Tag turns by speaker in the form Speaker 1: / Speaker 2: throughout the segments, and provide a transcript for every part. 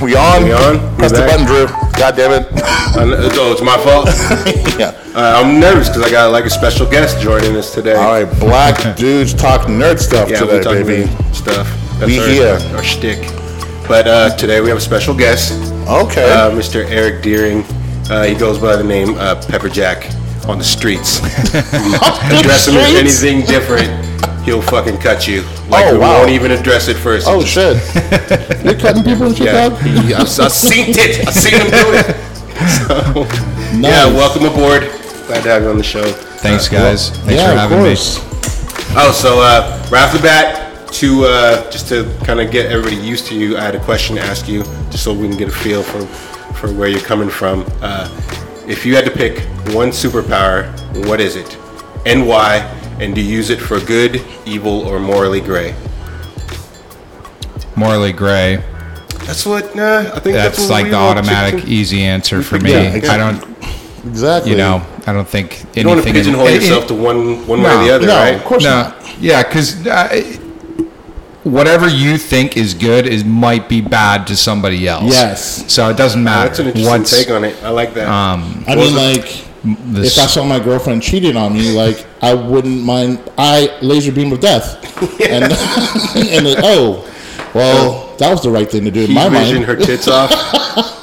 Speaker 1: we. On?
Speaker 2: We on?
Speaker 1: Press the button, Drew. God damn it.
Speaker 2: Oh, it's my fault.
Speaker 1: yeah.
Speaker 2: Uh, I'm nervous because I got like a special guest joining us today.
Speaker 1: All right, black dudes talk nerd stuff
Speaker 2: yeah,
Speaker 1: today, baby.
Speaker 2: stuff. That's
Speaker 1: We
Speaker 2: our,
Speaker 1: here.
Speaker 2: our shtick. But uh, today we have a special guest,
Speaker 1: Okay.
Speaker 2: uh, Mr. Eric Deering. Uh, he goes by the name uh, Pepper Jack on the streets. Address him as anything different, he'll fucking cut you. Like
Speaker 1: Oh,
Speaker 2: we
Speaker 1: wow.
Speaker 2: won't even address it first.
Speaker 1: oh shit. You're cutting people in shit,
Speaker 2: yeah,
Speaker 1: dog?
Speaker 2: he, I, I seen it. I've seen him do it. So, yeah, welcome aboard. Glad to have you on the show.
Speaker 3: Thanks, guys. Thanks
Speaker 1: yeah,
Speaker 3: for having
Speaker 1: of
Speaker 3: me.
Speaker 2: Oh, so uh, right off the bat, to uh, just to kind of get everybody used to you, I had a question to ask you, just so we can get a feel for for where you're coming from. Uh, if you had to pick one superpower, what is it, and why? And do you use it for good, evil, or morally gray?
Speaker 3: Morally gray.
Speaker 2: That's what. Nah, I think that's,
Speaker 3: That's like the automatic
Speaker 2: chicken-
Speaker 3: easy answer for me.
Speaker 1: Yeah,
Speaker 3: I don't,
Speaker 1: Exactly.
Speaker 3: you know, I don't think anything.
Speaker 2: You don't want to pigeonhole
Speaker 3: it-
Speaker 2: yourself
Speaker 3: it-
Speaker 2: to one one way or the other,
Speaker 1: No,
Speaker 2: right?
Speaker 1: of course
Speaker 3: no,
Speaker 1: not.
Speaker 3: yeah, because uh, whatever you think is good is might be bad to somebody else.
Speaker 1: Yes.
Speaker 3: So it doesn't matter.
Speaker 2: That's an interesting
Speaker 3: What's
Speaker 2: take on it. I like that.
Speaker 3: um
Speaker 1: I mean,
Speaker 2: was
Speaker 1: like,
Speaker 3: this,
Speaker 1: if I saw my girlfriend cheating on me, like, I wouldn't mind. I laser beam of death. And, and like, oh, well, that was the right thing to do in my
Speaker 2: vision,
Speaker 1: mind.
Speaker 2: her tits off.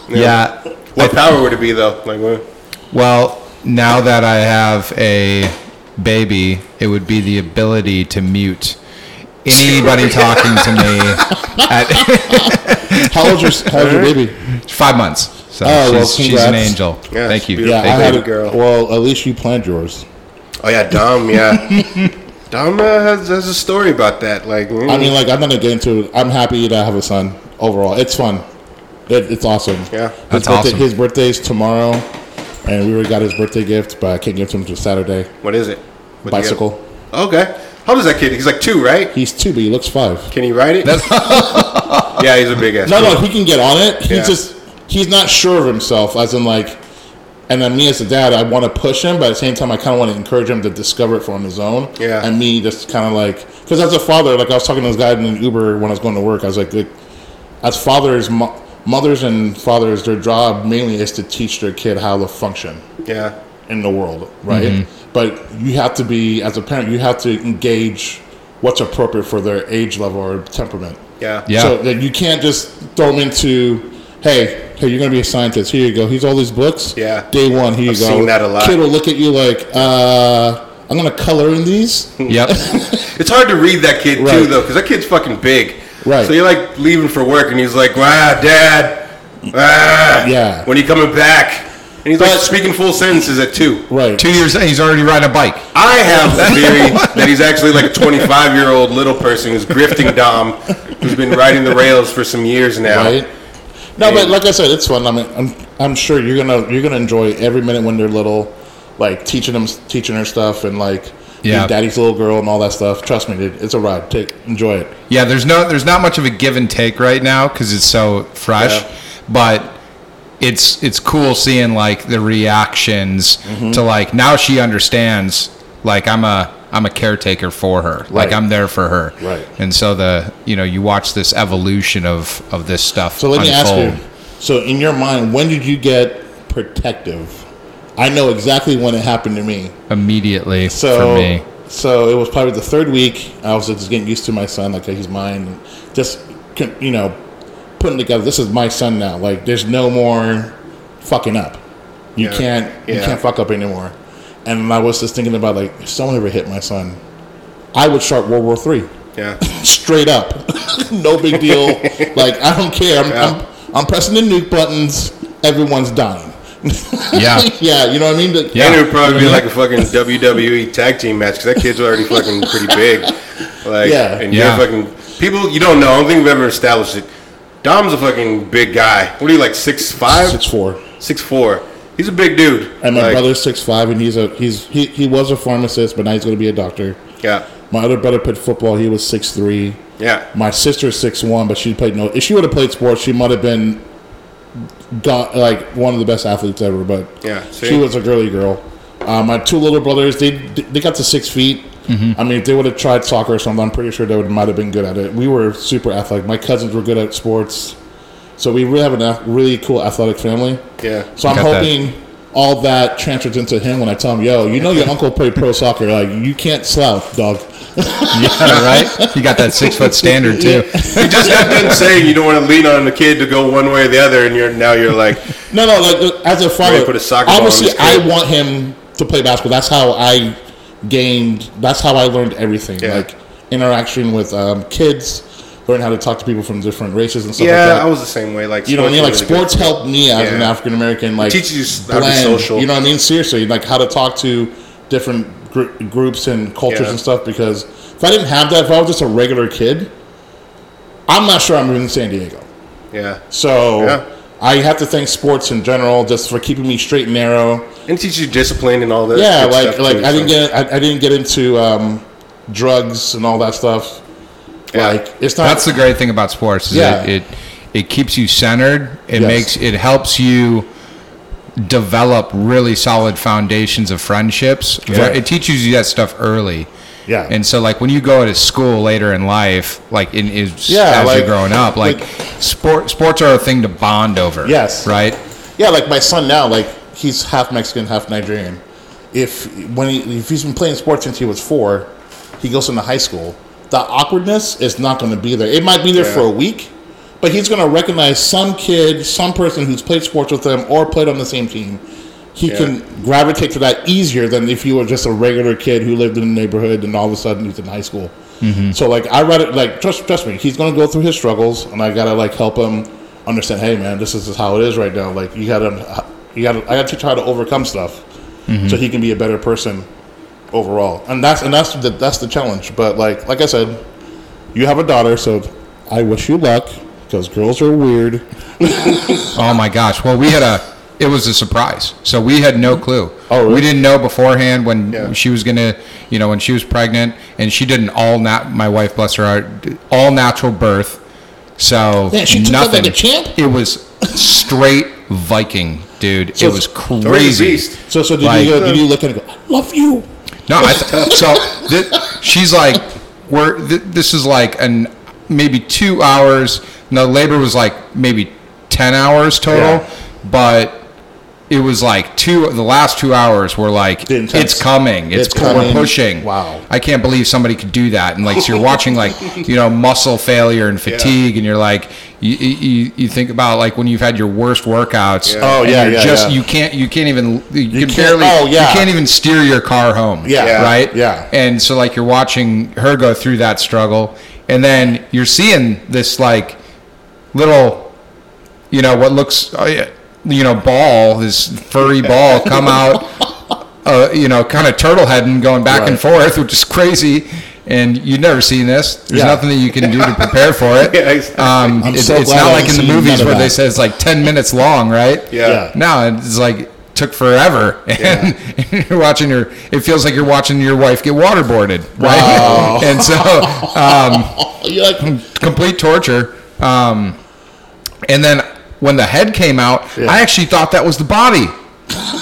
Speaker 3: yeah.
Speaker 2: What power would it be though? Like what?
Speaker 3: Well, now that I have a baby, it would be the ability to mute anybody talking to me at
Speaker 1: How old's your, how old's your baby?
Speaker 3: five months. So
Speaker 1: Oh, well,
Speaker 3: she's, she's an
Speaker 1: congrats.
Speaker 3: angel.
Speaker 2: Yeah,
Speaker 3: Thank you.
Speaker 2: beautiful.
Speaker 1: Yeah, I
Speaker 3: Thank
Speaker 1: had
Speaker 3: you.
Speaker 1: a
Speaker 2: girl.
Speaker 1: Well, at least you planned yours.
Speaker 2: Oh yeah, Dom. Yeah, Dom uh, has, has a story about that. Like, mm,
Speaker 1: I mean, like, I'm gonna get into it. I'm happy to have a son. Overall, it's fun. It, it's awesome.
Speaker 2: Yeah.
Speaker 1: his
Speaker 3: That's
Speaker 1: birthday,
Speaker 3: awesome.
Speaker 1: His birthday's tomorrow, and we already got his birthday gift, but I can't give it to him until Saturday.
Speaker 2: what is it? What do
Speaker 1: Bicycle.
Speaker 2: Okay. How old is that kid? He's like two, right?
Speaker 1: He's two, but he looks five.
Speaker 2: Can he ride it? yeah, he's a big ass.
Speaker 1: No, no, he can get on it. He's
Speaker 2: Yeah.
Speaker 1: just he's not sure of himself, as in like. And then me as a dad, I want to push him, but at the same time, I kind of want to encourage him to discover it for on his own.
Speaker 2: Yeah.
Speaker 1: And me just kind of like, because as a father, like I was talking to this guy in an Uber when I was going to work, I was like, like, as fathers, mo- mothers and fathers, their job mainly is to teach their kid how to function
Speaker 2: Yeah.
Speaker 1: in the world, right? Mm-hmm. But you have to be, as a parent, you have to engage what's appropriate for their age level or temperament.
Speaker 2: Yeah.
Speaker 3: Yeah.
Speaker 1: So that you can't just throw him into, hey, hey, you're gonna be a scientist. Here you go. Here's all these books.
Speaker 2: Yeah.
Speaker 1: Day one. Here
Speaker 2: I've
Speaker 1: you go.
Speaker 2: seen that a lot.
Speaker 1: Kid will look at you like, uh, I'm gonna color in these.
Speaker 3: Yep.
Speaker 2: It's hard to read that kid too, though, because that kid's fucking big.
Speaker 1: Right.
Speaker 2: So you're like leaving for work, and he's like, "Wow, Dad, ah,
Speaker 1: Yeah.
Speaker 2: When he coming back?" And he's like
Speaker 1: But-
Speaker 2: speaking full sentences at two.
Speaker 1: Right.
Speaker 3: Two years he's already riding a bike.
Speaker 2: I have the theory that he's actually like a 25 year old little person who's grifting Dom, who's been riding the rails for some years now.
Speaker 1: Right. No, but like I said, it's fun. I mean, I'm, I'm sure you're gonna you're gonna enjoy every minute when they're little, like teaching them teaching her stuff and like being
Speaker 3: Yeah.
Speaker 1: daddy's little girl and all that stuff. Trust me, dude, it's a ride. Take enjoy it.
Speaker 3: Yeah, there's no there's not much of a give and take right now because it's so fresh,
Speaker 2: Yeah.
Speaker 3: but it's it's cool seeing like the reactions
Speaker 1: Mm-hmm.
Speaker 3: to like now she understands like I'm a I'm a caretaker for her like I'm there for her
Speaker 1: Right.
Speaker 3: and so the you know you watch this evolution of of this stuff
Speaker 1: So let me ask you. So in your mind, when did you get protective? I know exactly when it happened to me.
Speaker 3: immediately
Speaker 1: So
Speaker 3: for me
Speaker 1: so it was probably the third week. I was just getting used to my son, like he's mine, and just you know putting together. This is my son now. Like there's no more fucking up. You
Speaker 2: Yeah.
Speaker 1: can't you can't fuck up anymore. And I was just thinking about like if someone ever hit my son, I would start World War Three
Speaker 2: Yeah.
Speaker 1: straight up. no big deal. like I don't care. I'm,
Speaker 2: Yeah.
Speaker 1: I'm I'm pressing the nuke buttons. Everyone's dying.
Speaker 3: yeah
Speaker 1: yeah, you know what I mean. The-
Speaker 3: Yeah.
Speaker 2: And it would probably be like a fucking WWE tag team match because that kid's already fucking pretty big. Like,
Speaker 1: Yeah.
Speaker 2: and
Speaker 3: Yeah.
Speaker 2: you're fucking people you don't know. I don't think we've ever established it. Dom's a fucking big guy. What are you like six five?
Speaker 1: Six four.
Speaker 2: six four? He's a big dude.
Speaker 1: And my
Speaker 2: Like,
Speaker 1: brother's six five, and he's a he's he, he was a pharmacist, but now he's going to be a doctor.
Speaker 2: Yeah,
Speaker 1: My other brother played football. He was six three.
Speaker 2: yeah,
Speaker 1: My sister's six one, but she played no. If she would have played sports, she might have been got like one of the best athletes ever. But
Speaker 2: Yeah, see?
Speaker 1: she was a girly girl. Uh, my two little brothers, they they got to six feet. I mean, if they would have tried soccer or something, I'm pretty sure they would might have been good at it. We were super athletic. My cousins were good at sports. So we really have a really cool athletic family.
Speaker 2: Yeah.
Speaker 1: So I'm
Speaker 3: Got that.
Speaker 1: hoping all that transfers into him when I tell him, "Yo, you know your uncle played pro soccer. Like you can't slouch, dog."
Speaker 3: Yeah, right. You got that six foot standard too.
Speaker 2: You just got done saying you don't want to lean on the kid to go one way or the other, and you're now you're like,
Speaker 1: No, no. Like as a father,
Speaker 2: put a soccer
Speaker 1: obviously
Speaker 2: his
Speaker 1: I want him to play basketball. That's how I gained. That's how I learned everything.
Speaker 2: Yeah.
Speaker 1: Like interaction with um, kids, learn how to talk to people from different races and stuff
Speaker 2: yeah,
Speaker 1: like that.
Speaker 2: I was the same way. Like
Speaker 1: you know what I mean? Like
Speaker 2: sports really
Speaker 1: sports
Speaker 2: good.
Speaker 1: helped me as an African American. Like
Speaker 2: teaches you how to be social.
Speaker 1: You know what I mean? Seriously, like how to talk to different gr- groups and cultures
Speaker 2: Yeah.
Speaker 1: and stuff. Because if I didn't have that, if I was just a regular kid, I'm not sure I'm moving to San Diego.
Speaker 2: Yeah,
Speaker 1: So
Speaker 2: Yeah.
Speaker 1: I have to thank sports in general just for keeping me straight and narrow.
Speaker 2: and teach you discipline and all that.
Speaker 1: Yeah, like like
Speaker 2: too,
Speaker 1: I didn't get I, I didn't get into um, drugs and all that stuff.
Speaker 2: Yeah.
Speaker 1: Like it's not.
Speaker 3: That's the great thing about sports. Is
Speaker 1: Yeah.
Speaker 3: it, it it keeps you centered. It
Speaker 1: Yes.
Speaker 3: makes it helps you develop really solid foundations of friendships.
Speaker 1: Yeah.
Speaker 3: It teaches you that stuff early.
Speaker 1: Yeah.
Speaker 3: And so, like when you go to school later in life, like in is
Speaker 1: Yeah,
Speaker 3: as
Speaker 1: like-
Speaker 3: you're growing up, like,
Speaker 1: like-
Speaker 3: sport sports are a thing to bond over.
Speaker 1: Yes.
Speaker 3: Right.
Speaker 1: Yeah, like my son now, like he's half Mexican, half Nigerian. If when he if he's been playing sports since he was four, he goes into high school. The awkwardness is not going to be there. It might be there
Speaker 2: Yeah.
Speaker 1: for a week, but he's going to recognize some kid, some person who's played sports with him or played on the same team. He
Speaker 2: Yeah.
Speaker 1: can gravitate to that easier than if you were just a regular kid who lived in the neighborhood and all of a sudden he's in high school. Mm-hmm. So like I read it like trust trust me, he's gonna go through his struggles, and I gotta like help him understand. Hey man, this is how it is right now. Like you gotta you gotta I gotta teach him how to overcome stuff, mm-hmm. so he can be a better person overall. And that's and that's the that's the challenge. But like like I said, you have a daughter, so I wish you luck because girls are weird.
Speaker 3: Oh my gosh. Well, we had a. It was a surprise. So we had no clue.
Speaker 1: Oh, really?
Speaker 3: We didn't know beforehand when
Speaker 2: Yeah.
Speaker 3: she was gonna, you know, when she was pregnant, and she did an all nat. My wife, bless her heart, all natural birth. So
Speaker 1: Yeah, she took
Speaker 3: nothing.
Speaker 1: like a champ?
Speaker 3: It was straight Viking, dude.
Speaker 1: So
Speaker 3: it was crazy.
Speaker 1: So so did
Speaker 3: Like-
Speaker 1: you uh, did you look at it and go, I love you?
Speaker 3: No, I th- so th- she's like, we're th- this is like an maybe two hours. No, labor was like maybe ten hours total,
Speaker 1: Yeah.
Speaker 3: but it was like two. The last two hours were like,
Speaker 1: intense.
Speaker 3: it's coming, it's,
Speaker 1: It's
Speaker 3: we're pushing.
Speaker 1: Wow.
Speaker 3: I can't believe somebody could do that. And like, so you're watching like, you know, muscle failure and fatigue, and you're like, you, you you think about like when you've had your worst workouts.
Speaker 2: Yeah.
Speaker 1: Oh, yeah,
Speaker 3: you're
Speaker 1: yeah,
Speaker 3: just
Speaker 1: yeah.
Speaker 3: you can't you can't even you, can
Speaker 1: can't-
Speaker 3: barely
Speaker 1: oh, yeah.
Speaker 3: you can't even steer your car home
Speaker 1: Yeah.
Speaker 2: Yeah.
Speaker 3: right?
Speaker 1: Yeah.
Speaker 3: And so like you're watching her go through that struggle, and then you're seeing this like little, you know, what looks, uh, you know, ball, this furry ball come out, uh, you know, kind of turtle heading, going back and forth, which is crazy. And you've never seen this. There's
Speaker 1: Yeah.
Speaker 3: nothing that you can do to prepare for it.
Speaker 2: Yeah, exactly.
Speaker 3: Um,
Speaker 1: I'm
Speaker 3: it's
Speaker 1: so
Speaker 3: it's
Speaker 1: glad
Speaker 3: not
Speaker 1: I
Speaker 3: like in the movies where they say it's like 10 minutes long, right?
Speaker 2: Yeah.
Speaker 1: Yeah.
Speaker 3: No, it's like took forever, and you're watching your. It feels like you're watching your wife get waterboarded, right?
Speaker 1: Wow.
Speaker 3: and so, um,
Speaker 1: You're like
Speaker 3: complete torture. Um, and then when the head came out,
Speaker 1: Yeah.
Speaker 3: I actually thought that was the body.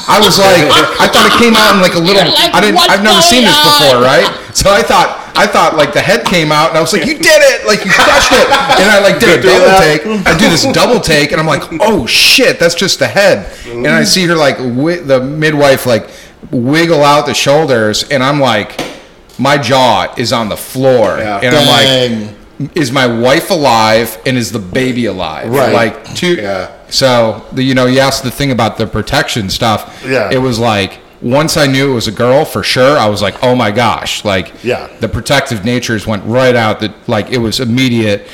Speaker 3: I was like, I thought it came out in like a little.
Speaker 1: like,
Speaker 3: I didn't. I've never seen
Speaker 1: going
Speaker 3: this before, right? So I thought, I thought like the head came out, and I was like, you did it! Like you crushed it! And I like did a double
Speaker 2: that.
Speaker 3: take. I do this double take, and I'm like, oh shit, that's just the head. And I see her like wi- the midwife like wiggle out the shoulders, and I'm like, my jaw is on the floor,
Speaker 2: Yeah.
Speaker 3: and I'm like
Speaker 1: dang.
Speaker 3: Is my wife alive and is the baby alive?
Speaker 1: Right.
Speaker 3: Like two.
Speaker 2: Yeah.
Speaker 3: So the, you know, you asked the thing about the protection stuff.
Speaker 1: Yeah.
Speaker 3: It was like once I knew it was a girl for sure, I was like, oh my gosh, like
Speaker 1: Yeah.
Speaker 3: the protective natures went right out. That like it was immediate.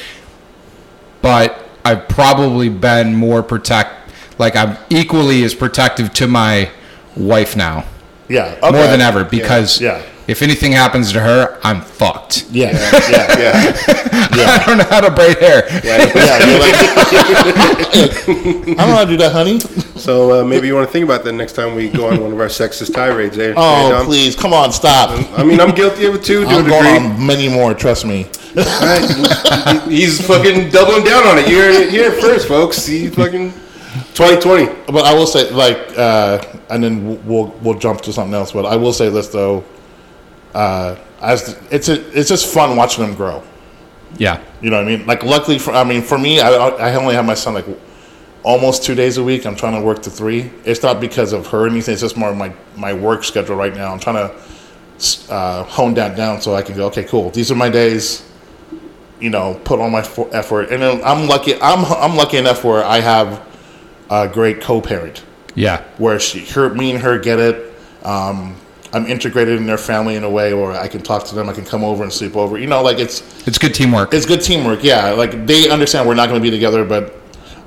Speaker 3: But I've probably been more protect. Like I'm equally as protective to my wife now,
Speaker 1: yeah,
Speaker 3: more than ever, because
Speaker 1: Yeah.
Speaker 3: If anything happens to her, I'm fucked.
Speaker 1: Yeah, yeah,
Speaker 2: Yeah.
Speaker 3: yeah, I don't know how to braid hair.
Speaker 1: yeah. You're like, I don't know how to do that, honey.
Speaker 2: So uh, maybe you want to think about that next time we go on one of our sexist tirades. Eh?
Speaker 1: Oh, please, come on, stop.
Speaker 2: I mean, I'm guilty of it too, to a
Speaker 1: I'm
Speaker 2: degree.
Speaker 1: going on many more. Trust me.
Speaker 2: Right. He's fucking doubling down on it. You're here first, folks. He fucking 2020.
Speaker 1: But I will say, like, uh, and then we'll we'll jump to something else. But I will say this though, uh, as it's a, it's just fun watching them grow.
Speaker 3: Yeah.
Speaker 1: You know what I mean? Like, luckily for I mean, for me, I, I only have my son like almost two days a week. I'm trying to work to three. It's not because of her or anything. It's just more my my work schedule right now. I'm trying to uh, hone that down so I can go. Okay, cool. These are my days. You know, put all my fo- effort, and I'm lucky. I'm I'm lucky enough where I have a great co-parent
Speaker 3: Yeah.
Speaker 1: where she, her, me and her get it. Um, I'm integrated in their family in a way where I can talk to them. I can come over and sleep over. You know, like it's
Speaker 3: It's good teamwork.
Speaker 1: it's good teamwork. Yeah, like they understand we're not going to be together, but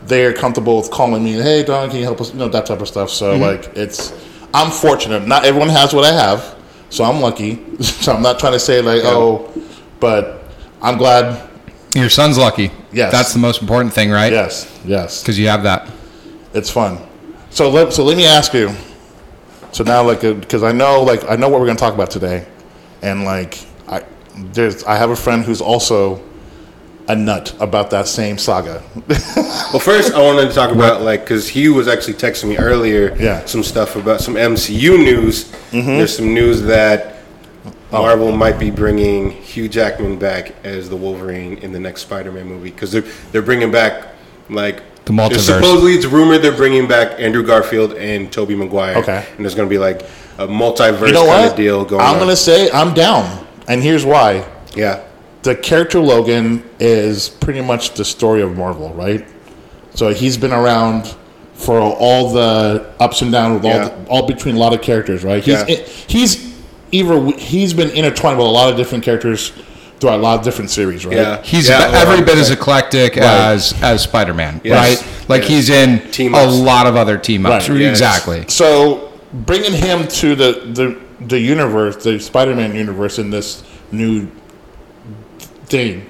Speaker 1: they're comfortable with calling me. Hey, Dom, can you help us? You know that type of stuff. So mm-hmm. like it's, I'm fortunate. Not everyone has what I have, so I'm lucky. so I'm not trying to say like oh, but I'm glad.
Speaker 3: Your son's lucky.
Speaker 1: Yes.
Speaker 3: That's the most important thing, right?
Speaker 1: Yes, yes,
Speaker 3: Because you have that.
Speaker 1: it's fun. So let so let me ask you. So now, like, uh, because I know, like, I know what we're going to talk about today, and like, I there's I have a friend who's also a nut about that same saga.
Speaker 2: Well, first I wanted to talk about like because he was actually texting me earlier.
Speaker 1: Yeah.
Speaker 2: Some stuff about some MCU news. Mm-hmm. There's some news that oh. Marvel might be bringing Hugh Jackman back as the Wolverine in the next Spider-Man movie because they're they're bringing back like
Speaker 3: multiverse.
Speaker 2: Supposedly, it's rumored they're bringing back Andrew Garfield and Tobey Maguire.
Speaker 1: Okay.
Speaker 2: And there's going to be like a multiverse
Speaker 1: you know
Speaker 2: kind
Speaker 1: what?
Speaker 2: of deal going on.
Speaker 1: I'm
Speaker 2: on.
Speaker 1: going to say I'm down, and here's why.
Speaker 2: yeah.
Speaker 1: the character Logan is pretty much the story of Marvel, right? So he's been around for all the ups and downs with all,
Speaker 2: Yeah.
Speaker 1: the, all between a lot of characters, right? He's
Speaker 2: Yeah.
Speaker 1: he's either he's been intertwined with a lot of different characters throughout a lot of different series, right?
Speaker 2: Yeah.
Speaker 3: He's
Speaker 2: Yeah,
Speaker 3: be- every bit as eclectic as as Spider Man,
Speaker 2: Yes.
Speaker 3: right? Like
Speaker 2: Yes.
Speaker 3: he's in
Speaker 2: Team
Speaker 3: a lot of other team ups.
Speaker 1: Right.
Speaker 2: Yes.
Speaker 3: Exactly.
Speaker 1: So bringing him to the the the universe, the Spider-Man universe, in this new thing,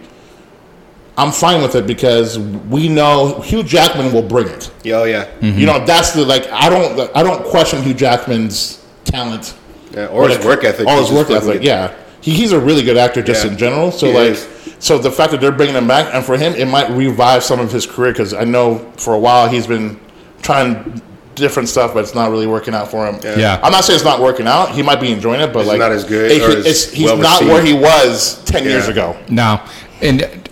Speaker 1: I'm fine with it because we know Hugh Jackman will bring it.
Speaker 2: Yeah, oh yeah. Mm-hmm.
Speaker 1: You know, that's the like. I don't. I don't question Hugh Jackman's talent
Speaker 2: yeah. Or his
Speaker 1: Like,
Speaker 2: work ethic.
Speaker 1: All his work ethic. Yeah, he, he's a really good actor just
Speaker 2: Yeah.
Speaker 1: in general. So
Speaker 2: He
Speaker 1: like,
Speaker 2: is.
Speaker 1: so the fact that they're bringing him back, and for him, it might revive some of his career because I know for a while he's been trying different stuff, but it's not really working out for him.
Speaker 3: Yeah.
Speaker 1: I'm not saying it's not working out. He might be enjoying it, but
Speaker 2: It's
Speaker 1: like
Speaker 2: not as good
Speaker 1: it-
Speaker 2: or as
Speaker 1: it's, he's
Speaker 2: well
Speaker 1: not
Speaker 2: received.
Speaker 1: where he was ten years ago.
Speaker 3: No, and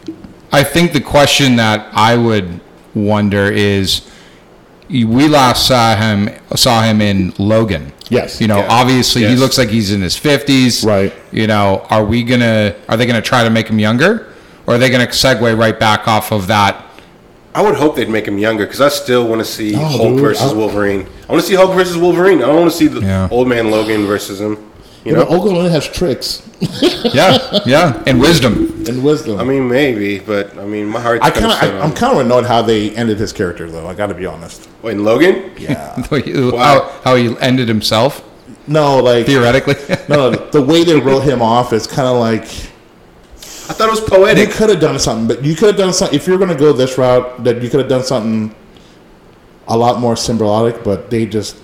Speaker 3: I think the question that I would wonder is, we last saw him saw him in Logan.
Speaker 1: Yes.
Speaker 3: You know,
Speaker 2: Yeah.
Speaker 3: obviously he looks like he's in his fifties.
Speaker 1: Right.
Speaker 3: You know, are we gonna are they gonna try to make him younger, or are they gonna segue right back off of that?
Speaker 2: I would hope they'd make him younger because I still want to see
Speaker 1: No,
Speaker 2: Hulk
Speaker 1: dude,
Speaker 2: versus
Speaker 1: I-
Speaker 2: Wolverine. I want to see Hulk versus Wolverine. I don't want to see the
Speaker 3: Yeah.
Speaker 2: old man Logan versus him. You
Speaker 1: You
Speaker 2: know,
Speaker 1: know, Oakland has tricks
Speaker 3: Yeah, yeah, and wisdom.
Speaker 1: and wisdom.
Speaker 2: I mean, maybe, but I mean, my heart.
Speaker 1: I kind
Speaker 2: kind
Speaker 1: of, I, I'm kind of annoyed how they ended his character, though. I got to be honest.
Speaker 2: in Logan.
Speaker 1: Yeah.
Speaker 3: how, how he ended himself
Speaker 1: no, like
Speaker 3: theoretically.
Speaker 1: no, the way they wrote him off is kind of like
Speaker 2: I thought it was
Speaker 1: you
Speaker 2: poetic.
Speaker 1: could have done something, but you could have done something if you're going to go this route. That you could have done something a lot more symbolic, but they just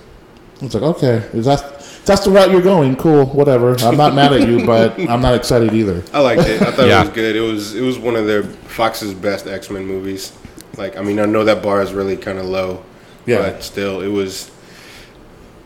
Speaker 1: it's like okay, is that that's the route you're going? Cool, whatever. I'm not mad at you, but I'm not excited either.
Speaker 2: I liked it. I thought
Speaker 3: Yeah.
Speaker 2: it was good. It was it was one of their Fox's best X Men movies. Like, I mean, I know that bar is really kind of low,
Speaker 1: Yeah.
Speaker 2: but still, it was.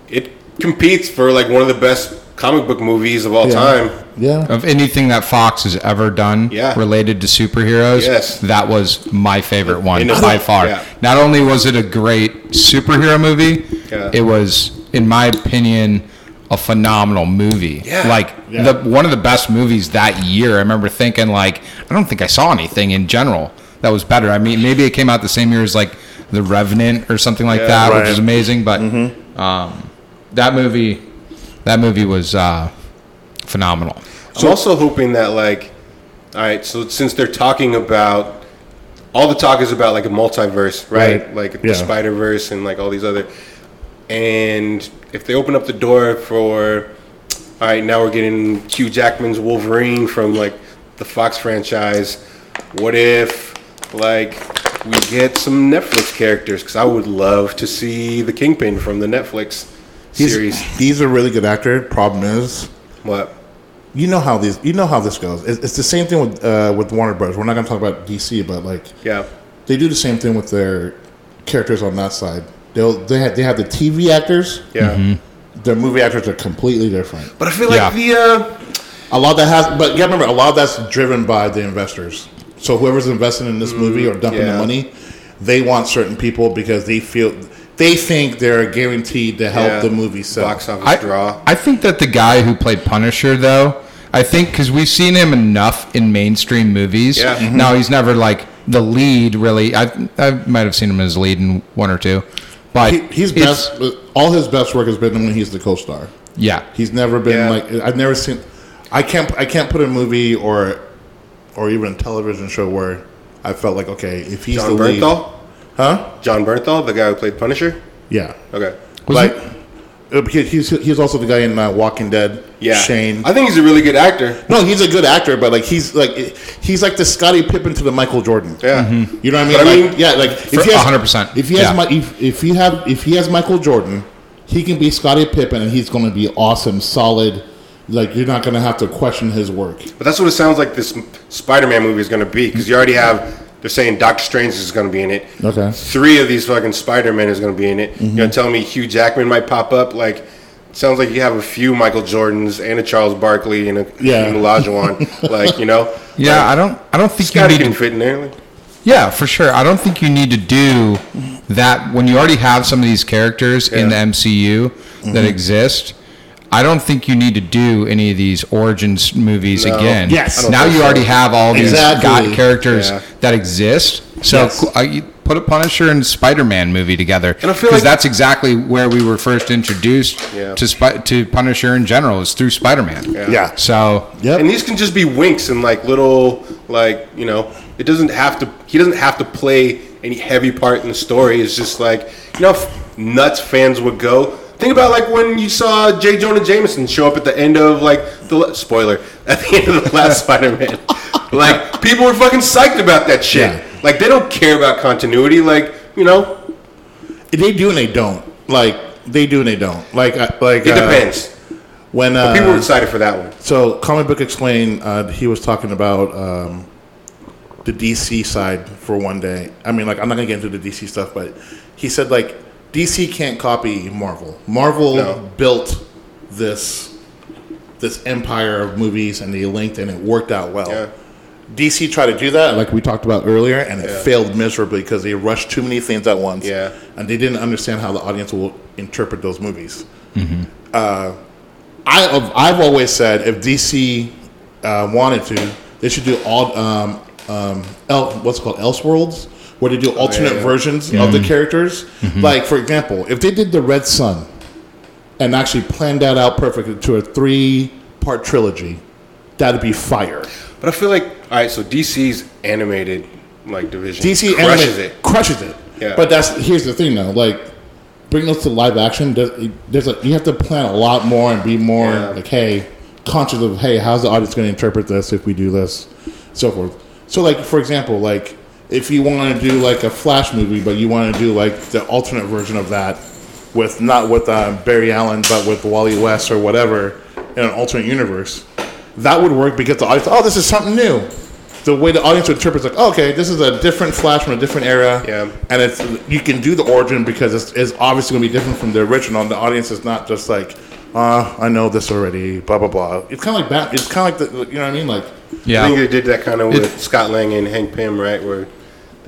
Speaker 2: It competes for like one of the best comic book movies of all
Speaker 1: Yeah.
Speaker 2: time.
Speaker 1: Yeah,
Speaker 3: of anything that Fox has ever done
Speaker 2: Yeah.
Speaker 3: related to superheroes,
Speaker 2: Yes.
Speaker 3: that was my favorite one
Speaker 2: And
Speaker 3: by far.
Speaker 2: yeah.
Speaker 3: Not only was it a great superhero movie,
Speaker 2: Yeah.
Speaker 3: it was, in my opinion, a phenomenal movie.
Speaker 2: Yeah.
Speaker 3: Like
Speaker 1: Yeah.
Speaker 3: the one of the best movies that year. I remember thinking like, I don't think I saw anything in general that was better. I mean, maybe it came out the same year as like The Revenant or something like
Speaker 2: Yeah.
Speaker 3: that,
Speaker 1: Right.
Speaker 3: which is amazing. But
Speaker 2: Mm-hmm.
Speaker 3: um, that movie, that movie was uh, phenomenal.
Speaker 2: I'm also hoping that like, all right, so since they're talking about all the talk is about like a multiverse, right?
Speaker 1: Right.
Speaker 2: Like
Speaker 1: Yeah.
Speaker 2: the Spider Verse and like all these other, and if they open up the door for, all right, now we're getting Hugh Jackman's Wolverine from like the Fox franchise. What if like we get some Netflix characters? Because I would love to see the Kingpin from the Netflix
Speaker 1: he's,
Speaker 2: series.
Speaker 1: he's a really good actor. Problem is,
Speaker 2: What?
Speaker 1: you know how these, you know how this goes. It's, it's the same thing with uh, with Warner Bros. We're not going to talk about DC, but like
Speaker 2: Yeah.
Speaker 1: they do the same thing with their characters on that side. They'll they have, they have the TV actors.
Speaker 2: Yeah.
Speaker 1: Their movie actors are completely different.
Speaker 2: But I feel like
Speaker 3: Yeah.
Speaker 2: the uh,
Speaker 1: A lot that has, but yeah, remember a lot of that's driven by the investors. So whoever's investing in this movie or dumping
Speaker 2: yeah.
Speaker 1: the money, they want certain people because they feel they think they're guaranteed to help
Speaker 2: Yeah.
Speaker 1: the movie sell.
Speaker 2: Box office
Speaker 3: I,
Speaker 2: draw.
Speaker 3: I think that the guy who played Punisher, though, I think because we've seen him enough in mainstream movies.
Speaker 2: Yeah. Mhm.
Speaker 3: Now he's never like the lead, really. I I might have seen him as lead in one or two, but
Speaker 1: He, he's best. All his best work has been when he's the co-star.
Speaker 3: Yeah,
Speaker 1: He's never been
Speaker 2: Yeah.
Speaker 1: like I've never seen. I can't I can't put a movie or or even a television show where I felt like okay if he's
Speaker 2: John
Speaker 1: the lead, huh?
Speaker 2: Jon Bernthal, the guy who played Punisher.
Speaker 1: Yeah,
Speaker 2: Okay.
Speaker 3: Was
Speaker 1: like uh, because he's he's also the guy in uh, Walking Dead.
Speaker 2: Yeah.
Speaker 1: Shane.
Speaker 2: I think he's a really good actor.
Speaker 1: No, he's a good actor, but like he's like he's like the Scottie Pippen to the Michael Jordan.
Speaker 2: Yeah.
Speaker 1: You know what I mean?
Speaker 2: But I
Speaker 1: like,
Speaker 2: mean-
Speaker 1: yeah, like if he has
Speaker 3: 100%,
Speaker 1: If he has
Speaker 3: yeah.
Speaker 1: my if, if he have if he has Michael Jordan, he can be Scottie Pippen, and he's going to be awesome, solid. Like you're not going to have to question his work.
Speaker 2: But that's what it sounds like this Spider-Man movie is going to be because you already have. They're saying Doctor Strange is going to be in it.
Speaker 1: Okay.
Speaker 2: Three of these fucking Spider-Men is going to be in it. You're going to tell me Hugh Jackman might pop up? Like, sounds like you have a few Michael Jordans and a Charles Barkley and a
Speaker 1: Yeah.
Speaker 2: Hakeem Olajuwon. like, you know.
Speaker 3: yeah. I don't I don't think you
Speaker 2: Scottie
Speaker 3: need
Speaker 2: can
Speaker 3: to.
Speaker 2: fit in there. Like,
Speaker 3: Yeah, for sure. I don't think you need to do that when you already have some of these characters in the
Speaker 2: Yeah.
Speaker 3: MCU that mm-hmm. exist. I don't think you need to do any of these origins movies
Speaker 2: No.
Speaker 3: again.
Speaker 1: Yes.
Speaker 3: Now you
Speaker 2: so.
Speaker 3: already have all these
Speaker 1: Exactly.
Speaker 3: got characters
Speaker 2: Yeah.
Speaker 3: that exist. So
Speaker 1: Yes.
Speaker 3: uh, you put a Punisher and Spider-Man movie together.
Speaker 2: And I feel
Speaker 3: because
Speaker 2: like-
Speaker 3: that's exactly where we were first introduced
Speaker 2: Yeah.
Speaker 3: to Spi- to Punisher in general is through Spider-Man.
Speaker 1: Yeah.
Speaker 3: So
Speaker 1: Yep.
Speaker 2: And these can just be winks and like little, like you know, it doesn't have to. He doesn't have to play any heavy part in the story. It's just like you know, if nuts fans would go. Think about like when you saw J. Jonah Jameson show up at the end of like the spoiler at the end of the last Spider-Man. Like people were fucking psyched about that shit.
Speaker 1: Yeah.
Speaker 2: Like they don't care about continuity. Like you know,
Speaker 1: they do and they don't. Like they do and they don't. Like uh, like
Speaker 2: it
Speaker 1: uh,
Speaker 2: depends.
Speaker 1: When uh,
Speaker 2: People were excited for that one.
Speaker 1: So, Comic Book Explain, uh, he was talking about um, the DC side for one day. I mean, like, I'm not going to get into the DC stuff, but he said, like, DC can't copy Marvel. Marvel
Speaker 2: No.
Speaker 1: built this this empire of movies and they linked and it worked out well.
Speaker 2: Yeah.
Speaker 1: DC tried to do that, like we talked about earlier, and it
Speaker 2: Yeah.
Speaker 1: failed miserably because they rushed too many things at once.
Speaker 2: Yeah.
Speaker 1: And they didn't understand how the audience will interpret those movies. Uh, I, I've always said if DC uh, wanted to, they should do all um, um, El, what's it called Elseworlds, where they do oh, alternate
Speaker 2: Oh, yeah.
Speaker 1: versions of mm-hmm. the characters. Mm-hmm. Like for example, if they did the Red Sun and actually planned that out perfectly to a three-part trilogy, that'd be fire.
Speaker 2: But I feel like all right. So DC's animated like division
Speaker 1: DC
Speaker 2: crushes it.
Speaker 1: crushes it.
Speaker 2: Yeah.
Speaker 1: But that's here's the thing though, like bring those to live action. There's, there's a you have to plan a lot more and be more
Speaker 2: Yeah.
Speaker 1: like, hey, conscious of hey, how's the audience going to interpret this if we do this, so forth. So like for example, like if you want to do like a Flash movie, but you want to do like the alternate version of that with not with uh, Barry Allen, but with Wally West or whatever in an alternate universe, that would work because the audience, oh, this is something new. The way the audience would interpret is like, oh, okay, this is a different Flash from a different era,
Speaker 2: Yeah.
Speaker 1: and it's you can do the origin because it's, it's obviously going to be different from the original. And the audience is not just like, uh, I know this already, blah blah blah. It's kind of like that. It's kind of like the, you know what I mean, like.
Speaker 3: yeah.
Speaker 2: I think they did that kind of
Speaker 3: It-
Speaker 2: with Scott Lang and Hank Pym, right? Where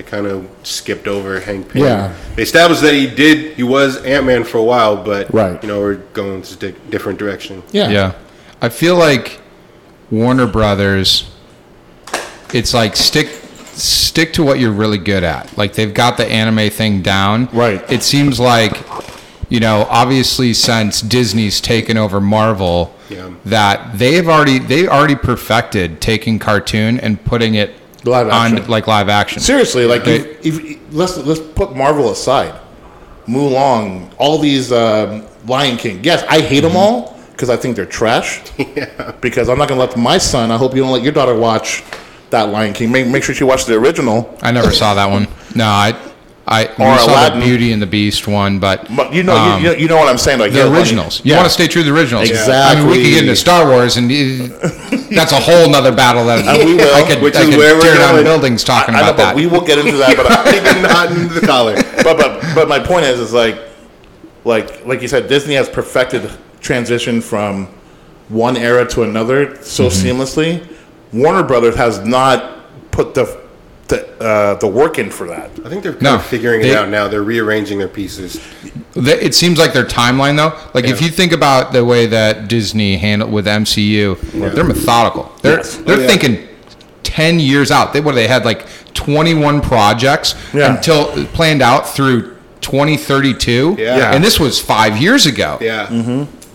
Speaker 2: they kind of skipped over Hank Pym.
Speaker 1: Yeah.
Speaker 2: They established that he did, he was Ant Man for a while, but
Speaker 1: Right.
Speaker 2: you know, we're going this di- different direction.
Speaker 1: Yeah.
Speaker 3: Yeah. I feel like Warner Brothers it's like stick stick to what you're really good at. Like they've got the anime thing down.
Speaker 1: Right.
Speaker 3: It seems like you know, obviously since Disney's taken over Marvel
Speaker 2: Yeah.
Speaker 3: that they've already they already perfected taking cartoon and putting it
Speaker 1: Live
Speaker 3: on
Speaker 1: action.
Speaker 3: like live action.
Speaker 1: Seriously, like
Speaker 3: They-
Speaker 1: if, if, let's let's put Marvel aside, Mulan, all these um, Lion King. Yes, I hate them all because I think they're trash. Because I'm not gonna let my son. I hope you don't let your daughter watch that Lion King. Make make sure she watches the original.
Speaker 3: I never saw that one. No, I I we
Speaker 1: Or
Speaker 3: saw
Speaker 1: Aladdin.
Speaker 3: the Beauty and the Beast one, but
Speaker 1: But you know,
Speaker 3: um,
Speaker 1: you, you, know- what I'm saying. Like
Speaker 3: the
Speaker 1: yeah, like-
Speaker 3: originals. You
Speaker 1: yeah.
Speaker 3: want to stay true to the originals.
Speaker 1: Exactly.
Speaker 3: I mean, we could get into Star Wars, and uh, that's a whole nother battle. That
Speaker 1: And we will,
Speaker 3: I could,
Speaker 2: which
Speaker 3: I
Speaker 2: is
Speaker 3: could
Speaker 2: where we're
Speaker 3: tear down
Speaker 2: going.
Speaker 3: buildings talking
Speaker 1: I know,
Speaker 3: about
Speaker 1: but
Speaker 3: that.
Speaker 1: we will get into that. But I,
Speaker 2: Taking not into the collar.
Speaker 1: but but but my point is is like like like you said disney has perfected transition from one era to another so
Speaker 3: Mm-hmm.
Speaker 1: seamlessly warner brothers has not put put the the uh, the work in for that.
Speaker 2: I think they're kind
Speaker 3: No,
Speaker 2: of figuring
Speaker 3: they-
Speaker 2: it out now. They're rearranging their pieces.
Speaker 3: The- It seems like their timeline, though, like if you think about the way that Disney handled with MCU, they're methodical. They're
Speaker 1: Yes.
Speaker 3: they're
Speaker 2: Oh, yeah.
Speaker 3: thinking ten years out. They what they had like twenty one projects
Speaker 1: Yeah.
Speaker 3: until planned out through twenty thirty two.
Speaker 2: Yeah. Yeah.
Speaker 3: and this was five years ago.
Speaker 2: Yeah.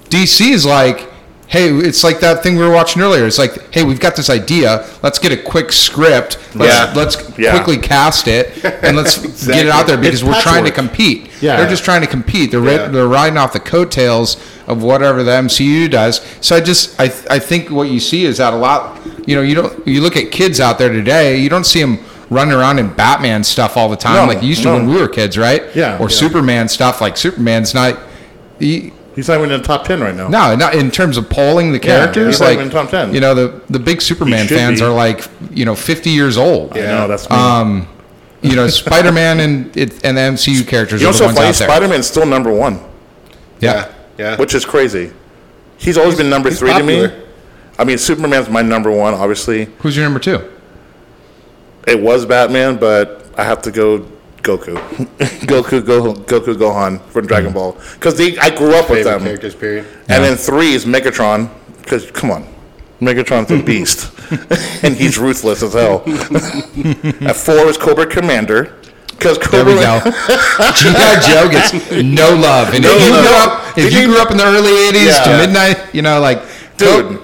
Speaker 3: DC is like, hey, it's like that thing we were watching earlier. It's like, hey, we've got this idea. Let's get a quick script. Let's,
Speaker 2: Yeah.
Speaker 3: let's
Speaker 1: Yeah.
Speaker 3: quickly cast it and let's get it out there because
Speaker 1: It's
Speaker 3: we're trying to compete.
Speaker 1: Yeah.
Speaker 3: They're just trying to compete. They're, ri- they're riding off the coattails of whatever the MCU does. So I just, I, I think what you see is that a lot, you know, you don't, you look at kids out there today, you don't see them running around in Batman stuff all the time
Speaker 1: No,
Speaker 3: like you used to
Speaker 1: no.
Speaker 3: when we were kids, right?
Speaker 1: Yeah.
Speaker 3: Or
Speaker 1: Yeah.
Speaker 3: Superman stuff. Like Superman's not, he,
Speaker 1: He's not even in the top ten right now.
Speaker 3: no, not in terms of polling the characters.
Speaker 1: he's not
Speaker 3: like
Speaker 1: even top 10.
Speaker 3: you know, the the big Superman fans
Speaker 1: be.
Speaker 3: are like you know fifty years old.
Speaker 1: I know that's me.
Speaker 3: Um, you know, Spider Man and it, and the MCU characters
Speaker 1: you know,
Speaker 3: are the
Speaker 1: so
Speaker 3: ones
Speaker 1: funny. Spider Man's still number one,
Speaker 3: yeah.
Speaker 2: Yeah.
Speaker 1: which is crazy. He's always been number
Speaker 2: he's
Speaker 1: three to me. I mean, Superman's my number one. Obviously,
Speaker 3: Who's your number two?
Speaker 1: it was Batman, but I have to go Goku, Goku, Go, Goku, Gohan from Dragon mm. Ball because they I grew up with
Speaker 2: Favorite
Speaker 1: them.
Speaker 2: characters, period.
Speaker 1: And then three is Megatron, because come on, Megatron's a beast, and he's ruthless as hell. At four is Cobra Commander, because Cobra.
Speaker 3: There we go. G.I. Joe gets no love, and if you
Speaker 1: love.
Speaker 3: grew up, if you grew up in the early '80s
Speaker 1: Yeah.
Speaker 3: to midnight, you know, like
Speaker 1: Dude,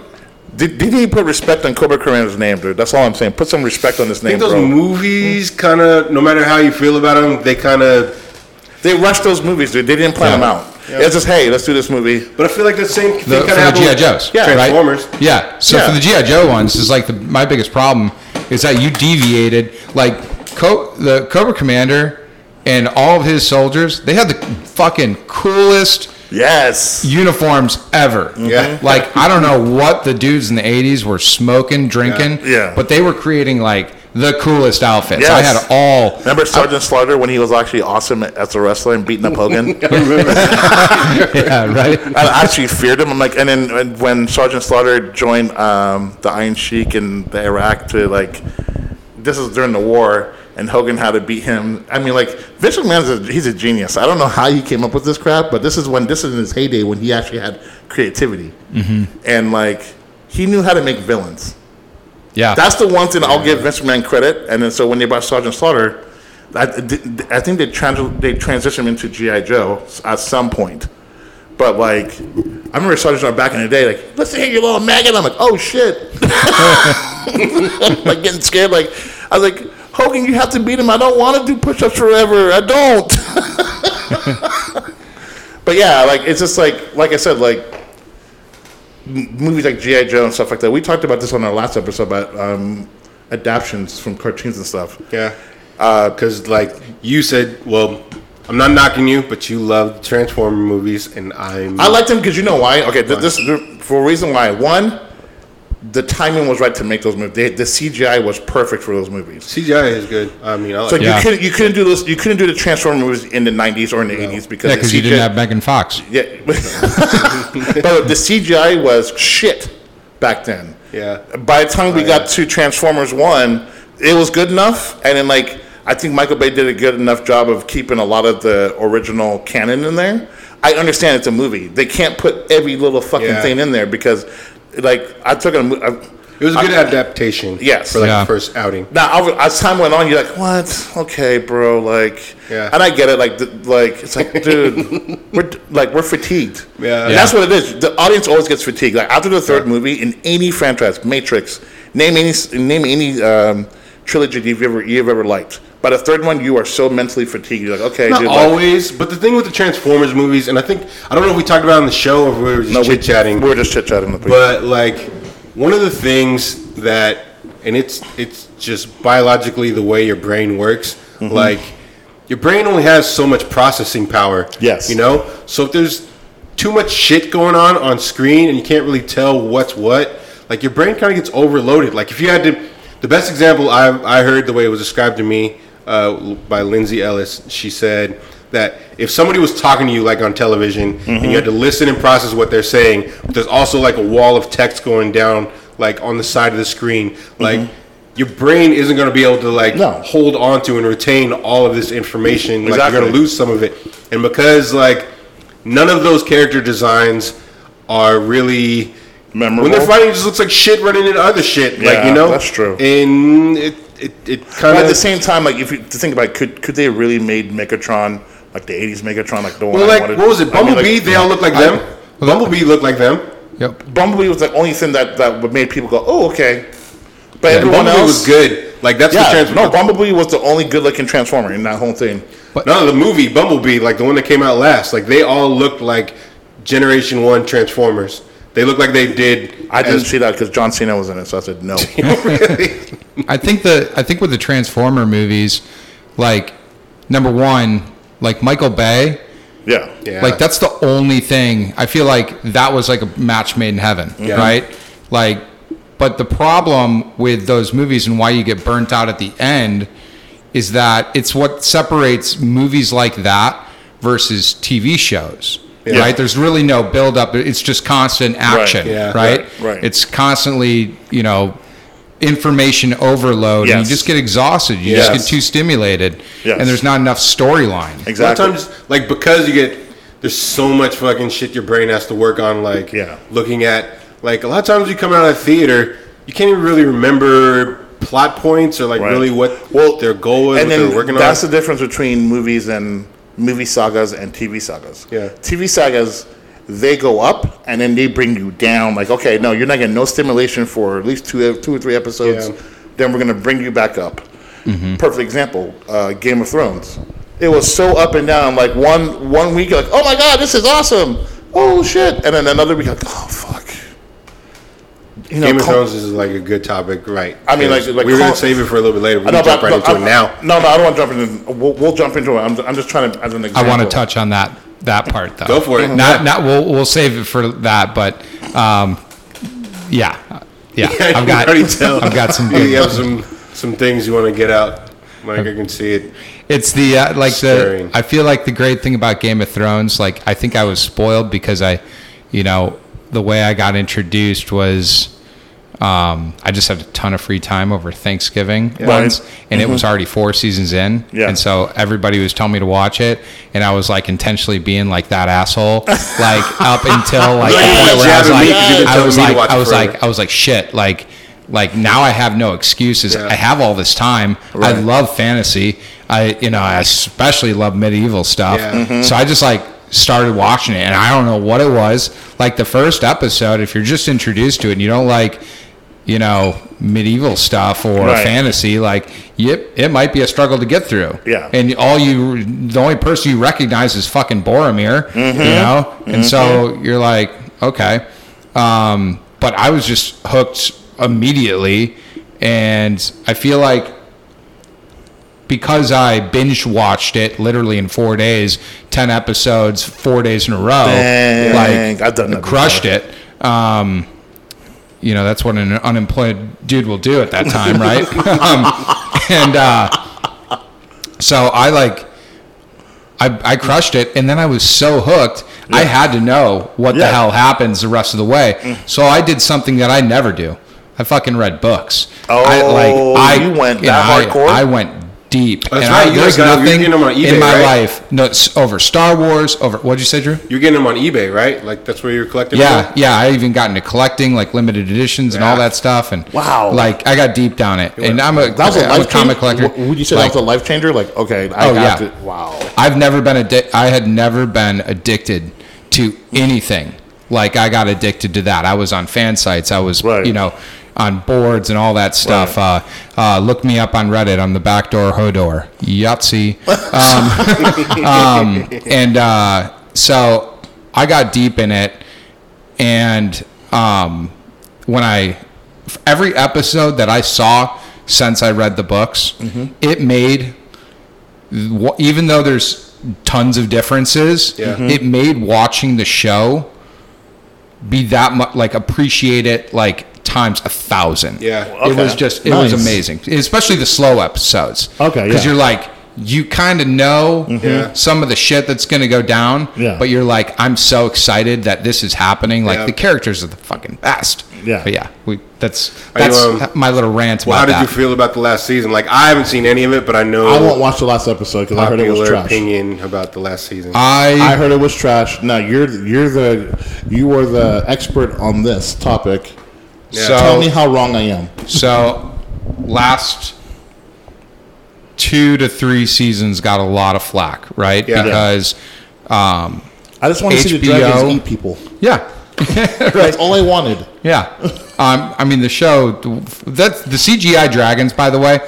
Speaker 1: did, didn't he put respect on Cobra Commander's name, dude? That's all I'm saying. Put some respect on his
Speaker 2: I
Speaker 1: name,
Speaker 2: think those
Speaker 1: bro.
Speaker 2: movies kind of, no matter how you feel about them, they kind of.
Speaker 1: they rushed those movies, dude. They didn't plan
Speaker 3: Yeah.
Speaker 1: them out. It's just, hey, let's do this movie.
Speaker 2: But I feel like the same thing
Speaker 3: the,
Speaker 2: kind
Speaker 3: for
Speaker 2: of
Speaker 3: the
Speaker 2: happened
Speaker 3: GI
Speaker 2: with
Speaker 3: Joes,
Speaker 1: Yeah.
Speaker 3: right?
Speaker 2: Transformers.
Speaker 3: Yeah. So
Speaker 1: Yeah.
Speaker 3: for the GI Joe ones, is like the my biggest problem is that you deviated. Like Co- the Cobra Commander and all of his soldiers, they had the fucking coolest
Speaker 1: Yes.
Speaker 3: uniforms ever.
Speaker 2: Yeah.
Speaker 3: Like I don't know what the dudes in the '80s were smoking, drinking.
Speaker 1: Yeah.
Speaker 3: But they were creating like the coolest outfits. I had all.
Speaker 1: Remember Sergeant Slaughter when he was actually awesome as a wrestler and beating up Hogan?
Speaker 3: yeah. Right.
Speaker 1: I actually feared him. I'm like, and then when- when Sergeant Slaughter joined um, the Iron Sheik in the Iraq to like, this is during the war, and Hogan had to beat him. I mean, like Vince McMahon's a, he's a genius. I don't know how he came up with this crap, but this is when this is in his heyday when he actually had creativity, mm-hmm. and like he knew how to make villains.
Speaker 3: Yeah.
Speaker 1: That's the one thing I'll give Vince McMahon credit. And then so when they brought Sergeant Slaughter, I, I think they trans- they transitioned him into GI Joe at some point. But like, I remember Sergeant Slaughter back in the day, like, listen here, you little maggot. I'm like, oh shit, like getting scared. Like, I was like, Hogan, you have to beat him. I don't want to do push-ups forever. I don't. but yeah, like it's just like, like I said, like m- movies like GI Joe and stuff like that. We talked about this on our last episode about um, adaptations from cartoons and stuff.
Speaker 2: Yeah. Because, like, you said, well, I'm not knocking you, but you love Transformer movies, and I'm.
Speaker 1: I liked them because you know why? Okay, th- this for a reason why. One, the timing was right to make those movies. They, the CGI was perfect for those movies.
Speaker 2: CGI is good. I mean, I like
Speaker 1: So
Speaker 2: it.
Speaker 3: Yeah.
Speaker 1: you couldn't you couldn't do this. You couldn't do the Transformer movies in the '90s or in the '80s because
Speaker 3: Yeah,
Speaker 1: the
Speaker 3: because you didn't have Megan Fox.
Speaker 1: Yeah, but the CGI was shit back then.
Speaker 2: Yeah.
Speaker 1: By the time we
Speaker 2: Oh,
Speaker 1: got
Speaker 2: yeah.
Speaker 1: to Transformers One, it was good enough, and then like I think Michael Bay did a good enough job of keeping a lot of the original canon in there. I understand it's a movie; they can't put every little fucking
Speaker 2: Yeah.
Speaker 1: thing in there because, like, I took a. I,
Speaker 2: It was a good adaptation.
Speaker 1: Yes.
Speaker 2: For, like,
Speaker 1: Yeah.
Speaker 2: the first outing.
Speaker 1: now, over- as time went on, you're like, "What? Okay, bro. Like,
Speaker 2: Yeah.
Speaker 1: and I get it. Like, the, like it's like, dude, we're like we're fatigued.
Speaker 2: Yeah.
Speaker 1: and that's what it is. The audience always gets fatigued. Like after the third movie in any franchise, Matrix, name any name any um, trilogy you've ever you've ever liked. By the third one, you are so mentally fatigued. You're like, okay,
Speaker 2: Not
Speaker 1: dude, like,
Speaker 2: always, but the thing with the Transformers movies, and I think I don't know if we talked about it on the show or if we were just
Speaker 1: no,
Speaker 2: chit chatting.
Speaker 1: We were just chit chatting.
Speaker 2: But like one of the things that, and it's it's just biologically the way your brain works.
Speaker 1: Mm-hmm.
Speaker 2: Like your brain only has so much processing power.
Speaker 1: Yes.
Speaker 2: You know, so if there's too much shit going on on screen and you can't really tell what's what, like your brain kind of gets overloaded. Like if you had to, the best example I I heard the way it was described to me uh, by Lindsay Ellis. She said that if somebody was talking to you like on television and you had to listen and process what they're saying, but there's also like a wall of text going down like on the side of the screen, like your brain isn't going to be able to like
Speaker 1: No.
Speaker 2: hold on to and retain all of this information. Like you're going to lose some of it, and because like none of those character designs are really
Speaker 1: Memorable.
Speaker 2: when they're fighting, it just looks like shit running into other shit. like you know,
Speaker 1: that's true.
Speaker 2: And it it, it kind
Speaker 1: But at the same time, like if you to think about, it, could could they really made Megatron like the '80s Megatron, like the one?
Speaker 2: well,
Speaker 1: I
Speaker 2: like
Speaker 1: wanted?
Speaker 2: what was it?
Speaker 1: I mean,
Speaker 2: Bumblebee?
Speaker 1: like,
Speaker 2: they all look like them. Bumblebee looked like them.
Speaker 3: Yep.
Speaker 1: Bumblebee was the only thing that that made people go, "Oh, okay." But
Speaker 2: And
Speaker 1: everyone
Speaker 2: Bumblebee
Speaker 1: else
Speaker 2: was good. Like that's the
Speaker 1: Yeah,
Speaker 2: trans-
Speaker 1: no, Bumblebee was the only good-looking Transformer in that whole thing.
Speaker 2: But, no, the movie Bumblebee, like the one that came out last, like they all looked like Generation One Transformers. They look like they did.
Speaker 1: I didn't
Speaker 2: as-
Speaker 1: see that because John Cena was in it, so I said no.
Speaker 3: I think the I think with the Transformer movies, like number one, like Michael Bay,
Speaker 1: yeah,
Speaker 2: Yeah.
Speaker 3: like that's the only thing I feel like that was like a match made in heaven,
Speaker 2: Yeah.
Speaker 3: right? Like, but the problem with those movies and why you get burnt out at the end is that it's what separates movies like that versus TV shows.
Speaker 2: Yeah.
Speaker 3: Right? There's really no build up. It's just constant action.
Speaker 2: Yeah.
Speaker 3: Right?
Speaker 1: Right, right.
Speaker 3: It's constantly, you know, information overload and you just get exhausted. You
Speaker 1: Yes.
Speaker 3: just get too stimulated
Speaker 1: Yes.
Speaker 3: and there's not enough storyline.
Speaker 1: exactly.
Speaker 2: Sometimes, like because you get there's so much fucking shit your brain has to work on. Like
Speaker 1: Yeah.
Speaker 2: looking at like a lot of times you come out of theater, you can't even really remember plot points or like
Speaker 1: Right.
Speaker 2: really what
Speaker 1: Well,
Speaker 2: their goal was,
Speaker 1: and
Speaker 2: what
Speaker 1: then
Speaker 2: they're working on.
Speaker 1: that's
Speaker 2: on.
Speaker 1: the difference between movies and movie sagas and TV sagas.
Speaker 2: Yeah.
Speaker 1: TV sagas, they go up and then they bring you down. Like, okay, no, you're not getting no stimulation for at least two, two or three episodes.
Speaker 2: Yeah.
Speaker 1: Then we're gonna bring you back up.
Speaker 3: Mm-hmm.
Speaker 1: Perfect example: uh, Game of Thrones. It was so up and down. Like one one week, you're like, oh my god, this is awesome. Oh shit, and then another week, like, oh fuck. You know,
Speaker 2: Game of
Speaker 1: com-
Speaker 2: Thrones is like a good topic, right?
Speaker 1: I mean, like- like
Speaker 2: we were gonna save it for a little bit later. We
Speaker 1: I
Speaker 2: can jump
Speaker 1: but-
Speaker 2: right
Speaker 1: but
Speaker 2: into
Speaker 1: I'm-
Speaker 2: it now.
Speaker 1: No, no, I don't want to jump into. We'll, we'll jump into it. I'm, I'm just trying to as an
Speaker 3: I want to touch on that that part though.
Speaker 2: Go for it.
Speaker 3: Not not we'll we'll save it for that, but um, yeah, yeah.
Speaker 2: I
Speaker 3: I've got
Speaker 2: already tell.
Speaker 3: I've got some.
Speaker 2: You have some some things you want to get out. Like I can see it.
Speaker 3: it's the uh, like
Speaker 2: Stirring.
Speaker 3: the. I feel like the great thing about Game of Thrones, like I think I was spoiled because I, you know, the way I got introduced was. Um, I just had a ton of free time over Thanksgiving once, and it was already four seasons in,
Speaker 1: Yeah.
Speaker 3: and so everybody was telling me to watch it, and I was like intentionally being like that asshole, like up until like the point where I was like,
Speaker 2: 'cause you've been
Speaker 3: I was like, I was like, I was like, shit, like, like now I have no excuses.
Speaker 2: Yeah.
Speaker 3: I have all this time. I love fantasy. I, you know, I especially love medieval stuff.
Speaker 2: Yeah.
Speaker 3: So I just like started watching it, and I don't know what it was. Like the first episode, if you're just introduced to it and you don't like, you know, medieval stuff or
Speaker 1: Right.
Speaker 3: fantasy, like, yep, it might be a struggle to get through.
Speaker 1: Yeah.
Speaker 3: And all you, the only person you recognize is fucking Boromir, you know? And so you're like, okay. Um, but I was just hooked immediately. And I feel like because I binge watched it literally in four days, 10 episodes, four days in a row,
Speaker 1: Dang,
Speaker 3: like,
Speaker 1: I've done
Speaker 3: crushed
Speaker 1: before.
Speaker 3: it. Um, you know, that's what an unemployed dude will do at that time, right? um, and uh, so I like, I, I crushed it, and then I was so hooked, I had to know what the hell happens the rest of the way. So I did something that I never do. I fucking read books. I,
Speaker 1: Oh, you went that
Speaker 3: I-
Speaker 1: hardcore?
Speaker 3: I went deep.
Speaker 2: That's
Speaker 3: and
Speaker 2: right,
Speaker 3: I,
Speaker 2: you
Speaker 3: there's
Speaker 2: guys got- you're
Speaker 3: nothing
Speaker 2: getting them on eBay,
Speaker 3: in my
Speaker 2: right?
Speaker 3: life no, over Star Wars. Over what'd you say, Drew?
Speaker 2: You're getting them on eBay, right? Like that's where you're collecting.
Speaker 3: Yeah,
Speaker 2: them?
Speaker 3: yeah. I even got into collecting like limited editions and all that stuff. And
Speaker 1: Wow.
Speaker 3: like I got deep down it. And I'm a,
Speaker 1: That was a
Speaker 3: I'm
Speaker 1: life
Speaker 3: comic
Speaker 1: changer?
Speaker 3: collector.
Speaker 1: Would you say
Speaker 3: Like,
Speaker 1: that was a life changer? Like, okay, I
Speaker 3: Oh,
Speaker 1: got
Speaker 3: yeah.
Speaker 1: to. Wow.
Speaker 3: I've never been addi- I had never been addicted to anything. Like I got addicted to that. I was on fan sites. I was,
Speaker 1: Right.
Speaker 3: you know, on boards and all that stuff. Uh, uh, look me up on Reddit. I'm the backdoor Hodor. Yahtzee. Um, um, and uh, so I got deep in it, and um, when I every episode that I saw since I read the books, it made even though there's tons of differences,
Speaker 2: Yeah.
Speaker 1: Mm-hmm.
Speaker 3: it made watching the show be that much like appreciate it like times a thousand.
Speaker 2: Yeah.
Speaker 3: It was just it was amazing, especially the slow episodes.
Speaker 1: Okay,
Speaker 3: because
Speaker 1: yeah.
Speaker 3: you're like you kind of know
Speaker 2: Yeah.
Speaker 3: some of the shit that's going to go down,
Speaker 1: Yeah.
Speaker 3: but you're like, I'm so excited that this is happening. Like
Speaker 2: Yeah.
Speaker 3: the characters are the fucking best.
Speaker 1: Yeah.
Speaker 3: but yeah, we that's
Speaker 2: Are you,
Speaker 3: that's
Speaker 2: um,
Speaker 3: my little rant
Speaker 2: Well, how
Speaker 3: about
Speaker 2: did you feel about the last season? Like I haven't seen any of it, but I know
Speaker 1: I won't watch the last episode because I heard it was trash.
Speaker 2: opinion about the last season.
Speaker 1: I
Speaker 3: I
Speaker 1: heard it was trash. Now you're you're the you are the expert on this topic.
Speaker 2: Yeah.
Speaker 3: so
Speaker 1: Tell me how wrong I am.
Speaker 3: so last two to three seasons got a lot of flack, right?
Speaker 2: Yeah.
Speaker 3: Because um,
Speaker 1: I just want to see the
Speaker 3: HBO.
Speaker 1: dragons eat people.
Speaker 3: yeah,
Speaker 1: That's all I wanted.
Speaker 3: Yeah, um, I mean the show. That's the CGI dragons. By the way,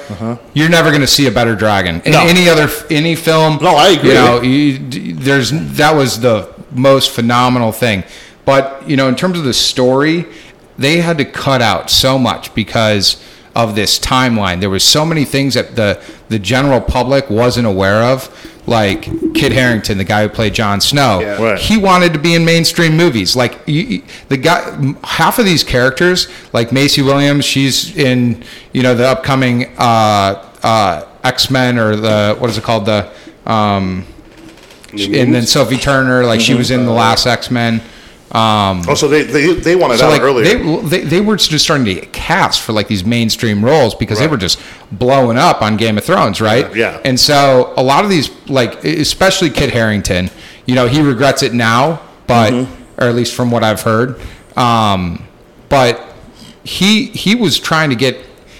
Speaker 3: you're never going to see a better dragon in
Speaker 1: Uh-huh. No.
Speaker 3: any other any film.
Speaker 1: No, I agree.
Speaker 3: You know, you, there's that was the most phenomenal thing. But you know, in terms of the story, they had to cut out so much because of this timeline. There was so many things that the the general public wasn't aware of. Like Kit Harington, the guy who played Jon Snow,
Speaker 2: Yeah.
Speaker 1: Right.
Speaker 3: he wanted to be in mainstream movies. Like you, the guy, half of these characters, like Maisie Williams, she's in you know the upcoming uh, uh, X Men or the what is it called the, um, and then Sophie Turner, like she was in the last X Men. Um,
Speaker 1: so they they, they wanted
Speaker 3: so
Speaker 1: out
Speaker 3: like
Speaker 1: earlier.
Speaker 3: they, they they were just starting to get cast for like these mainstream roles because they were just blowing up on Game of Thrones, right?
Speaker 1: Yeah.
Speaker 3: And so a lot of these, like especially Kit Harington, you know, he regrets it now, but
Speaker 1: Mm-hmm.
Speaker 3: or at least from what I've heard, um, but he he was trying to get,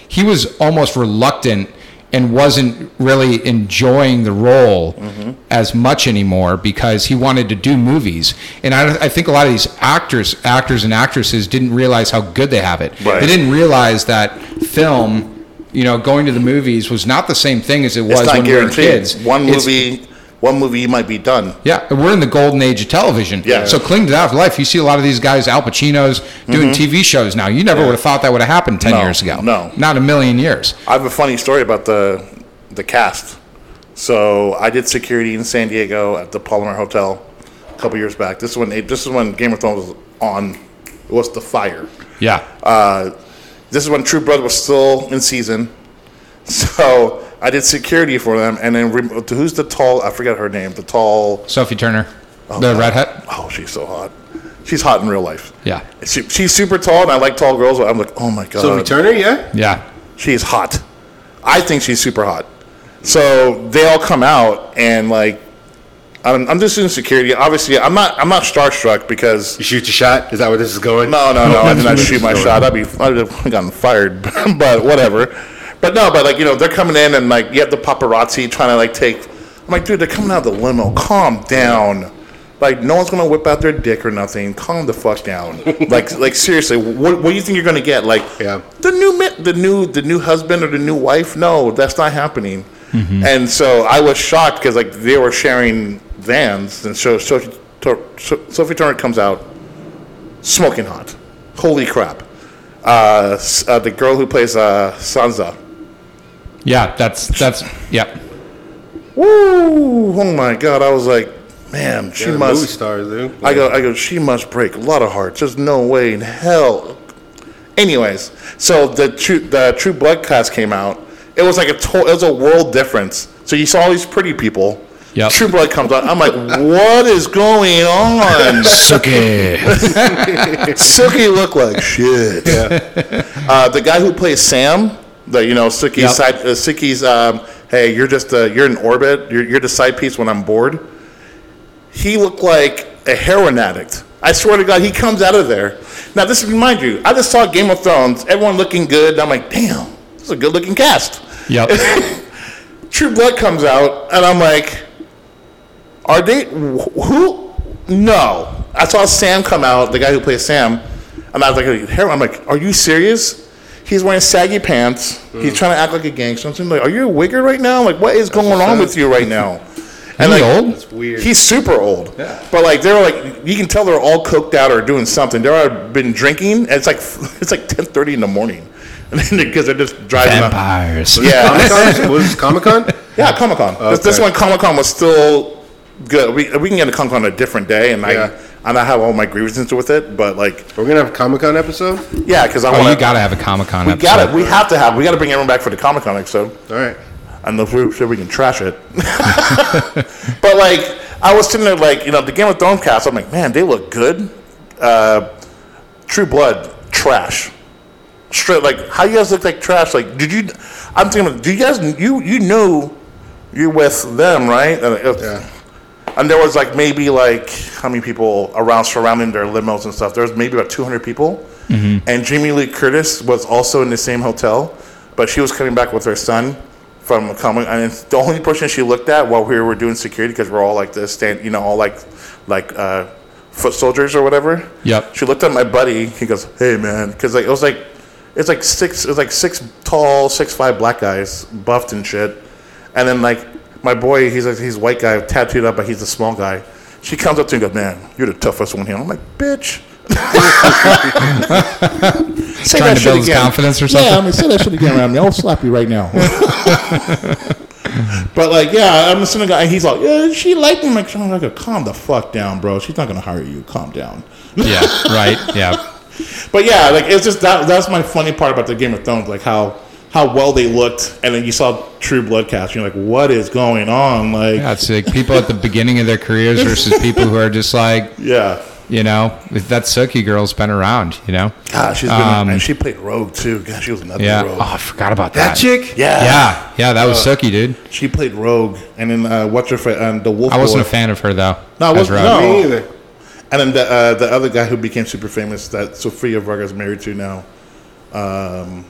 Speaker 3: he was almost reluctant and wasn't really enjoying the role
Speaker 1: Mm-hmm.
Speaker 3: as much anymore because he wanted to do movies. And I, I think a lot of these actors, actors and actresses didn't realize how good they have it.
Speaker 1: Right.
Speaker 3: They didn't realize that film, you know, going to the movies was not the same thing as it was when we were kids.
Speaker 1: One
Speaker 3: It's-
Speaker 1: movie, one movie, you might be done.
Speaker 3: yeah, we're in the golden age of television.
Speaker 1: Yeah.
Speaker 3: So cling to that for life. You see a lot of these guys, Al Pacino's, doing TV shows now. You never would have thought that would have happened ten
Speaker 1: Mm-hmm. No,
Speaker 3: years ago.
Speaker 1: no.
Speaker 3: not a million years.
Speaker 1: I have a funny story about the the cast. So I did security in San Diego at the Palomar Hotel a couple years back. This is when this is when Game of Thrones was on. It was the fire.
Speaker 3: Yeah.
Speaker 1: Uh, this is when True Blood was still in season. So I did security for them, and then rem- who's the tall? I forget her name. The tall.
Speaker 3: Sophie Turner, oh, the redhead.
Speaker 1: Oh, she's so hot. She's hot in real life.
Speaker 3: Yeah.
Speaker 1: She, she's super tall, and I like tall girls. But I'm like, oh my god,
Speaker 2: Sophie Turner, yeah.
Speaker 3: Yeah.
Speaker 1: she's hot. I think she's super hot. So they all come out, and like, I'm, I'm just doing security. Obviously, I'm not. I'm not starstruck because
Speaker 2: You shoot your shot. Is that where this is going?
Speaker 1: no, no, no. I did not shoot my shot. I'd be. I'd have gotten fired. but whatever. But no. But like you know, they're coming in, and like you have the paparazzi trying to like take. I'm like, dude, they're coming out of the limo. Calm down. Like no one's gonna whip out their dick or nothing. Calm the fuck down. like, like seriously, what, what do you think you're gonna get? Like,
Speaker 2: Yeah.
Speaker 1: the new mi- the new the new husband or the new wife? No, that's not happening. And so I was shocked because like they were sharing vans, and so so, so Sophie Turner comes out smoking hot. Holy crap! Uh, uh, the girl who plays uh, Sansa.
Speaker 3: Yeah. That's that's yeah.
Speaker 1: Woo! Oh my god! I was like, man, she
Speaker 2: Yeah, movie
Speaker 1: must.
Speaker 2: stars, dude.
Speaker 1: I go, I go. She must break a lot of hearts. There's no way in hell. Anyways, so the true the True Blood cast came out. It was like a to- it was a world difference. So you saw all these pretty people.
Speaker 3: Yep.
Speaker 1: True Blood comes out. I'm like, what is going on?
Speaker 3: Sookie.
Speaker 1: Sookie looked like shit. Uh, the guy who plays Sam, the you know Sookie's
Speaker 3: Yep.
Speaker 1: side, uh. Um, hey, you're just uh, you're in orbit. You're, you're the side piece when I'm bored. He looked like a heroin addict. I swear to God, he comes out of there. Now, this remind you, I just saw Game of Thrones. Everyone looking good. I'm like, damn, this is a good looking cast.
Speaker 3: Yep.
Speaker 1: True Blood comes out, and I'm like, are they wh- who? No, I saw Sam come out, the guy who plays Sam, and I was like, "Here," I'm like, are you serious? He's wearing saggy pants. He's trying to act like a gangster. I'm like, are you a wigger right now? Like, what is going on with you right now? And
Speaker 3: he
Speaker 1: like,
Speaker 3: old?
Speaker 2: That's weird.
Speaker 1: He's super old. Yeah. But like they're like you can tell they're all coked out or doing something. They're been drinking. And it's like it's like ten thirty in the morning, And then because they're just driving. up-
Speaker 3: Vampires.
Speaker 1: Yeah,
Speaker 2: Comic Con? Was this Comic Con?
Speaker 1: yeah, Comic Con. This, this one Comic Con was still good. We, we can get a Comic Con a different day, and
Speaker 2: Yeah.
Speaker 1: I and I have all my grievances with it. But like,
Speaker 2: We're gonna have a Comic Con episode.
Speaker 1: yeah, because I
Speaker 3: Oh,
Speaker 1: want
Speaker 3: you gotta have a Comic Con
Speaker 1: we
Speaker 3: episode.
Speaker 1: got it. We have to have. We got to bring everyone back for the Comic Con episode.
Speaker 2: All right.
Speaker 1: and if we, sure we can trash it. but like, I was sitting there like, you know, the Game of Thrones cast. I'm like, man, they look good. Uh, True Blood, trash. Straight like, how you guys look like trash? Like, did you? I'm thinking, do you guys? You you knew you're with them, right? And, it-
Speaker 2: Yeah.
Speaker 1: And there was like maybe like how many people around surrounding their limos and stuff. There was maybe about 200 people, and Jamie Lee Curtis was also in the same hotel, but she was coming back with her son from coming. And the only person she looked at while we were doing security, because we're all like this, stand, you know, all like like uh, foot soldiers or whatever.
Speaker 3: Yep.
Speaker 1: She looked at my buddy. He goes, "Hey man," because like it was like it's like six, it was like six tall, six five black guys, buffed and shit, and then like my boy, he's like he's a white guy, tattooed up, but he's a small guy. She comes up to me and goes, "Man, you're the toughest one here." I'm like, "Bitch." say
Speaker 3: Trying
Speaker 1: that
Speaker 3: to
Speaker 1: shit
Speaker 3: build his
Speaker 1: again.
Speaker 3: confidence or something. Yeah?
Speaker 1: I mean, say that shit again around me. I'll slap you right now. but like, yeah, I'm listening to guy. He's like, yeah, she liked me. I'm like, I'm like, calm the fuck down, bro. She's not gonna hire you. Calm down.
Speaker 3: Yeah, right. Yeah.
Speaker 1: But yeah, like it's just that that's my funny part about the Game of Thrones, like how how well they looked, and then you saw True Blood cast. You're like, what is going on? Like,
Speaker 3: Yeah, it's like people at the beginning of their careers versus people who are just like,
Speaker 1: yeah,
Speaker 3: you know, that Sookie girl's been around, you know?
Speaker 1: God, she's been,
Speaker 3: Um,
Speaker 1: and she played Rogue too. God, she was another
Speaker 3: Yeah.
Speaker 1: Rogue.
Speaker 3: Oh, I forgot about
Speaker 2: That
Speaker 3: that.
Speaker 2: chick?
Speaker 1: yeah,
Speaker 3: Yeah, yeah, that was Sookie, dude.
Speaker 1: she played Rogue, and then uh, what's her fa- and the Wolf.
Speaker 3: I wasn't a fan of her though.
Speaker 1: No, I wasn't-
Speaker 3: Rogue.
Speaker 1: no.
Speaker 2: Me either.
Speaker 1: And then the uh, the other guy who became super famous that Sofia Vergara's married to now, um,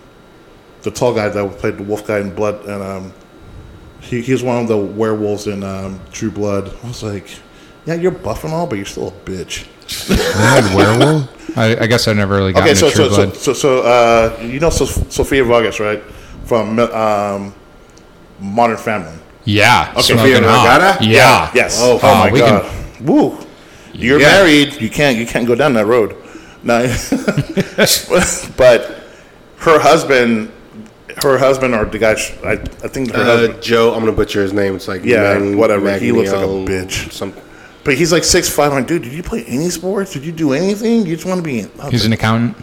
Speaker 1: the tall guy that played the wolf guy in Blood, and um, he he's one of the werewolves in um, True Blood. I was like, yeah, you're buff and all, but you're still a bitch.
Speaker 3: They had werewolf. I, I guess I never really got
Speaker 1: Okay,
Speaker 3: into
Speaker 1: so
Speaker 3: True
Speaker 1: so,
Speaker 3: Blood.
Speaker 1: so so so uh, you know Sophia Sofia Vargas, right? From um, Modern Family.
Speaker 3: yeah,
Speaker 1: Okay,
Speaker 3: smoking
Speaker 2: Sofia
Speaker 3: hot.
Speaker 2: Vergara?
Speaker 3: Yeah.
Speaker 1: Yes.
Speaker 2: Oh,
Speaker 1: Oh, my
Speaker 3: we
Speaker 1: god.
Speaker 3: can-
Speaker 1: Woo. You're
Speaker 2: Yeah.
Speaker 1: married. You can't. You can't go down that road. No. but her husband, her husband, or the guy. sh- I, I think her
Speaker 2: Uh,
Speaker 1: husband.
Speaker 2: Joe, I'm gonna butcher his name. It's like
Speaker 1: Yeah, whatever. He looks like a
Speaker 2: Magnio
Speaker 1: bitch.
Speaker 2: Some,
Speaker 1: But he's like six five. I'm like, dude, did you play any sports? Did you do anything? You just want to be? I was
Speaker 3: He's an accountant.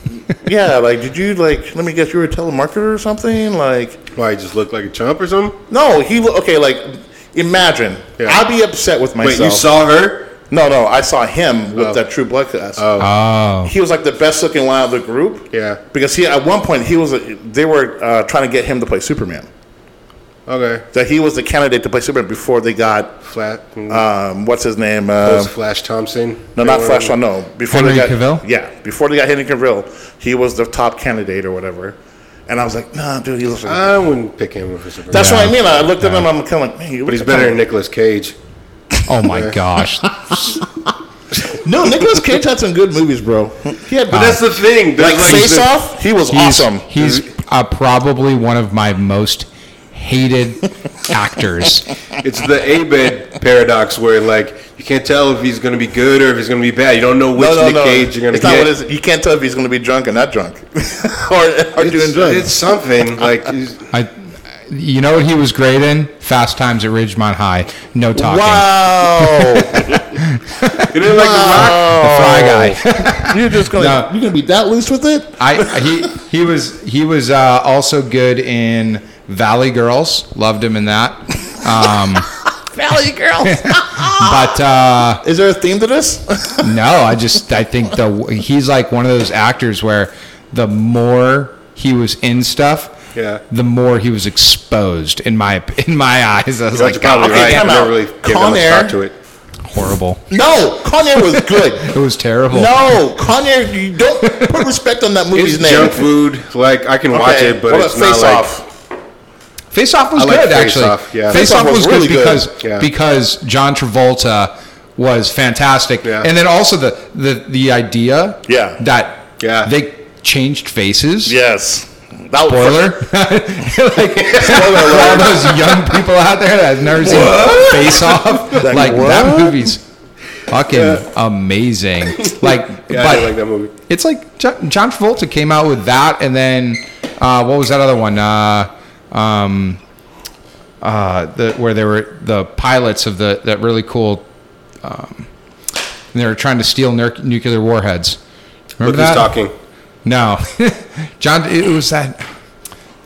Speaker 1: yeah. Like, did you like? Let me guess. You were a telemarketer or something? Like,
Speaker 2: why he just looked like a chump or something?
Speaker 1: no. He lo- okay. Like, imagine.
Speaker 2: Yeah.
Speaker 1: I'd be upset with myself.
Speaker 2: Wait, you saw her?
Speaker 1: No, no. I saw him with
Speaker 2: Oh.
Speaker 1: that True Blood cast.
Speaker 3: Oh,
Speaker 1: he was like the best looking one out of the group.
Speaker 2: Yeah.
Speaker 1: Because he at one point he was they were uh, trying to get him to play Superman.
Speaker 2: Okay.
Speaker 1: That he was the candidate to play Superman before they got
Speaker 2: Flat.
Speaker 1: um, what's his name? Uh,
Speaker 2: Post Flash Thompson.
Speaker 1: no, not Flash. No, before
Speaker 3: Henry
Speaker 1: they got
Speaker 3: Cavill?
Speaker 1: Yeah, before they got Henry Cavill, he was the top candidate or whatever. And I was like, Nah, dude, he looks like.
Speaker 2: I wouldn't pick him for Superman.
Speaker 1: That's
Speaker 3: Yeah.
Speaker 1: what I mean. I looked at him. I'm kind of like, man, you
Speaker 2: but he's better than Nicolas Cage.
Speaker 3: Oh my gosh.
Speaker 1: No, Nicolas Cage had some good movies, bro. He had
Speaker 2: But that's the thing. There's
Speaker 1: like,
Speaker 2: like
Speaker 1: Face
Speaker 2: the-
Speaker 1: Off. He was
Speaker 3: He's,
Speaker 1: awesome.
Speaker 3: he's uh, probably one of my most hated actors.
Speaker 2: It's the Abed paradox where like you can't tell if he's gonna be good or if he's gonna be bad. You don't know which Nick Cage you're gonna get.
Speaker 1: not what it is. You can't tell if he's going to be drunk or not drunk, or, or doing drugs.
Speaker 2: it's something like
Speaker 3: I, you know what he was great in? Fast Times at Ridgemont High. No talking.
Speaker 1: Wow,
Speaker 2: you didn't like the rock.
Speaker 3: The fry guy.
Speaker 1: you're just going.
Speaker 3: No.
Speaker 1: to You're going to be that loose with it?
Speaker 3: I he he was he was uh, also good in Valley Girls. Loved him in that. Um,
Speaker 1: Valley Girls.
Speaker 3: but uh,
Speaker 1: is there a theme to this?
Speaker 3: no, I just I think the he's like one of those actors where the more he was in stuff,
Speaker 2: Yeah.
Speaker 3: the more he was exposed in my in my eyes. I was
Speaker 2: That's
Speaker 3: like,
Speaker 2: probably
Speaker 1: okay,
Speaker 2: right. I never really gave
Speaker 1: Con
Speaker 2: that
Speaker 1: Air.
Speaker 2: much thought to it.
Speaker 3: horrible.
Speaker 1: no, Con Air was good.
Speaker 3: It was terrible.
Speaker 1: No, Con Air, you don't put respect on that movie's
Speaker 2: It's
Speaker 1: name.
Speaker 2: junk food. Like I can watch it, but
Speaker 1: what
Speaker 2: it's not
Speaker 1: Face
Speaker 2: like.
Speaker 1: Off?
Speaker 3: Face Off was
Speaker 2: like
Speaker 3: good
Speaker 2: Face
Speaker 3: actually.
Speaker 2: Off, yeah.
Speaker 3: Face
Speaker 1: Face
Speaker 3: Off was,
Speaker 1: was really
Speaker 3: good
Speaker 1: good.
Speaker 3: because
Speaker 2: Yeah.
Speaker 3: because John Travolta was fantastic,
Speaker 2: Yeah.
Speaker 3: and then also the the the idea
Speaker 1: Yeah.
Speaker 3: that
Speaker 2: Yeah.
Speaker 3: they changed faces.
Speaker 1: Yes. That was
Speaker 3: Spoiler, like all those young people out there that have never seen Face Off,
Speaker 1: Like,
Speaker 3: like that movie's fucking amazing. Like,
Speaker 2: Yeah,
Speaker 3: but
Speaker 2: I like that movie.
Speaker 3: it's like John, John Travolta came out with that, and then uh, what was that other one? Uh, um, uh, the where they were the pilots of the that really cool. Um, and they were trying to steal nuclear warheads. Remember
Speaker 2: Look
Speaker 3: that?
Speaker 2: who's talking.
Speaker 3: No, John. It was that.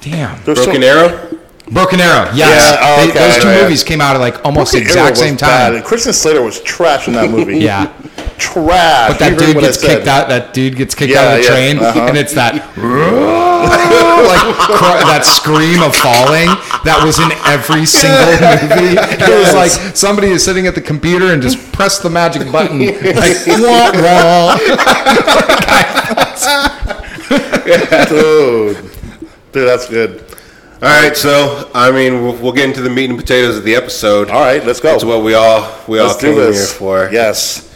Speaker 3: Damn.
Speaker 1: There's
Speaker 2: Broken
Speaker 1: so-
Speaker 2: Arrow.
Speaker 3: Broken Arrow. Yes.
Speaker 1: Yeah, oh,
Speaker 3: They-
Speaker 1: okay.
Speaker 3: those two
Speaker 1: Yeah, yeah.
Speaker 3: movies came out at like almost the exact same time.
Speaker 1: bad. Christian Slater was trash in that movie.
Speaker 3: Yeah.
Speaker 1: Trash.
Speaker 3: But that dude gets kicked out. That dude gets kicked
Speaker 1: Yeah,
Speaker 3: out of the
Speaker 1: yeah,
Speaker 3: train,
Speaker 1: uh-huh.
Speaker 3: and it's that like cr- that scream of falling that was in every single movie. It was like somebody is sitting at the computer and just press the magic button, like wah wah.
Speaker 1: dude. Dude, that's good.
Speaker 2: All right, so I mean, we'll, we'll get into the meat and potatoes of the episode.
Speaker 1: All right, let's go.
Speaker 2: That's what we all we all
Speaker 1: Let's
Speaker 2: came
Speaker 1: do
Speaker 2: here for.
Speaker 1: Yes,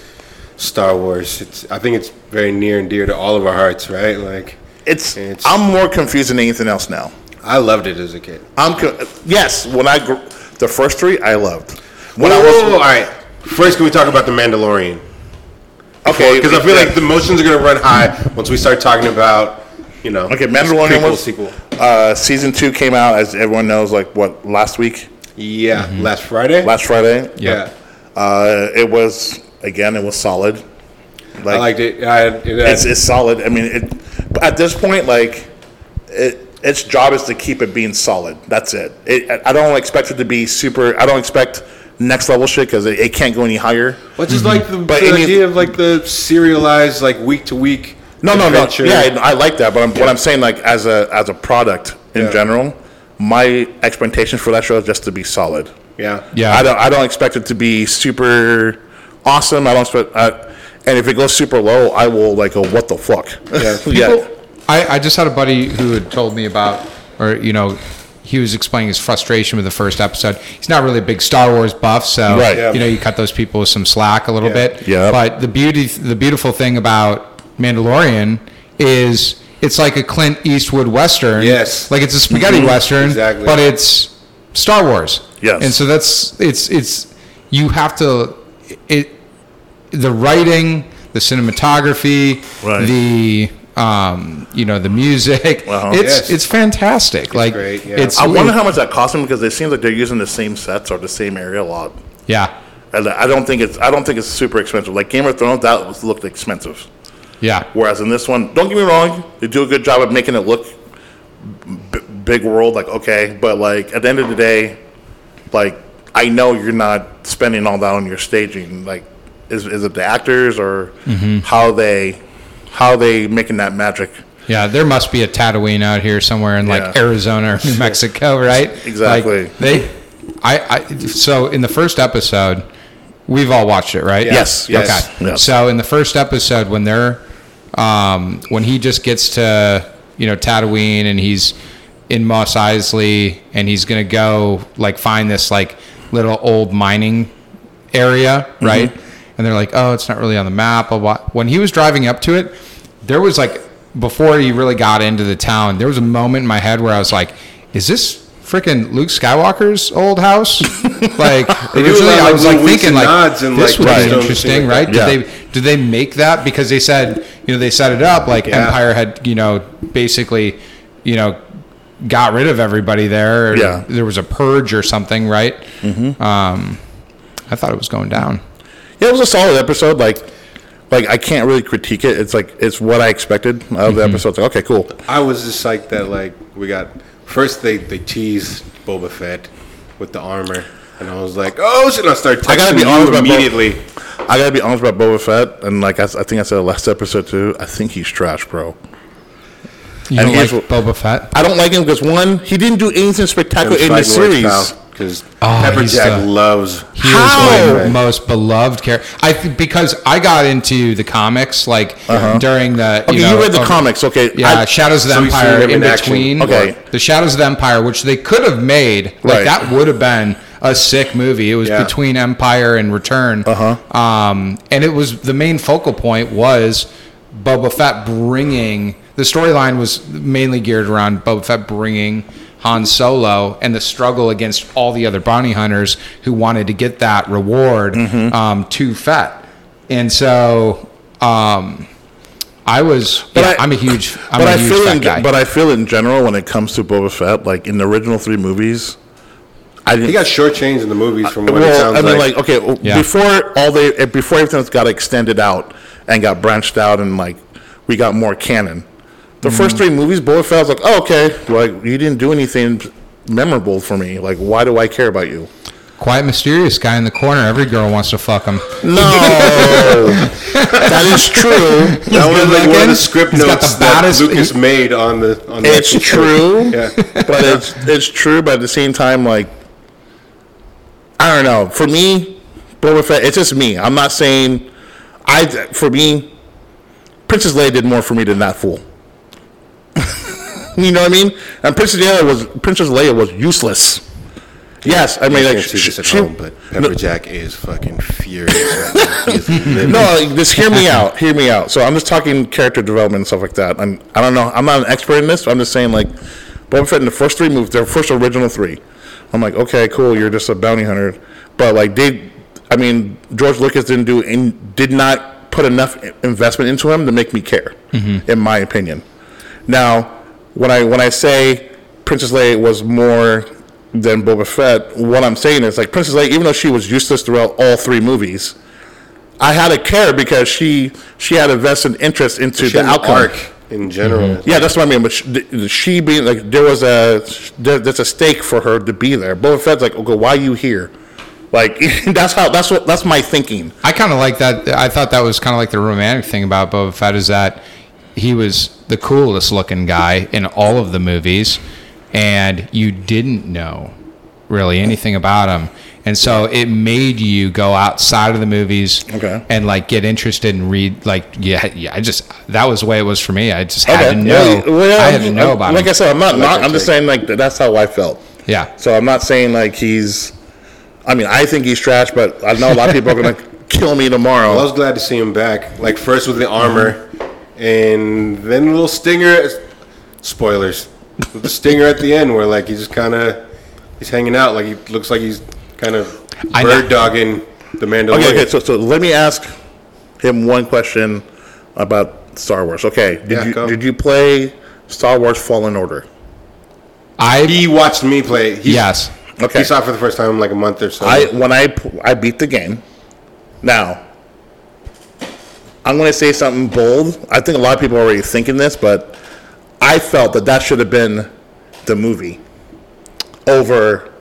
Speaker 2: Star Wars. It's I think it's very near and dear to all of our hearts, right? Like
Speaker 1: it's,
Speaker 2: It's-
Speaker 1: I'm more confused than anything else now.
Speaker 2: I loved it as a kid.
Speaker 1: I'm co- yes. When I gr- the first three, I loved. When
Speaker 2: Whoa,
Speaker 1: I
Speaker 2: whoa,
Speaker 1: was
Speaker 2: whoa, all right. First, can we talk about the Mandalorian?
Speaker 1: okay,
Speaker 2: Because I feel
Speaker 1: yeah.
Speaker 2: like the emotions are gonna run high once we start talking about, you know,
Speaker 1: Okay, Mandalorian
Speaker 2: prequel,
Speaker 1: was
Speaker 2: sequel.
Speaker 1: Uh, season two came out, as everyone knows, like what last week,
Speaker 2: Yeah, last Friday.
Speaker 1: last Friday.
Speaker 2: yeah,
Speaker 1: Uh, it was again, it was solid. Like,
Speaker 2: I liked it. I, it
Speaker 1: it's, it's solid. I mean, it, at this point, like, it, its job is to keep it being solid. That's it. it. I don't expect it to be super. I don't expect next level shit because it, it can't go any higher.
Speaker 2: What's just like the,
Speaker 1: But
Speaker 2: the
Speaker 1: any-
Speaker 2: idea of like the serialized like week to week.
Speaker 1: No, no, no.
Speaker 2: adventure?
Speaker 1: Yeah, I, I like that, but I'm, what I'm saying, like, as a as a product in
Speaker 2: Yeah.
Speaker 1: general, my expectation for that show is just to be solid.
Speaker 2: yeah,
Speaker 3: Yeah.
Speaker 1: I don't. I don't expect it to be super awesome. I don't expect. Uh, and if it goes super low, I will like go, "What the fuck?"
Speaker 2: Yeah.
Speaker 1: yeah.
Speaker 3: I, I just had a buddy who had told me about, or you know, he was explaining his frustration with the first episode. He's not really a big Star Wars buff, so
Speaker 1: Right.
Speaker 2: Yeah.
Speaker 3: you know, you cut those people with some slack a little
Speaker 2: Yeah.
Speaker 3: bit.
Speaker 1: Yeah.
Speaker 3: But the beauty, the beautiful thing about Mandalorian is it's like a Clint Eastwood western.
Speaker 2: Yes.
Speaker 3: like it's a spaghetti western,
Speaker 2: Exactly.
Speaker 3: but it's Star Wars.
Speaker 1: Yes.
Speaker 3: and so that's it's it's you have to it the writing, the cinematography,
Speaker 1: Right.
Speaker 3: the um, you know the music.
Speaker 1: Uh-huh.
Speaker 3: It's
Speaker 2: Yes.
Speaker 3: it's fantastic. like
Speaker 2: great, yeah.
Speaker 3: it's
Speaker 1: I wonder how much that cost them because it seems like they're using the same sets or the same area a lot.
Speaker 3: yeah
Speaker 1: And I don't think it's. I don't think it's super expensive. Like Game of Thrones, that was, looked expensive.
Speaker 3: yeah
Speaker 1: Whereas in this one, don't get me wrong, they do a good job of making it look b- big world. Like okay, but like at the end of the day, like I know you're not spending all that on your staging. Like, is is it the actors or
Speaker 3: Mm-hmm.
Speaker 1: how they how they making that magic?
Speaker 3: yeah. There must be a Tatooine out here somewhere in like
Speaker 1: Yeah.
Speaker 3: Arizona or New Mexico, right?
Speaker 1: Exactly.
Speaker 3: Like, they, I, I so in the first episode, we've all watched it, right?
Speaker 1: Yes, yes,
Speaker 3: Okay.
Speaker 1: yes.
Speaker 3: So in the first episode, when they're um, when he just gets to you know Tatooine and he's in Mos Eisley and he's gonna go like find this like little old mining area, right? And they're like, oh, it's not really on the map. When he was driving up to it, there was like before he really got into the town, there was a moment in my head where I was like, is this freaking Luke Skywalker's old house? like originally, I was like thinking like this would be interesting, right? Did they did they make that because they said you know they set it up like. Empire had you know basically you know got rid of everybody there.
Speaker 1: Yeah.
Speaker 3: there was a purge or something, right? Mm-hmm. Um, I thought it was going down.
Speaker 1: Yeah, it was a solid episode. Like, like I can't really critique it. It's like it's what I expected out of
Speaker 3: Mm-hmm.
Speaker 1: the episode. It's like, okay, cool.
Speaker 2: I was just like that. Like we got first they they teased Boba Fett with the armor, and I was like, oh should I start texting
Speaker 1: I gotta be
Speaker 2: you
Speaker 1: honest about Bo-
Speaker 2: immediately.
Speaker 1: I gotta be honest about Boba Fett, and like I think I said last episode too. I think he's trash, bro.
Speaker 3: You
Speaker 1: And
Speaker 3: don't like
Speaker 1: here's
Speaker 3: Boba Fett?
Speaker 1: I don't like him because one, he didn't do anything spectacular in the series.
Speaker 2: Because
Speaker 3: Oh,
Speaker 2: Pepper Jack
Speaker 3: the-
Speaker 2: loves.
Speaker 3: He
Speaker 1: How?
Speaker 3: is my most beloved character. I think because I got into the comics like during the you,
Speaker 1: Uh-huh. Okay, you, read the comics, okay?
Speaker 3: Yeah,
Speaker 1: I-
Speaker 3: Shadows of the
Speaker 2: So
Speaker 3: Empire in
Speaker 2: in
Speaker 3: between.
Speaker 1: Okay.
Speaker 3: The Shadows of the Empire, which they could have made, like
Speaker 1: Right.
Speaker 3: that would have been a sick movie. It was
Speaker 2: Yeah.
Speaker 3: between Empire and Return.
Speaker 1: Uh-huh.
Speaker 3: Um, and it was the main focal point was Boba Fett bringing the storyline was mainly geared around Boba Fett bringing Han Solo and the struggle against all the other bounty hunters who wanted to get that reward
Speaker 1: Mm-hmm.
Speaker 3: um, to Fett. And so um, I was,
Speaker 1: But
Speaker 3: yeah,
Speaker 1: I-
Speaker 3: I, am a huge, I'm
Speaker 1: but
Speaker 3: a
Speaker 1: I
Speaker 3: huge
Speaker 1: feel
Speaker 3: Fett
Speaker 1: in,
Speaker 3: guy.
Speaker 1: but I feel in general when it comes to Boba Fett, like in the original three movies, I didn't.
Speaker 2: He got shortchanged in the movies from what it
Speaker 1: well,
Speaker 2: sounds
Speaker 1: I mean,
Speaker 2: like.
Speaker 1: like, okay, well,
Speaker 3: Yeah.
Speaker 1: before all they, before everything got extended out and got branched out, and like we got more canon. The
Speaker 3: Mm-hmm.
Speaker 1: first three movies, Boba Fett was like, oh, okay, like you didn't do anything memorable for me. Like, why do I care about you?
Speaker 3: Quiet, mysterious guy in the corner. Every girl wants to fuck him.
Speaker 1: No, that is true.
Speaker 2: That was like one of
Speaker 3: looking.
Speaker 2: the script
Speaker 3: He's got
Speaker 2: notes
Speaker 3: the
Speaker 2: that
Speaker 3: baddest-
Speaker 2: Lucas made on the on the
Speaker 1: It's true,
Speaker 2: Yeah.
Speaker 1: but it's it's true. But at the same time, like I don't know. For me, Boba Fett. It's just me. I'm not saying I. For me, Princess Leia did more for me than that fool. You know what I mean? And Princess Leia was Princess Leia was useless. Yes, I mean like
Speaker 2: can't see this at
Speaker 1: she-
Speaker 2: home, but Pepper Jack is fucking furious. Right now. Is.
Speaker 1: No, like, just hear me out. Hear me out. So I'm just talking character development and stuff like that. I'm, I don't know. I'm not an expert in this. But I'm just saying, like, Boba Fett in the first three movies, their first original three. I'm like, okay, cool. You're just a bounty hunter, but like they, I mean, George Lucas didn't do, in, did not put enough investment into him to make me care, mm-hmm. in my opinion. Now, when I when I say Princess Leia was more than Boba Fett, what I'm saying is like Princess Leia, even though she was useless throughout all three movies, I had to care because she she had a vested interest into the outcome.
Speaker 2: arc in general. Mm-hmm.
Speaker 1: Yeah, that's what I mean. But she, she being like, there was a there, there's a stake for her to be there. Boba Fett's like, okay, why are you here? Like that's how that's what that's my thinking.
Speaker 3: I kind of like that. I thought that was kind of like the romantic thing about Boba Fett is that he was the coolest looking guy in all of the movies, and you didn't know really anything about him. And so it made you go outside of the movies
Speaker 1: Okay.
Speaker 3: and like get interested and read like yeah yeah I just that was the way it was for me I just had
Speaker 1: Okay,
Speaker 3: to know
Speaker 1: Well, well,
Speaker 3: I had to know
Speaker 1: I'm-
Speaker 3: about
Speaker 1: Like
Speaker 3: him
Speaker 1: I said, I'm not.
Speaker 2: like
Speaker 1: not I'm just saying like that's how I felt.
Speaker 3: yeah
Speaker 1: So I'm not saying like he's. I mean, I think he's trash, but I know a lot of people are gonna kill me tomorrow.
Speaker 2: Well, I was glad to see him back. Like first with the armor, and then a little stinger. Spoilers. With the stinger at the end, where like he's just kind of he's hanging out. Like he looks like he's kind of
Speaker 3: I
Speaker 2: bird dogging the Mandalorian.
Speaker 1: Okay, okay. So, so let me ask him one question about Star Wars. Okay, did
Speaker 2: Yeah,
Speaker 1: you
Speaker 2: go.
Speaker 1: did you play Star Wars Fallen Order?
Speaker 3: I
Speaker 2: he watched me play. He,
Speaker 3: yes
Speaker 1: Okay.
Speaker 2: He saw it for the first time in like a month or so.
Speaker 1: I when I p- I beat the game. Now, I'm going to say something bold. I think a lot of people are already thinking this, but I felt that that should have been the movie over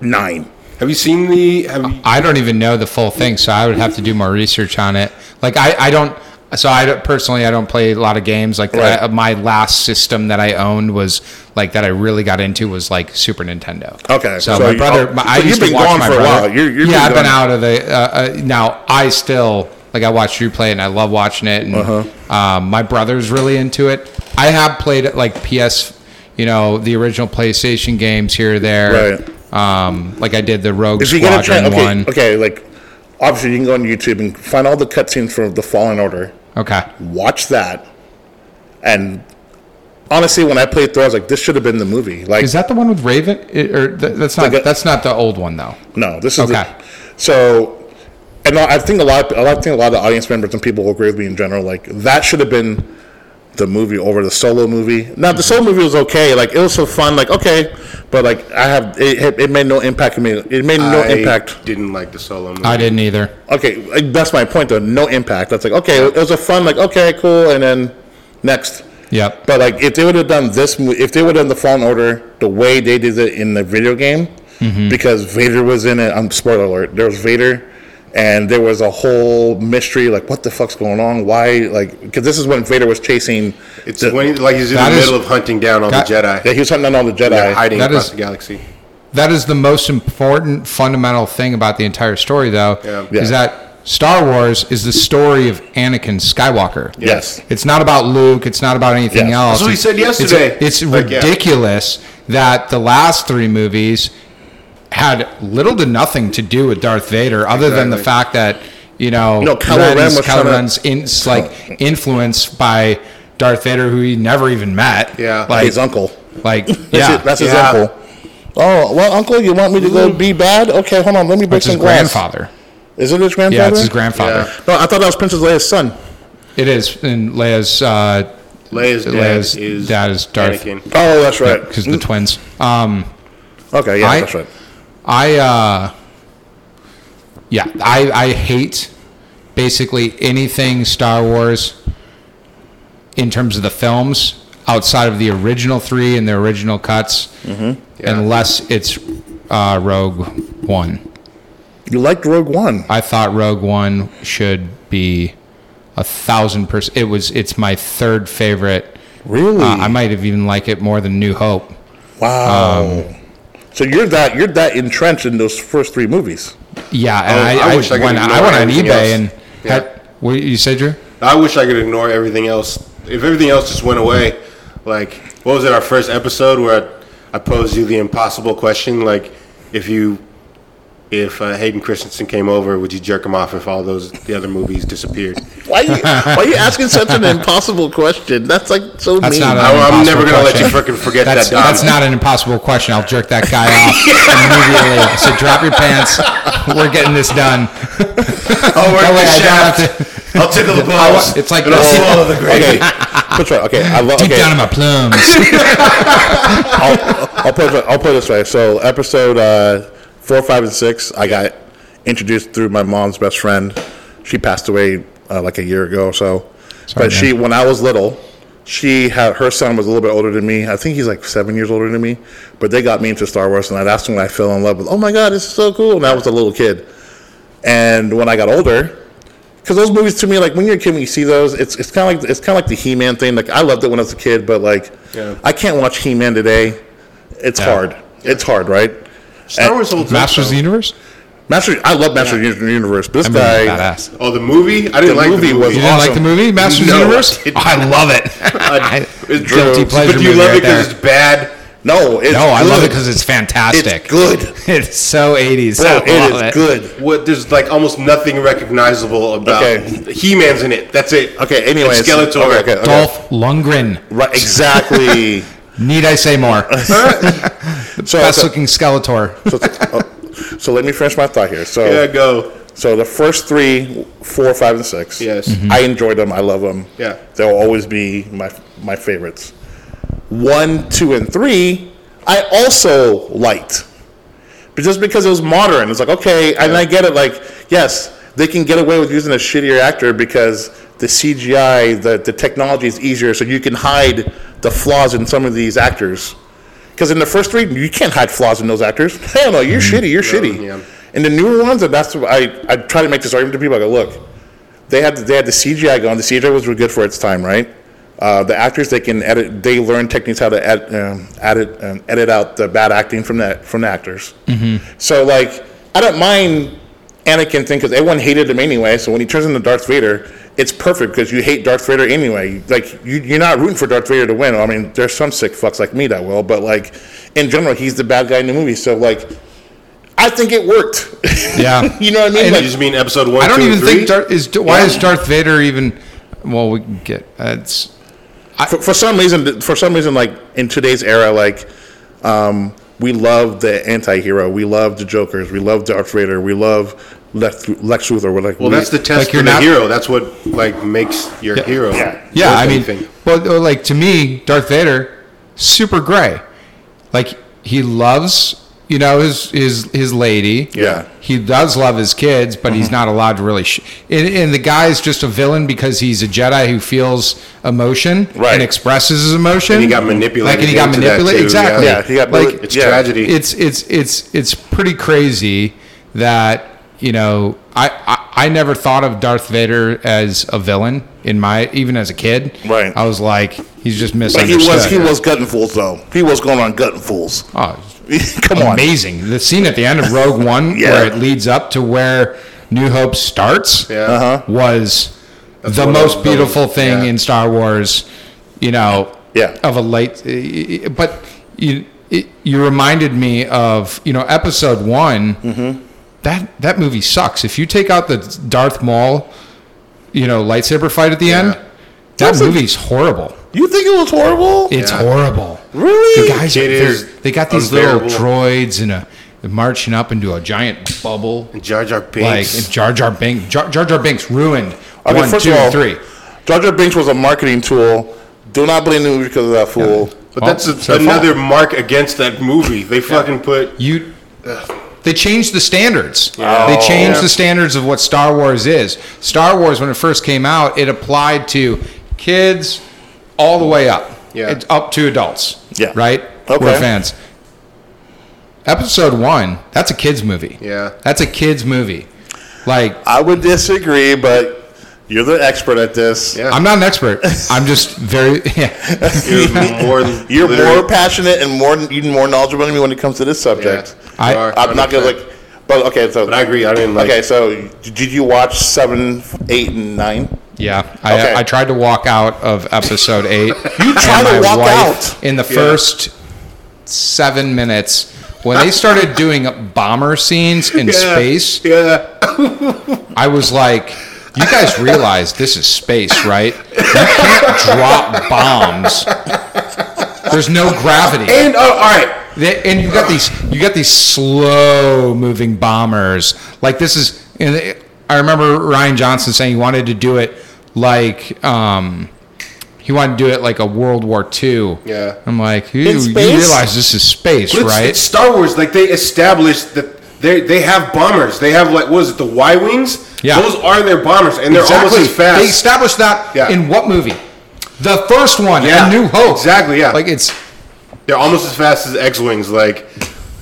Speaker 1: nine.
Speaker 2: have you seen the? Have you,
Speaker 3: I don't even know the full thing, so I would have to do more research on it. Like I, I don't. So I don't, personally, I don't play a lot of games. Like
Speaker 1: Right.
Speaker 3: I- my last system that I owned was like that I really got into was like Super Nintendo.
Speaker 1: Okay,
Speaker 3: So,
Speaker 1: so
Speaker 3: my
Speaker 1: you-
Speaker 3: brother,
Speaker 1: oh,
Speaker 3: my,
Speaker 1: so
Speaker 3: I
Speaker 1: you've
Speaker 3: used to watch
Speaker 1: gone
Speaker 3: my
Speaker 1: for a
Speaker 3: brother.
Speaker 1: while. You're- you've
Speaker 3: yeah,
Speaker 1: been
Speaker 3: I've been out of the. Uh, uh, now I still like I watched you play it and I love watching it. And
Speaker 1: Uh-huh.
Speaker 3: um, my brother's really into it. I have played it like PS, you know, the original PlayStation games here or there.
Speaker 1: Right.
Speaker 3: Um, like I did the Rogue
Speaker 1: you
Speaker 3: Squadron
Speaker 1: chance, okay,
Speaker 3: one.
Speaker 1: okay, like obviously you can go on YouTube and find all the cutscenes from the Fallen Order.
Speaker 3: Okay.
Speaker 1: Watch that, and honestly, when I played through, I was like, this should have been the movie. Like,
Speaker 3: Is that the one with Raven? It- or th- that's not
Speaker 1: Like a-
Speaker 3: that's not the old one though.
Speaker 1: No, this is
Speaker 3: Okay.
Speaker 1: the, so. And I think a lot, I think a lot of the audience members and people will agree with me in general. Like that should have been the movie over the solo movie. Now the solo movie was okay, like it was so fun, like okay, but like I have it, it made no impact on me. It made no
Speaker 2: I
Speaker 1: impact.
Speaker 2: Didn't like the solo movie.
Speaker 3: I didn't either.
Speaker 1: Okay, like, that's my point though. No impact. That's like okay, it was a fun, like okay, cool, and then next.
Speaker 3: Yeah.
Speaker 1: But like, if they would have done this, mo- if they would have done the Fallen Order the way they did it in the video game,
Speaker 3: Mm-hmm.
Speaker 1: because Vader was in it. I'm spoiler alert. There was Vader, and there was a whole mystery. Like, what the fuck's going on? Why? Like, because this is when Vader was chasing.
Speaker 2: It's
Speaker 1: the-
Speaker 2: when like he's in the
Speaker 3: is-
Speaker 2: middle of hunting down all
Speaker 3: that-
Speaker 2: the Jedi.
Speaker 1: yeah, he was hunting down all the Jedi.
Speaker 2: They're hiding
Speaker 3: That
Speaker 2: across
Speaker 3: is-
Speaker 2: the galaxy.
Speaker 3: That is the most important fundamental thing about the entire story though.
Speaker 2: Yeah.
Speaker 3: Is
Speaker 1: Yeah.
Speaker 3: that Star Wars is the story of Anakin Skywalker.
Speaker 1: Yes.
Speaker 3: It's not about Luke. It's not about anything
Speaker 1: Yes.
Speaker 3: else.
Speaker 2: That's what he
Speaker 3: It's-
Speaker 2: said yesterday.
Speaker 3: It's, it's
Speaker 2: Like, yeah.
Speaker 3: ridiculous that the last three movies had little to nothing to do with Darth Vader, other than the fact that you know
Speaker 1: No, Kylo Ren
Speaker 3: Ren's, Kylo Ren's in, like influenced by Darth Vader, who he never even met.
Speaker 2: Yeah.
Speaker 3: like
Speaker 1: his uncle.
Speaker 3: like
Speaker 1: That's,
Speaker 3: yeah,
Speaker 1: it, that's his
Speaker 2: Yeah.
Speaker 1: uncle. Oh, well, uncle, you want me to go be bad? Okay, hold on. Let me break
Speaker 3: It's his
Speaker 1: some glass.
Speaker 3: grandfather.
Speaker 1: Is it his grandfather?
Speaker 3: Yeah, it's his grandfather.
Speaker 2: Yeah.
Speaker 1: No, I thought that was Princess Leia's son.
Speaker 3: It is, and Leia's uh,
Speaker 2: Leia's dad
Speaker 3: Leia's
Speaker 2: is
Speaker 3: dad is Darth.
Speaker 2: Anakin.
Speaker 1: Oh, that's right.
Speaker 3: because the twins. Um,
Speaker 1: Okay, yeah,
Speaker 3: I-
Speaker 1: that's right.
Speaker 3: I uh, yeah, I I hate basically anything Star Wars in terms of the films. outside of the original three and the original cuts, unless it's uh, Rogue One.
Speaker 1: You liked Rogue One.
Speaker 3: I thought Rogue One should be a thousand percent. It was. It's my third favorite.
Speaker 1: Really?
Speaker 3: Uh, I might have even like it more than New Hope.
Speaker 1: wow.
Speaker 3: um,
Speaker 1: so you're that you're that entrenched in those first three movies.
Speaker 3: Yeah, and
Speaker 2: Oh,
Speaker 3: I,
Speaker 2: I
Speaker 3: I,
Speaker 2: wish I could
Speaker 3: went, I went on eBay
Speaker 2: else.
Speaker 3: and
Speaker 2: Yeah.
Speaker 3: had, what you said, Drew?
Speaker 2: I wish I could ignore everything else. If everything else just went away, like what was it? Our first episode where I, I posed you the impossible question, like if you, if uh, Hayden Christensen came over, would you jerk him off if all those the other movies disappeared?
Speaker 1: Why you, why are you asking such an impossible question? That's like so
Speaker 3: That's
Speaker 1: mean.
Speaker 3: not a-
Speaker 2: I, I'm never gonna let you
Speaker 3: question.
Speaker 2: freaking forget
Speaker 3: That's
Speaker 2: that. Dom.
Speaker 3: that's not an impossible question. I'll jerk that guy off immediately. So drop your pants. We're getting this done.
Speaker 2: Oh, we're
Speaker 3: That way
Speaker 2: the
Speaker 3: I don't
Speaker 2: shaft.
Speaker 3: have to
Speaker 2: I'll tickle the balls.
Speaker 3: It's like
Speaker 2: and I'll
Speaker 3: this.
Speaker 2: swallow the gravy.
Speaker 1: okay, that's right. Okay, I love.
Speaker 3: deep
Speaker 1: Okay,
Speaker 3: down in my plums.
Speaker 1: I'll, I'll put it. I'll put this way. So episode uh, four, five, and six, I got introduced through my mom's best friend. She passed away uh, like a year ago or so.
Speaker 3: Sorry,
Speaker 1: but she, when I was little, she had her son was a little bit older than me. I think he's like seven years older than me. But they got me into Star Wars, and that's when I fell in love with. Oh my god, this is so cool! And I was a little kid. And when I got older, because those movies to me, like when you're a kid, when you see those, it's it's kind of like it's kind of like the He-Man thing. Like I loved it when I was a kid, but like
Speaker 2: Yeah.
Speaker 1: I can't watch He-Man today. It's
Speaker 3: Yeah.
Speaker 1: hard. It's hard, right?
Speaker 2: Star Wars holds up,
Speaker 3: Masters of the. Universe?
Speaker 1: Master, I love Master of the Universe. But this
Speaker 3: That movie
Speaker 1: guy,
Speaker 3: badass.
Speaker 2: Oh, the movie? I didn't
Speaker 1: The
Speaker 2: like
Speaker 1: movie
Speaker 2: the
Speaker 1: was
Speaker 2: movie.
Speaker 3: You didn't like the movie, Masters of the
Speaker 2: I
Speaker 3: Universe?
Speaker 2: didn't.
Speaker 3: Oh, I love it. I,
Speaker 2: It's
Speaker 3: guilty
Speaker 2: But do you
Speaker 3: movie
Speaker 2: love
Speaker 3: right
Speaker 2: it because it's bad?
Speaker 1: no, it's
Speaker 3: No, I love it because it's fantastic.
Speaker 1: it's good.
Speaker 3: It's so 80s.
Speaker 1: Bro,
Speaker 3: I
Speaker 1: it good.
Speaker 2: What there's like almost nothing recognizable about
Speaker 1: Okay.
Speaker 2: He-Man's in it. That's it.
Speaker 1: Okay, anyways.
Speaker 2: And Skeletor.
Speaker 1: Okay, okay, okay.
Speaker 3: Dolph Lundgren.
Speaker 1: Right, exactly.
Speaker 3: Need I say more?
Speaker 1: so,
Speaker 3: Best
Speaker 1: so,
Speaker 3: looking Skeletor.
Speaker 1: so, oh, so let me finish my thought here. So,
Speaker 2: Yeah, go.
Speaker 1: so the first three, four, five, and six.
Speaker 2: Yes.
Speaker 3: Mm-hmm.
Speaker 1: I enjoyed them. I love them.
Speaker 2: Yeah.
Speaker 1: They'll always be my my favorites. One, two, and three, I also liked. But just because it was modern, it's like okay, and I get it. Like, yes, they can get away with using a shittier actor because the CGI, the the technology is easier, so you can hide the flaws in some of these actors. Because in the first three, you can't hide flaws in those actors. Hell no, you're shitty. You're shitty.
Speaker 2: yeah.
Speaker 1: In the newer ones, and that's what I I try to make this argument to people. I go, look, they had they had the CGI going. The CGI was good for its time, right? Uh, the actors they can edit. They learn techniques how to ed, um, edit um, edit out the bad acting from the from the actors. So like, I don't mind Anakin thing because everyone hated him anyway. So when he turns into Darth Vader, it's perfect because you hate Darth Vader anyway. Like you, you're not rooting for Darth Vader to win. I mean, there's some sick fucks like me that will, but like in general, he's the bad guy in the movie. So like, I think it worked.
Speaker 3: Yeah.
Speaker 1: you know what I mean?
Speaker 3: And
Speaker 1: Like,
Speaker 2: You just mean episode one,
Speaker 3: I don't
Speaker 2: two,
Speaker 3: even
Speaker 2: three?
Speaker 3: think Darth is. Why
Speaker 1: Yeah.
Speaker 3: is Darth Vader even? Well, we can get. Uh, it's
Speaker 1: for, for some reason, for some reason, like in today's era, like um, we love the anti-hero, we love the Jokers, we love Darth Vader, we love Lex, Lex Luthor. We're like,
Speaker 2: Well,
Speaker 1: we,
Speaker 2: that's the test
Speaker 3: Like,
Speaker 2: for
Speaker 3: you're
Speaker 2: the
Speaker 3: not-
Speaker 2: hero. That's what like makes your hero.
Speaker 1: Yeah.
Speaker 3: yeah.
Speaker 2: worth
Speaker 3: I mean,
Speaker 2: anything.
Speaker 3: well, uh, like to me, Darth Vader, super gray. Like he loves, you know, his his his lady.
Speaker 1: Yeah.
Speaker 3: He does love his kids, but
Speaker 2: Mm-hmm.
Speaker 3: he's not allowed to really. Sh- and, and the guy's just a villain because he's a Jedi who feels emotion
Speaker 1: Right.
Speaker 3: and expresses his emotion.
Speaker 2: And he got manipulated
Speaker 3: Like, and he got
Speaker 2: into that
Speaker 3: manipulated.
Speaker 2: too,
Speaker 3: Exactly.
Speaker 1: yeah, he got
Speaker 3: like
Speaker 2: It's
Speaker 1: Yeah.
Speaker 2: tragedy.
Speaker 3: it's it's it's it's pretty crazy that you know I, I I never thought of Darth Vader as a villain in my even as a kid.
Speaker 1: Right.
Speaker 3: I was like, he's just
Speaker 1: But he
Speaker 3: misunderstood.
Speaker 1: was he was gutting fools though. He was going on gutting fools.
Speaker 3: oh,
Speaker 1: Come on,
Speaker 3: amazing. The scene at the end of Rogue One
Speaker 1: Yeah.
Speaker 3: where it leads up to where New Hope starts
Speaker 2: Yeah.
Speaker 1: Uh-huh.
Speaker 3: was the
Speaker 2: one of
Speaker 3: most
Speaker 2: those-
Speaker 3: beautiful thing
Speaker 2: yeah.
Speaker 3: in Star Wars. You know,
Speaker 1: Yeah.
Speaker 3: of a late, but you it, you reminded me of you know Episode One.
Speaker 1: Mm-hmm.
Speaker 3: That that movie sucks. If you take out the Darth Maul, you know lightsaber fight at the end, that
Speaker 1: That's a-
Speaker 3: movie's horrible.
Speaker 1: You think it was horrible?
Speaker 3: It's
Speaker 2: Yeah.
Speaker 3: horrible.
Speaker 1: Really?
Speaker 3: The guys,
Speaker 2: It
Speaker 3: are, they're-
Speaker 2: is
Speaker 3: they got these little droids and a they're marching up into a giant bubble.
Speaker 2: And Jar Jar
Speaker 3: Like
Speaker 2: Binks.
Speaker 3: and Jar Jar Binks, Jar Jar, Jar Binks ruined
Speaker 1: Okay,
Speaker 3: one,
Speaker 1: first
Speaker 3: two,
Speaker 1: of all,
Speaker 3: three.
Speaker 1: Jar Jar Binks was a marketing tool. Do not blame the movie because of that fool.
Speaker 2: but
Speaker 3: Well,
Speaker 2: that's
Speaker 3: oh, a,
Speaker 2: another
Speaker 3: fault.
Speaker 2: mark against that movie. They fucking put.
Speaker 3: You, they changed the standards.
Speaker 2: Yeah.
Speaker 3: They oh, changed
Speaker 2: Yeah.
Speaker 3: the standards of what Star Wars is. Star Wars, when it first came out, it applied to kids all the way up.
Speaker 2: Yeah.
Speaker 3: it's up to adults.
Speaker 1: Yeah.
Speaker 3: Right?
Speaker 1: Okay.
Speaker 3: We're fans. Episode one, that's a kids movie.
Speaker 2: Yeah.
Speaker 3: That's a kids movie. Like
Speaker 1: I would disagree, but you're the expert at this.
Speaker 2: Yeah.
Speaker 3: I'm not an expert. I'm just very yeah.
Speaker 2: You're more.
Speaker 1: You're more passionate and more even more knowledgeable than me when it comes to this subject.
Speaker 2: Yeah.
Speaker 3: I,
Speaker 1: I'm not gonna
Speaker 2: 100%.
Speaker 1: like, but okay. So,
Speaker 2: But I agree. I didn't like.
Speaker 1: okay, so did you watch seven, eight, and nine?
Speaker 3: Yeah, I,
Speaker 1: Okay.
Speaker 3: I tried to walk out of episode eight. you
Speaker 1: tried to walk out?
Speaker 3: in the first seven minutes when they started doing bomber scenes in
Speaker 2: Yeah,
Speaker 3: space.
Speaker 2: Yeah.
Speaker 3: I was like, "You guys realize this is space, right? You can't drop bombs. There's no gravity."
Speaker 2: And oh, all right.
Speaker 3: And you got these you got these slow moving bombers. Like this is and I remember Rian Johnson saying he wanted to do it like um he wanted to do it like a World War II.
Speaker 2: Yeah.
Speaker 3: I'm like, you, you realize this is space,
Speaker 2: it's,
Speaker 3: right?
Speaker 2: it's Star Wars. Like they established that they they have bombers. They have like was it? The Y wings.
Speaker 3: Yeah.
Speaker 2: Those are their bombers, and they're almost as fast.
Speaker 3: They established that
Speaker 2: Yeah.
Speaker 3: in what movie? The first one,
Speaker 2: Yeah.
Speaker 3: A New Hope.
Speaker 2: Exactly, yeah.
Speaker 3: Like it's
Speaker 2: They're almost as fast as X wings. Like,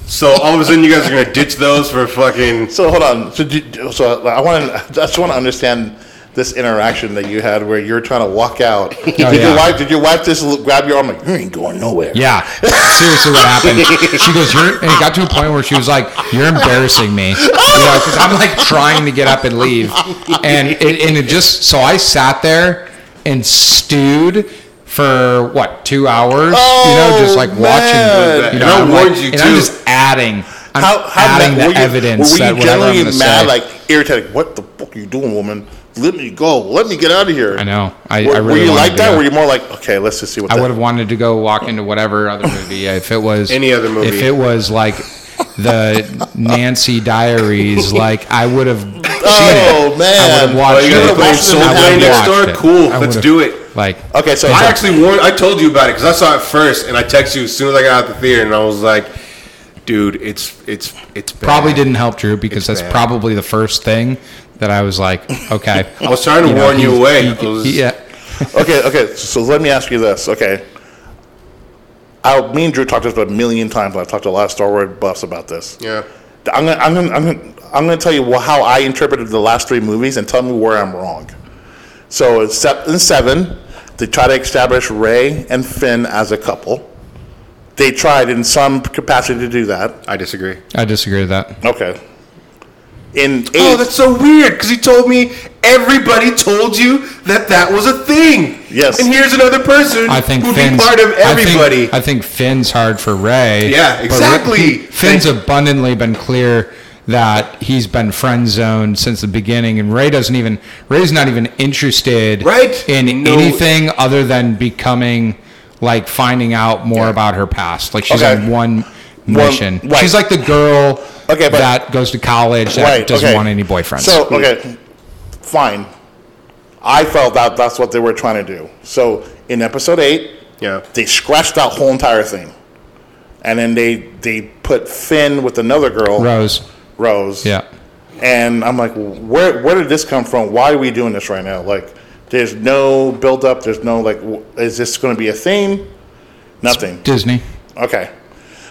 Speaker 2: so all of a sudden you guys are gonna ditch those for fucking.
Speaker 1: So hold on. So, did, so I want to. I just want to understand this interaction that you had where you're trying to walk out. did
Speaker 3: Oh, yeah.
Speaker 1: your wife? Did your wife just grab your arm like you ain't going nowhere?
Speaker 3: Yeah, seriously, what happened? She goes, "You're," and it got to a point where she was like, "You're embarrassing me," you know, because I'm like trying to get up and leave, and it, and it just so I sat there and stewed for what two hours, you know, oh, just like
Speaker 1: Oh, man.
Speaker 3: watching, you know, I'm like-
Speaker 2: you,
Speaker 3: and I'm just adding, I'm
Speaker 1: How, how
Speaker 3: adding
Speaker 1: mad-
Speaker 3: the
Speaker 1: you,
Speaker 3: evidence
Speaker 1: Were
Speaker 3: that
Speaker 1: you
Speaker 3: whatever I'm
Speaker 1: generally
Speaker 3: to
Speaker 1: mad,
Speaker 3: say.
Speaker 1: like irritated? What the fuck are you doing, woman? Let me go. Let me get out of here.
Speaker 3: I know. I,
Speaker 1: Were,
Speaker 3: I really
Speaker 1: were you like that? Were you more like, okay, let's just see what
Speaker 3: I would have wanted to go walk into whatever other movie if it was
Speaker 2: Any other movie.
Speaker 3: If it was like the Nancy Diaries, like I would have oh, seen
Speaker 1: Oh,
Speaker 3: it.
Speaker 1: man.
Speaker 3: I would have
Speaker 2: Oh,
Speaker 3: watched
Speaker 2: you
Speaker 3: it.
Speaker 2: gonna play
Speaker 1: watched it
Speaker 2: Soul
Speaker 1: in
Speaker 3: I
Speaker 2: next door?
Speaker 3: it.
Speaker 2: Cool. Let's do it.
Speaker 3: Like
Speaker 1: Okay, so
Speaker 2: I actually warned. I told you about it because I saw it first, and I texted you as soon as I got out of the theater, and I was like, "Dude, it's it's it's bad.
Speaker 3: probably didn't help Drew because
Speaker 2: It's
Speaker 3: that's
Speaker 2: bad.
Speaker 3: probably the first thing that I was like, okay.
Speaker 2: I was trying to
Speaker 3: know,
Speaker 2: warn you away.
Speaker 3: he-
Speaker 2: was-
Speaker 3: he- yeah.
Speaker 1: okay, okay. So let me ask you this. Okay, I, me and Drew talked this about a million times. I've talked to a lot of Star Wars buffs about this.
Speaker 2: Yeah.
Speaker 1: I'm gonna, I'm gonna, I'm gonna, I'm gonna tell you how I interpreted the last three movies and tell me where I'm wrong. So in in seven, they try to establish Rey and Finn as a couple. They tried in some capacity to do that.
Speaker 2: I disagree.
Speaker 3: I disagree with that.
Speaker 1: Okay. In oh, eight,
Speaker 2: Oh, that's so weird because he told me everybody told you that that was a thing.
Speaker 1: Yes.
Speaker 2: And here's another person
Speaker 3: I think
Speaker 2: who'd
Speaker 3: Finn's
Speaker 2: be part of
Speaker 3: I think-
Speaker 2: everybody.
Speaker 3: I think, Finn's hard for Rey.
Speaker 2: Yeah, exactly.
Speaker 3: Rey- Finn's
Speaker 2: Thank-
Speaker 3: abundantly been clear that he's been friend zoned since the beginning, and Rey doesn't even Rey's not even interested
Speaker 2: Right.
Speaker 3: in
Speaker 2: No.
Speaker 3: anything other than becoming like finding out more
Speaker 2: Yeah.
Speaker 3: about her past. Like she's
Speaker 1: Okay.
Speaker 3: on one mission.
Speaker 1: right.
Speaker 3: She's like the girl
Speaker 1: Okay, but-
Speaker 3: that goes to college that
Speaker 1: right,
Speaker 3: doesn't
Speaker 1: okay.
Speaker 3: want any boyfriends.
Speaker 1: So okay, fine. I felt that that's what they were trying to do. So in episode eight,
Speaker 2: yeah.
Speaker 1: they scratched that whole entire thing, and then they they put Finn with another girl,
Speaker 3: Rose.
Speaker 1: Rose.
Speaker 3: Yeah.
Speaker 1: And I'm like, where where did this come from? Why are we doing this right now? Like, there's no build up. There's no like, is this going to be a thing? Nothing.
Speaker 3: Disney.
Speaker 1: Okay.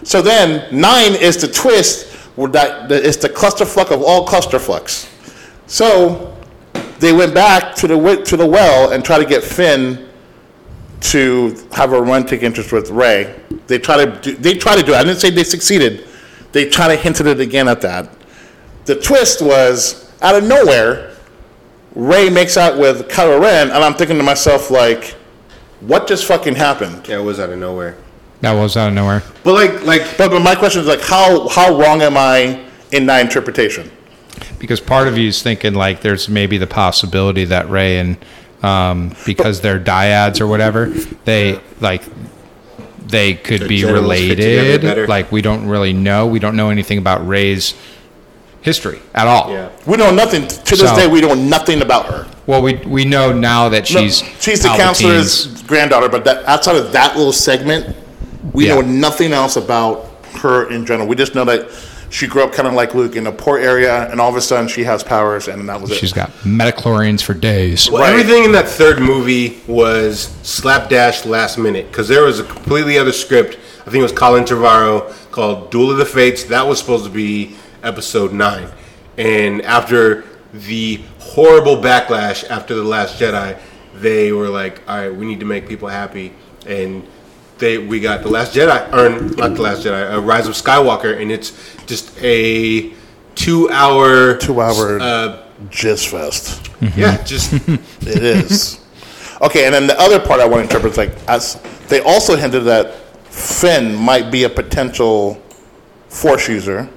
Speaker 1: So then nine is the twist that it's the clusterfuck of all clusterfucks. So they went back to the to the well and tried to get Finn to have a romantic interest with Rey. They try to do, they try to do it. I didn't say they succeeded. They try to hint at it again at that. The twist was out of nowhere. Rey makes out with Kylo Ren, and I'm thinking to myself like, what just fucking happened?
Speaker 2: Yeah, it was out of nowhere.
Speaker 3: That was out of nowhere.
Speaker 2: But like, like
Speaker 1: But, but my question is like, how how wrong am I in that interpretation?
Speaker 3: because part of you is thinking like there's maybe the possibility that Rey and um, because they're dyads or whatever, they like they could
Speaker 2: Their
Speaker 3: be
Speaker 2: genitals fit together
Speaker 3: related.
Speaker 2: better.
Speaker 3: Like we don't really know. We don't know anything about Rey's history at all.
Speaker 2: yeah.
Speaker 1: We know nothing to this
Speaker 3: So-
Speaker 1: day. We know nothing about her.
Speaker 3: Well, we we know now that
Speaker 1: No,
Speaker 3: she's
Speaker 1: she's the
Speaker 3: Palpatine's-
Speaker 1: counselor's granddaughter, but that, outside of that little segment, we
Speaker 3: Yeah.
Speaker 1: know nothing else about her in general. We just know that she grew up kind of like Luke in a poor area, and all of a sudden she has powers, and that was it.
Speaker 3: She's got midi-chlorians for days.
Speaker 2: Well,
Speaker 1: Right.
Speaker 2: everything in that third movie was slapdash last minute because there was a completely other script. I think it was Colin Trevorrow called Duel of the Fates. That was supposed to be episode nine, and after the horrible backlash after the Last Jedi, they were like, "All right, we need to make people happy," and they we got the Last Jedi, or not the Last Jedi, uh, Rise of Skywalker, and it's just a two-hour,
Speaker 1: Two-hour-
Speaker 2: uh,
Speaker 1: Jizz fest.
Speaker 2: yeah, just
Speaker 1: It is. okay, and then the other part I want to interpret is like as they also hinted that Finn might be a potential Force user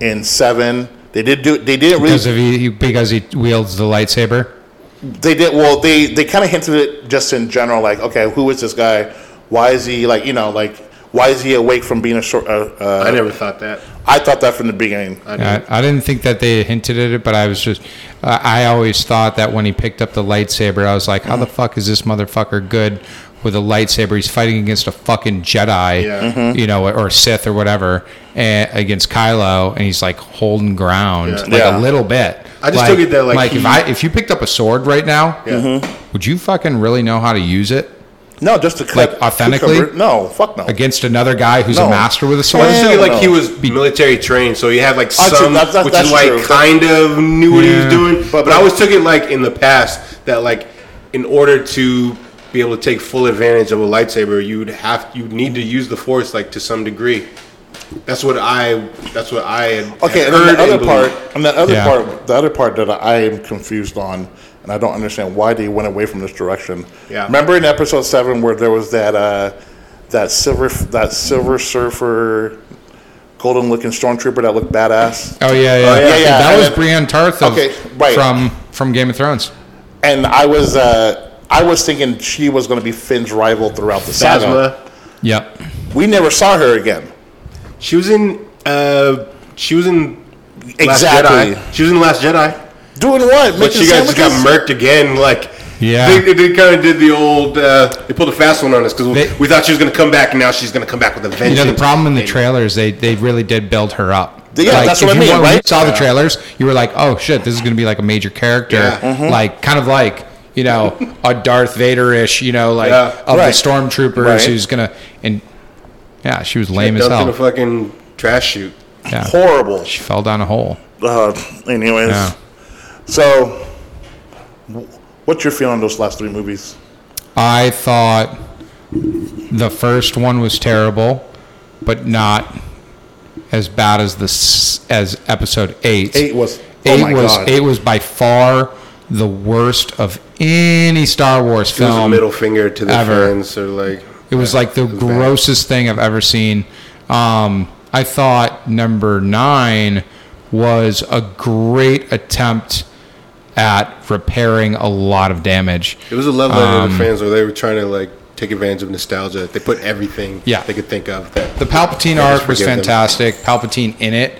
Speaker 1: in Seven. They did do. They didn't really.
Speaker 3: Because he, because he wields the lightsaber.
Speaker 1: They did well. They they kind of hinted it just in general, like, okay, who is this guy? Why is he like you know like why is he awake from being a short? Uh, uh,
Speaker 2: I never thought that.
Speaker 1: I thought that from the beginning.
Speaker 2: I
Speaker 3: I,
Speaker 2: didn't.
Speaker 3: I didn't think that they hinted at it, but I was just, uh, I always thought that when he picked up the lightsaber, I was like, how the fuck is this motherfucker good with a lightsaber? He's fighting against a fucking Jedi,
Speaker 2: Yeah.
Speaker 3: you know, or Sith or whatever, and, against Kylo, and he's like holding ground
Speaker 2: Yeah.
Speaker 3: like
Speaker 1: Yeah.
Speaker 3: a little bit.
Speaker 2: I just took it that, like,
Speaker 3: if
Speaker 2: he-
Speaker 3: I if you picked up a sword right now, would you fucking really know how to use it
Speaker 1: No, just to cut
Speaker 3: Like, authentically?
Speaker 1: cucumber- No, fuck no.
Speaker 3: against another guy who's
Speaker 1: No.
Speaker 3: a master with a sword?
Speaker 2: just took it
Speaker 1: Hell
Speaker 2: like he was military trained, so he had like
Speaker 1: true.
Speaker 2: some,
Speaker 1: That's- that's-
Speaker 2: which
Speaker 1: that's
Speaker 2: is why
Speaker 1: true.
Speaker 2: he kind of knew what he
Speaker 3: Yeah.
Speaker 2: was doing.
Speaker 1: But-
Speaker 2: But, I always took it like in the past that like in order to be able to take full advantage of a lightsaber, you'd have you need to use the force like to some degree. That's what I. That's what I had.
Speaker 1: Okay,
Speaker 2: had
Speaker 1: and then
Speaker 2: heard
Speaker 1: the other
Speaker 2: and
Speaker 1: part,
Speaker 2: believed.
Speaker 1: and the other
Speaker 3: Yeah.
Speaker 1: part, the other part that I am confused on, and I don't understand why they went away from this direction.
Speaker 2: Yeah.
Speaker 1: Remember in episode seven where there was that uh, that silver that silver surfer, golden looking stormtrooper that looked badass,
Speaker 3: Oh yeah, yeah,
Speaker 2: yeah.
Speaker 1: Yeah, yeah,
Speaker 3: That
Speaker 1: and
Speaker 3: was
Speaker 1: then-
Speaker 3: Brienne Tarth of,
Speaker 1: Okay, right.
Speaker 3: from from Game of Thrones.
Speaker 1: and I was uh, I was thinking she was going to be Finn's rival throughout the saga.
Speaker 2: Phasma.
Speaker 3: Yep.
Speaker 1: We never saw her again.
Speaker 2: She was in. Uh, she was in. Last
Speaker 1: Exactly.
Speaker 2: Jedi. She was in the Last Jedi.
Speaker 1: Doing what?
Speaker 2: But
Speaker 1: Making
Speaker 2: she got, just got murked again. Like,
Speaker 3: Yeah.
Speaker 2: they, they, kind of did the old. Uh, they pulled a fast one on us because
Speaker 3: They-
Speaker 2: we thought she was going to come back, and now she's going to come back with a vengeance.
Speaker 3: You know the problem in the trailers, they they really did build her up.
Speaker 1: Yeah, that's what I mean,
Speaker 3: wa- when you
Speaker 1: right?
Speaker 3: saw the trailers, you were like, "Oh shit, this is going to be like a major character,
Speaker 2: Yeah.
Speaker 1: Mm-hmm.
Speaker 3: like kind of like you know a Darth Vader-ish, you know, like
Speaker 2: Yeah.
Speaker 3: of
Speaker 1: Right.
Speaker 3: the stormtroopers
Speaker 1: Right.
Speaker 3: who's gonna and yeah, she was lame as
Speaker 2: dumped in a
Speaker 3: hell.
Speaker 2: fucking trash chute.
Speaker 3: Yeah,
Speaker 1: Horrible.
Speaker 3: she fell down a hole.
Speaker 1: Uh, anyways,
Speaker 3: Yeah.
Speaker 1: So what's your feeling on those last three movies?
Speaker 3: I thought the first one was terrible, but not as bad as this as episode eight.
Speaker 1: Eight was. Oh
Speaker 3: eight
Speaker 1: my
Speaker 3: was
Speaker 1: god.
Speaker 3: eight was by far the worst of any Star Wars
Speaker 2: It was a
Speaker 3: film.
Speaker 2: middle finger to the
Speaker 3: ever.
Speaker 2: fans, or like.
Speaker 3: It was like the
Speaker 2: bad.
Speaker 3: grossest thing I've ever seen. Um, I thought number nine was a great attempt at repairing a lot of damage.
Speaker 2: It was a love letter
Speaker 3: Um,
Speaker 2: to the fans where they were trying to like take advantage of nostalgia. They put everything
Speaker 3: Yeah.
Speaker 2: they could think of. That
Speaker 3: The Palpatine arc was
Speaker 2: forgive them.
Speaker 3: fantastic. Palpatine in it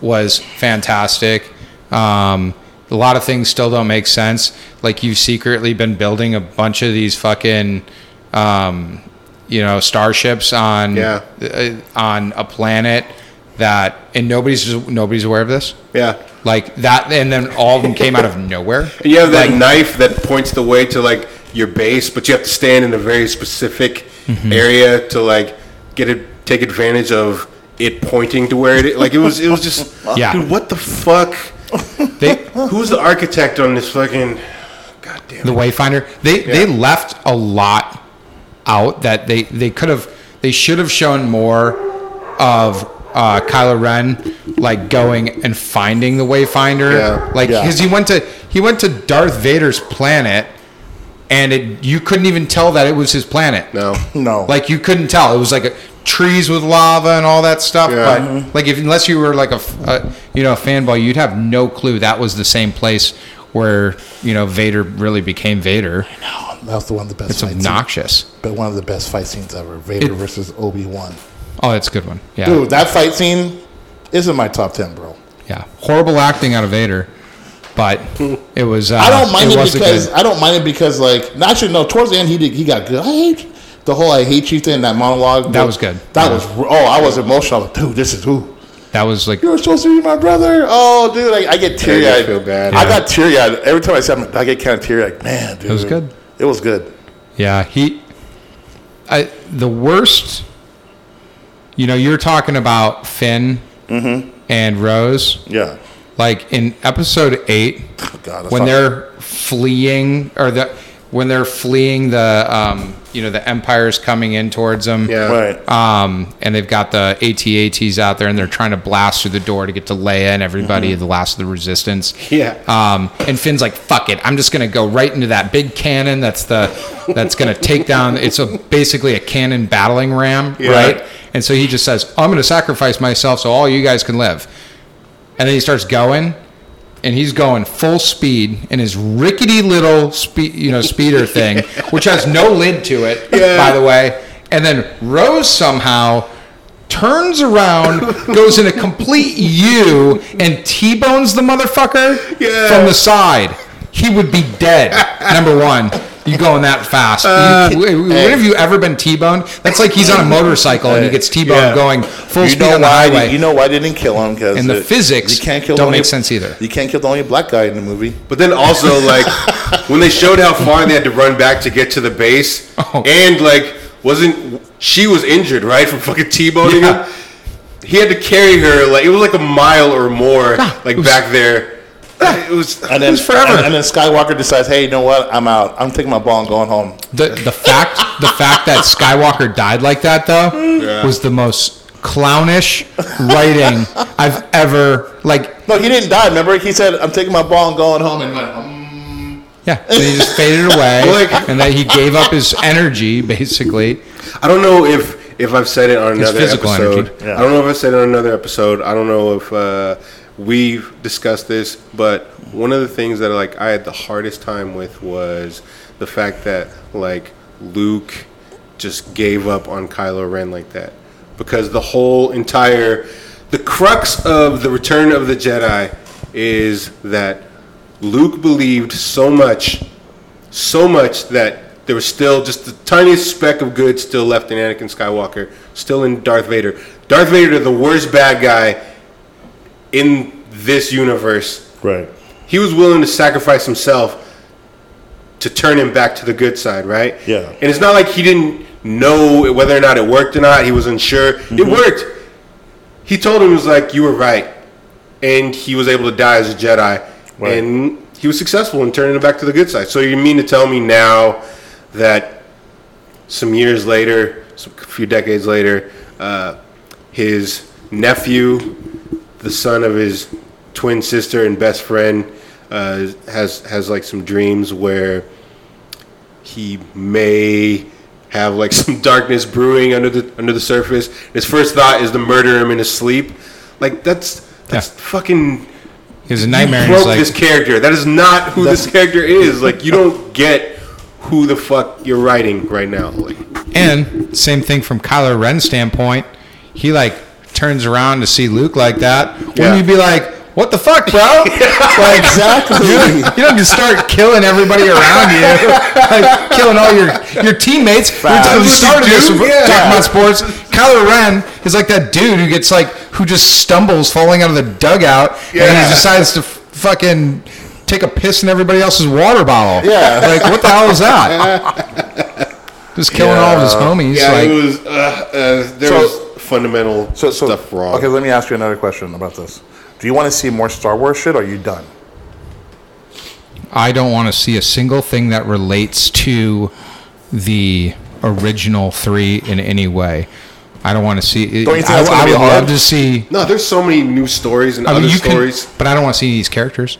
Speaker 3: was fantastic. Um, a lot of things still don't make sense. Like you've secretly been building a bunch of these fucking, um, you know, starships on
Speaker 2: Yeah.
Speaker 3: uh, on a planet that, and nobody's nobody's aware of this.
Speaker 2: yeah.
Speaker 3: Like that, and then all of them came out of nowhere.
Speaker 2: You have that knife that points the way to like your base, but you have to stand in a very specific
Speaker 3: Mm-hmm.
Speaker 2: area to like get it, take advantage of it pointing to where it is. Like it was, it was just,
Speaker 3: Yeah.
Speaker 2: dude, what the fuck?
Speaker 3: They,
Speaker 2: Who's the architect on this fucking? God damn
Speaker 3: the
Speaker 2: it.
Speaker 3: Wayfinder. They they left a lot out that they they could have they should have shown more of uh, Kylo Ren like going and finding the Wayfinder.
Speaker 2: Yeah.
Speaker 3: Like
Speaker 1: Yeah.
Speaker 3: because he went to he went to Darth Vader's planet, and it you couldn't even tell that it was his planet.
Speaker 2: No.
Speaker 1: no.
Speaker 3: Like you couldn't tell. It was like a, trees with lava and all that stuff.
Speaker 2: Yeah.
Speaker 3: But like if unless you were like a you know a fanboy, you'd have no clue that was the same place where you know Vader really became Vader.
Speaker 1: that was the one of the best.
Speaker 3: It's
Speaker 1: fight scenes-
Speaker 3: obnoxious.
Speaker 1: but one of the best fight scenes ever. Vader
Speaker 3: It-
Speaker 1: versus Obi Wan.
Speaker 3: Oh, that's a good one. Yeah,
Speaker 1: Dude, that fight scene isn't my top ten, bro.
Speaker 3: yeah. Horrible acting out of Vader, but it was. Uh,
Speaker 1: I don't mind it,
Speaker 3: was a
Speaker 1: because
Speaker 3: good-
Speaker 1: I don't mind it because like no, actually no. Towards the end, he did he got good. I hate the whole "I hate you" thing. That monologue
Speaker 3: That was good.
Speaker 1: That
Speaker 3: Yeah.
Speaker 1: was oh, I was emotional. Like, Dude, this is who.
Speaker 3: that was like
Speaker 1: You were supposed to be my brother. Oh, dude, I, I get teary eyed.
Speaker 2: feel bad.
Speaker 1: I got teary eyed every time I see him. I get kind of teary eyed. Man, dude, it
Speaker 3: was good.
Speaker 1: It was good.
Speaker 3: Yeah, he. I the worst. You know, you're talking about Finn and Rose.
Speaker 1: Yeah.
Speaker 3: Like in episode eight,
Speaker 1: God,
Speaker 3: when they're fleeing or the when they're fleeing the um, you know the empire's coming in towards them.
Speaker 2: Yeah.
Speaker 1: right.
Speaker 3: Um, and they've got the AT-ATs out there, and they're trying to blast through the door to get to Leia and everybody,
Speaker 1: Mm-hmm.
Speaker 3: the last of the resistance.
Speaker 2: Yeah.
Speaker 3: Um, and Finn's like, "Fuck it, I'm just gonna go right into that big cannon. That's the that's gonna take down. It's a basically a cannon battling ram,
Speaker 2: Yeah.
Speaker 3: right? And so he just says, "I'm gonna sacrifice myself so all you guys can live." And then he starts going, and he's going full speed in his rickety little speed, you know, speeder thing, which has no lid to it,
Speaker 2: Yeah.
Speaker 3: by the way. And then Rose somehow turns around, goes in a complete U, and T-bones the motherfucker
Speaker 2: Yeah.
Speaker 3: from the side. He would be dead. Number one. You going that fast? You- uh, when have you ever been T-boned? That's like he's on a motorcycle and he gets T-boned
Speaker 2: Yeah.
Speaker 3: going full
Speaker 1: you
Speaker 3: speed
Speaker 1: know
Speaker 3: on the
Speaker 1: why?
Speaker 3: highway.
Speaker 1: You know why they didn't kill him? Because
Speaker 3: And the physics
Speaker 1: you can't kill
Speaker 3: don't
Speaker 1: the only,
Speaker 3: make sense either.
Speaker 1: You can't kill the only black guy in the movie.
Speaker 2: But then also like when they showed how far they had to run back to get to the base,
Speaker 3: Oh.
Speaker 2: and like wasn't she was injured right from fucking t-boning
Speaker 3: Yeah.
Speaker 2: him? He had to carry her like it was like a mile or more like
Speaker 3: was-
Speaker 2: back there. It was
Speaker 1: And then
Speaker 3: was forever.
Speaker 1: And, and then Skywalker decides, hey, you know what? I'm out. I'm taking my ball and going home.
Speaker 3: The the fact the fact that Skywalker died like that though
Speaker 2: Yeah.
Speaker 3: was the most clownish writing I've ever like.
Speaker 1: No, he didn't die. Remember, he said, "I'm taking my ball and going home." And went, um,
Speaker 3: Yeah, and he just faded away,
Speaker 2: Like-
Speaker 3: and then he gave up his energy basically.
Speaker 2: I don't know if if I've said it on another episode.
Speaker 1: Yeah.
Speaker 2: I don't know if I said it on another episode. I don't know if uh, we've discussed this, but one of the things that like I had the hardest time with was the fact that like Luke just gave up on Kylo Ren like that because the whole entire the crux of the Return of the Jedi is that Luke believed so much so much that there was still just the tiniest speck of good still left in Anakin Skywalker, still in Darth Vader. Darth Vader, the worst bad guy in this universe,
Speaker 1: right.
Speaker 2: he was willing to sacrifice himself to turn him back to the good side, right?
Speaker 1: Yeah.
Speaker 2: And it's not like he didn't know whether or not it worked or not. He was unsure. It worked. He told him, he was like, you were right. And he was able to die as a Jedi.
Speaker 1: Right.
Speaker 2: And he was successful in turning him back to the good side. So you mean to tell me now that some years later, some, a few decades later, uh, his nephew, the son of his twin sister and best friend, uh, has has like some dreams where he may have like some darkness brewing under the under the surface. His first thought is to murder him in his sleep. Like that's that's
Speaker 3: Yeah.
Speaker 2: fucking
Speaker 3: a nightmare. and
Speaker 2: broke
Speaker 3: like,
Speaker 2: this character. That is not who this character is. Like you don't get who the fuck you're writing right now. Like
Speaker 3: and same thing from Kylo Ren's standpoint. He like turns around to see Luke like that. Wouldn't
Speaker 2: Yeah.
Speaker 3: you be like, "What the fuck, bro?" like
Speaker 1: Exactly.
Speaker 3: You, you don't just start killing everybody around you, like killing all your your teammates. We started this
Speaker 2: yeah.
Speaker 3: talking about sports. Kylo Ren is like that dude who gets like who just stumbles falling out of the dugout and he decides to f- fucking take a piss in everybody else's water bottle.
Speaker 1: Yeah.
Speaker 3: like what the hell is that? Just killing all of his homies.
Speaker 2: yeah,
Speaker 3: like,
Speaker 2: it was uh, uh, there
Speaker 1: So-
Speaker 2: was fundamental
Speaker 1: So, so
Speaker 2: stuff wrong.
Speaker 1: Okay, let me ask you another question about this. Do you want to see more Star Wars shit? or Are you done?
Speaker 3: I don't want to see a single thing that relates to the original three in any way. I don't want to see.
Speaker 1: Don't you think
Speaker 3: I,
Speaker 1: that's gonna
Speaker 3: I
Speaker 1: be
Speaker 3: would
Speaker 1: hard?
Speaker 3: love to see.
Speaker 2: No, there's so many new stories and
Speaker 3: I mean,
Speaker 2: other
Speaker 3: you can,
Speaker 2: stories.
Speaker 3: but I don't want to see these characters.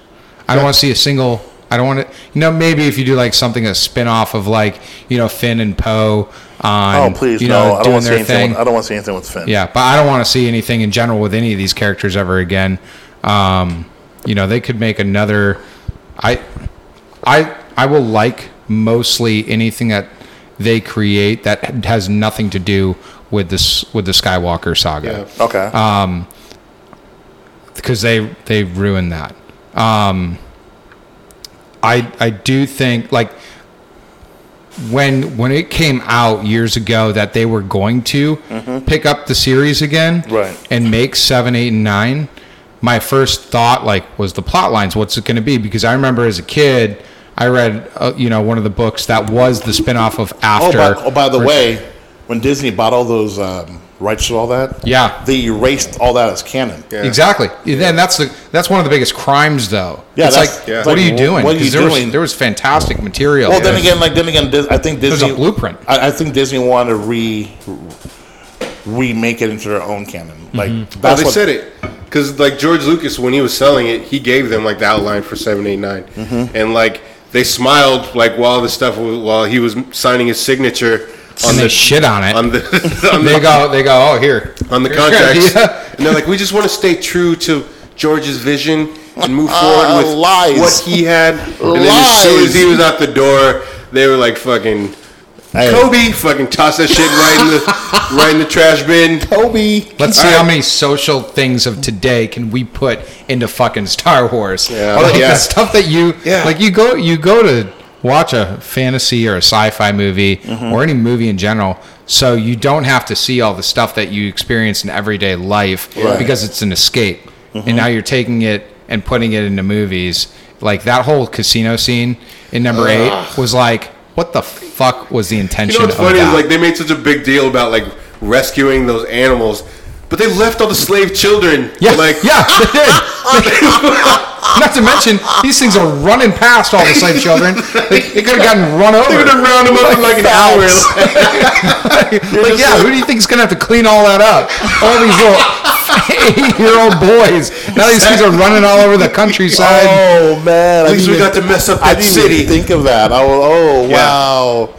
Speaker 3: I don't want to see a single. I don't want to. You know, maybe if you do like something a spin off of like you know Finn and Poe on.
Speaker 1: Oh, please,
Speaker 3: you
Speaker 1: no. I don't want to see anything.
Speaker 3: thing.
Speaker 1: With, I don't want to see anything with Finn.
Speaker 3: Yeah, but I don't want to see anything in general with any of these characters ever again. Um, you know, they could make another. I, I, I will like mostly anything that they create that has nothing to do with this with the Skywalker saga
Speaker 2: Yeah.
Speaker 1: Okay.
Speaker 3: Uh, because they they ruined that. Um, I I do think like when when it came out years ago that they were going to pick up the series again
Speaker 1: Right.
Speaker 3: and make seven, eight, and nine, my first thought like was the plot lines. What's it going to be? Because I remember as a kid, I read uh, you know one of the books that was the spinoff of
Speaker 1: Oh,
Speaker 3: After.
Speaker 1: by, oh, by the way, when Disney bought all those um, rights to all that,
Speaker 3: Yeah.
Speaker 1: they erased all that as canon.
Speaker 2: Yeah.
Speaker 3: Exactly. Then that's the that's one of the biggest crimes, though.
Speaker 1: Yeah,
Speaker 3: it's like,
Speaker 2: yeah.
Speaker 3: what
Speaker 1: like,
Speaker 3: are you doing?
Speaker 1: what are you
Speaker 3: 'Cause there
Speaker 1: doing?
Speaker 3: was there was fantastic material.
Speaker 1: Well, then again, like then again, I think
Speaker 3: There's
Speaker 1: Disney
Speaker 3: a blueprint.
Speaker 1: I, I think Disney wanted to re remake it into their own canon. Like
Speaker 2: Oh,
Speaker 1: that's
Speaker 2: they
Speaker 1: what,
Speaker 2: said it because like George Lucas when he was selling it, he gave them like the outline for seven, eight, nine.
Speaker 1: Mm-hmm.
Speaker 2: and like they smiled like while the stuff while he was signing his signature on
Speaker 3: and
Speaker 2: the
Speaker 3: they shit on it.
Speaker 2: on the on
Speaker 3: they
Speaker 2: the,
Speaker 3: go, they go, oh here,
Speaker 2: on the
Speaker 3: Here's your
Speaker 2: contracts,
Speaker 3: idea.
Speaker 2: and they're like, we just want to stay true to George's vision and move
Speaker 1: Uh,
Speaker 2: forward with
Speaker 1: lies.
Speaker 2: what he had. And then as soon as he was out the door, they were like, fucking.
Speaker 1: Hey.
Speaker 2: Kobe, fucking toss that shit right in the right in the trash bin.
Speaker 1: Kobe.
Speaker 3: Let's see
Speaker 2: All
Speaker 3: how many social things of today can we put into fucking Star Wars.
Speaker 2: Yeah.
Speaker 3: like
Speaker 2: Yeah.
Speaker 3: the stuff that you
Speaker 2: Yeah.
Speaker 3: like. You go, you go to watch a fantasy or a sci-fi movie
Speaker 2: Mm-hmm.
Speaker 3: or any movie in general, so you don't have to see all the stuff that you experience in everyday life
Speaker 1: Right.
Speaker 3: because it's an escape.
Speaker 2: Mm-hmm.
Speaker 3: And now you're taking it and putting it into movies. Like that whole casino scene in number eight was like, what the fuck was the intention
Speaker 2: You know what's
Speaker 3: of
Speaker 2: funny
Speaker 3: that?
Speaker 2: is like they made such a big deal about like rescuing those animals, but they left all the slave children.
Speaker 3: Yeah,
Speaker 2: like
Speaker 3: yeah, they did. Not to mention, these things are running past all the slave children. They, they could have gotten run over.
Speaker 2: They're gonna round them up in like an hour.
Speaker 3: like, yeah, who do you think is gonna have to clean all that up? All these little eight-year-old boys. Now these things are running all over the countryside.
Speaker 1: Oh man!
Speaker 2: At least we got to mess up
Speaker 1: I
Speaker 2: that
Speaker 1: didn't
Speaker 2: city.
Speaker 1: even think of that. I was, oh
Speaker 2: Yeah.
Speaker 1: wow!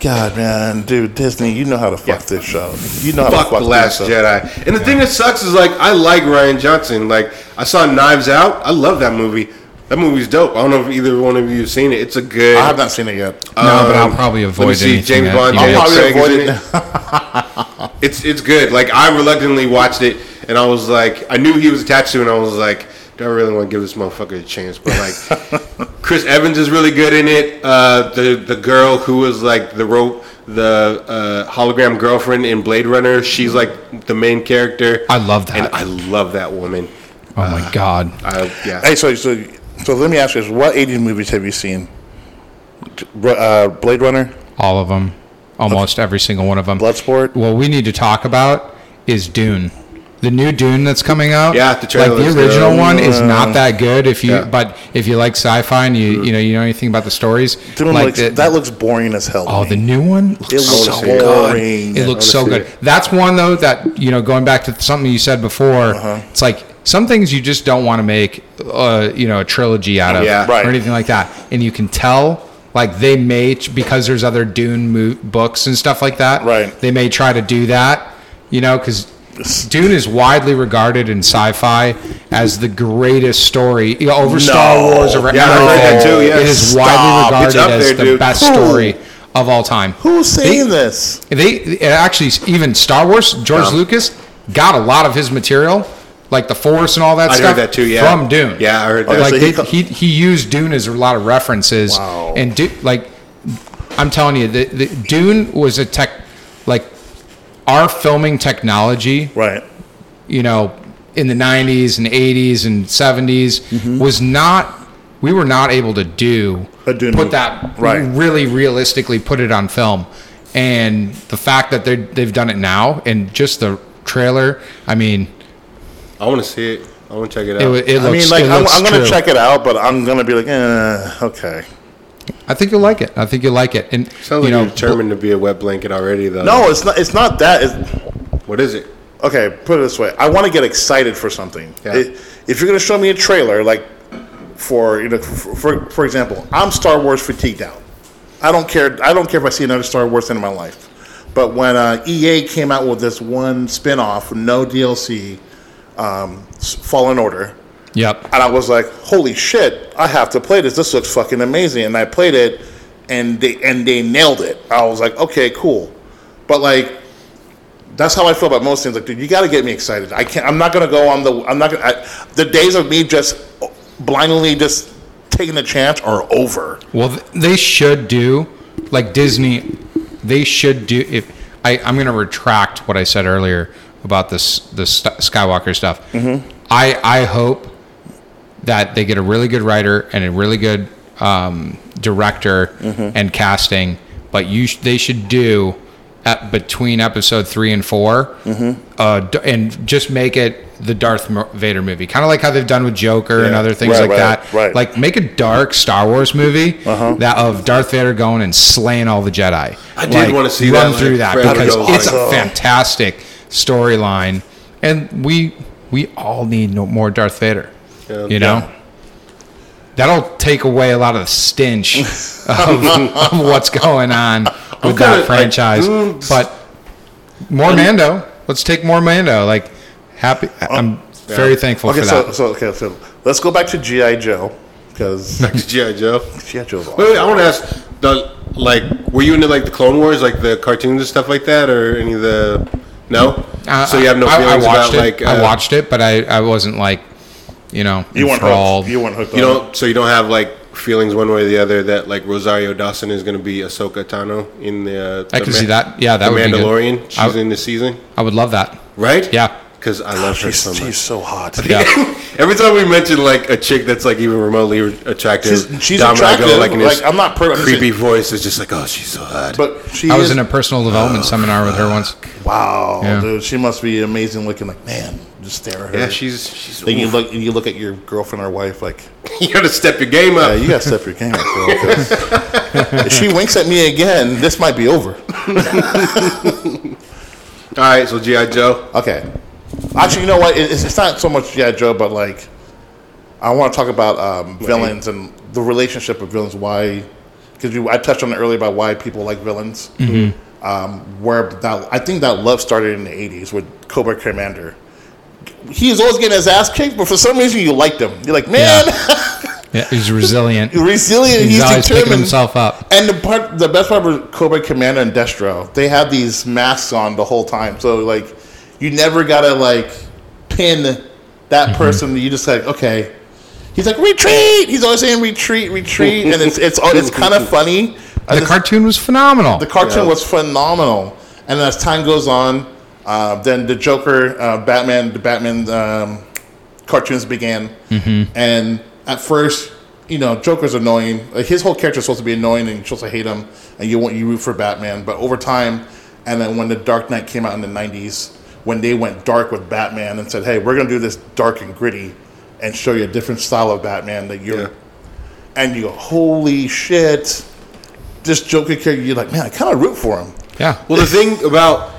Speaker 1: God, man, dude, Disney, you know how to fuck
Speaker 2: Yeah.
Speaker 1: this show. You know how
Speaker 2: Fuck
Speaker 1: to fuck
Speaker 2: the Last
Speaker 1: this show.
Speaker 2: Jedi. And the thing that sucks is like I like Rian Johnson. Like I saw Knives Out. I love that movie. That movie's dope. I don't know if either one of you have seen it. It's a good.
Speaker 1: I have not seen it yet.
Speaker 3: No, but I'll
Speaker 2: Um,
Speaker 3: probably
Speaker 2: let me
Speaker 3: avoid
Speaker 2: see. James
Speaker 3: that
Speaker 2: Bond.
Speaker 1: I'll probably
Speaker 2: Craig is
Speaker 1: avoid
Speaker 2: in
Speaker 1: it.
Speaker 2: It's it's good. Like I reluctantly watched it, and I was like, I knew he was attached to, it, and I was like, do I really want to give this motherfucker a chance? But like, Chris Evans is really good in it. Uh, the the girl who was like the rope, the uh, hologram girlfriend in Blade Runner, she's like the main character.
Speaker 3: I love that.
Speaker 2: and I love that woman.
Speaker 3: Oh my god.
Speaker 2: I, yeah,
Speaker 1: Hey, so so so let me ask you this: What '80s movies have you seen? Uh, Blade Runner,
Speaker 3: All of them. Almost every single one of them.
Speaker 1: Bloodsport.
Speaker 3: What we need to talk about is Dune. The new Dune that's coming out.
Speaker 2: Yeah, the trailer
Speaker 3: Like the original
Speaker 2: good.
Speaker 3: one is not that good. If you,
Speaker 2: Yeah.
Speaker 3: but if you like sci-fi and you, you know, you know anything about the stories,
Speaker 1: Dune
Speaker 3: like
Speaker 1: looks,
Speaker 3: the,
Speaker 1: that looks boring as hell.
Speaker 3: oh,
Speaker 1: me.
Speaker 3: the new one looks
Speaker 1: it looks
Speaker 3: so
Speaker 2: see it.
Speaker 3: It looks so good.
Speaker 2: it.
Speaker 3: That's one though that you know, going back to something you said before,
Speaker 1: Uh-huh.
Speaker 3: it's like some things you just don't want to make, uh, you know, a trilogy out of,
Speaker 2: Yeah.
Speaker 1: Right.
Speaker 3: or anything like that. And you can tell, like they may because there's other Dune mo- books and stuff like that.
Speaker 1: Right.
Speaker 3: They may try to do that, you know, because. Dune is widely regarded in sci-fi as the greatest story you know, over Star Wars or
Speaker 2: Yeah, I heard that too, yeah.
Speaker 3: It is
Speaker 1: Stop.
Speaker 3: widely regarded as
Speaker 2: there,
Speaker 3: the
Speaker 2: dude.
Speaker 3: best
Speaker 1: Who?
Speaker 3: story of all time.
Speaker 1: Who's saying
Speaker 3: They-
Speaker 1: this?
Speaker 3: they actually even Star Wars, George
Speaker 2: Yeah.
Speaker 3: Lucas got a lot of his material, like the Force and all that
Speaker 2: I
Speaker 3: stuff,
Speaker 2: heard that too. Yeah,
Speaker 3: from Dune.
Speaker 2: Yeah, I heard that.
Speaker 3: like
Speaker 1: so he
Speaker 3: they,
Speaker 1: co-
Speaker 3: he he used Dune as a lot of references,
Speaker 1: Wow.
Speaker 3: and Du- like I'm telling you, the, the Dune was a tech like our filming technology
Speaker 1: Right.
Speaker 3: you know, in the 90s and 80s and 70s
Speaker 1: Mm-hmm.
Speaker 3: was not we were not able to do
Speaker 1: A
Speaker 3: put that
Speaker 1: Right.
Speaker 3: really realistically put it on film and the fact that they they've done it now and just the trailer I mean
Speaker 2: I want to see it. I want to check it out.
Speaker 3: it, it looks
Speaker 1: I mean, like, I'm, I'm going to
Speaker 3: true.
Speaker 1: check it out, but I'm going to be like, eh, okay.
Speaker 3: I think you'll like it I think you'll like it and
Speaker 2: Sounds
Speaker 3: you
Speaker 2: like
Speaker 3: know
Speaker 2: you're determined to be a wet blanket already, though.
Speaker 1: No, it's not. It's not that. It's,
Speaker 2: What is it?
Speaker 1: okay, put it this way. I want to get excited for something.
Speaker 2: Yeah.
Speaker 1: It- if you're going to show me a trailer, like for you know, for, for for example, I'm Star Wars fatigued out. I don't care. I don't care if I see another Star Wars thing in my life. But when uh, EA came out with this one spin-off, no DLC, um, Fallen Order,
Speaker 3: yep
Speaker 1: and I was like, "Holy shit! I have to play this. This looks fucking amazing." And I played it, and they and they nailed it. I was like, "Okay, cool," but like, that's how I feel about most things. Like, dude, you got to get me excited. I can't. I'm not gonna go on the. I'm not gonna. I, the days of me just blindly just taking a chance are over.
Speaker 3: Well, they should do like Disney, they should do. If I, I'm going to retract what I said earlier about this the Skywalker stuff. Mm-hmm. I I hope that they get a really good writer and a really good um, director and casting, but you sh- they should do at between episode three and 4 uh, d- and just make it the Darth Vader movie, kind of like how they've done with Joker and other things
Speaker 1: Right,
Speaker 3: like
Speaker 1: right,
Speaker 3: that.
Speaker 1: right.
Speaker 3: Like make a dark Star Wars movie that of Darth Vader going and slaying all the Jedi.
Speaker 2: I did
Speaker 3: Like,
Speaker 2: wanna see
Speaker 3: run
Speaker 2: that,
Speaker 3: through
Speaker 2: like,
Speaker 3: that because
Speaker 2: goes
Speaker 3: it's
Speaker 1: on.
Speaker 3: a fantastic storyline, and we we all need no more Darth Vader.
Speaker 2: Yeah.
Speaker 3: you know. That'll take away a lot of the stench of, of what's going on with
Speaker 2: kinda,
Speaker 3: that
Speaker 2: like,
Speaker 3: franchise.
Speaker 2: mm,
Speaker 3: but more Mando. Let's take more Mando. Like happy. I'm very thankful
Speaker 1: Okay,
Speaker 3: for
Speaker 1: so
Speaker 3: that.
Speaker 1: so okay, so let's go back to GI Joe because
Speaker 2: GI Joe.
Speaker 1: GI Joe's awesome.
Speaker 2: Wait, wait, I want to ask, the, like, were you into like the Clone Wars, like the cartoons and stuff like that, or any of the? No.
Speaker 3: Uh,
Speaker 2: so you have no
Speaker 3: I- I
Speaker 2: feelings
Speaker 3: watched
Speaker 2: about
Speaker 3: it.
Speaker 2: like
Speaker 3: I
Speaker 2: uh,
Speaker 3: watched it, but I, I wasn't like, you know,
Speaker 1: You weren't
Speaker 3: enthralled.
Speaker 1: hooked. You weren't hooked.
Speaker 2: You
Speaker 1: on
Speaker 2: don't. So you don't have like feelings one way or the other that like Rosario Dawson is going to be Ahsoka Tano in the.
Speaker 3: Uh, I
Speaker 2: the
Speaker 3: can
Speaker 2: Ma-
Speaker 3: see that. Yeah, that
Speaker 2: the
Speaker 3: would be good.
Speaker 2: Mandalorian.
Speaker 3: I-
Speaker 2: She's in the season,
Speaker 3: I would love that.
Speaker 2: right?
Speaker 3: Yeah.
Speaker 2: Because I love her
Speaker 1: She's,
Speaker 2: so
Speaker 1: she's so hot.
Speaker 3: Yeah.
Speaker 2: Every time we mention like a chick that's like even remotely attractive,
Speaker 1: She's- she's
Speaker 2: Dom Rigo,
Speaker 1: attractive.
Speaker 2: like in
Speaker 1: Like, I'm not per- I'm
Speaker 2: creepy
Speaker 1: saying-
Speaker 2: voice is just like, oh, she's so hot.
Speaker 1: But she
Speaker 3: I
Speaker 1: is,
Speaker 3: was in a personal development oh, seminar with her once.
Speaker 1: wow,
Speaker 3: Yeah.
Speaker 1: dude. She must be amazing looking. Like man, just stare at her.
Speaker 2: yeah, she's she's.
Speaker 1: Then you
Speaker 2: oof.
Speaker 1: look, you look at your girlfriend or wife, like,
Speaker 2: you got to step your game up.
Speaker 1: yeah, you gotta step your game up, girl. 'cause if she winks at me again, this might be over.
Speaker 2: All right, so GI Joe.
Speaker 1: Okay. Actually, you know what? It's, it's not so much GI Joe, but like, I want to talk about um, villains and the relationship of villains. Why? Because I touched on it earlier about why people like villains. Um, where that I think that love started in the '80s with Cobra Commander. He was always getting his ass kicked, but for some reason you liked him. You're like, man,
Speaker 3: Yeah, he's resilient.
Speaker 1: resilient.
Speaker 3: He's,
Speaker 1: He's,
Speaker 3: always picking himself up.
Speaker 1: And the part, the best part was Cobra Commander and Destro. They had these masks on the whole time, so like, you never gotta like pin
Speaker 3: Mm-hmm.
Speaker 1: that person. You just like, okay. He's like retreat. He's always saying retreat, retreat, and it's it's it's kind of funny. I
Speaker 3: The
Speaker 1: just-
Speaker 3: cartoon was phenomenal.
Speaker 1: the cartoon
Speaker 2: Yeah.
Speaker 1: was phenomenal, and as time goes on, uh, then the Joker, uh, Batman, the Batman um, cartoons began, and at first, you know, Joker's annoying. Like, his whole character is supposed to be annoying, and you're supposed to hate him, and you want you root for Batman. But over time, and then when the Dark Knight came out in the '90s, when they went dark with Batman and said, "Hey, we're gonna do this dark and gritty, and show you a different style of Batman that you're,"
Speaker 2: Yeah.
Speaker 1: and you go, "Holy shit!" This Joker character, you're like, man, I kind of root for him.
Speaker 3: yeah.
Speaker 2: Well, the thing about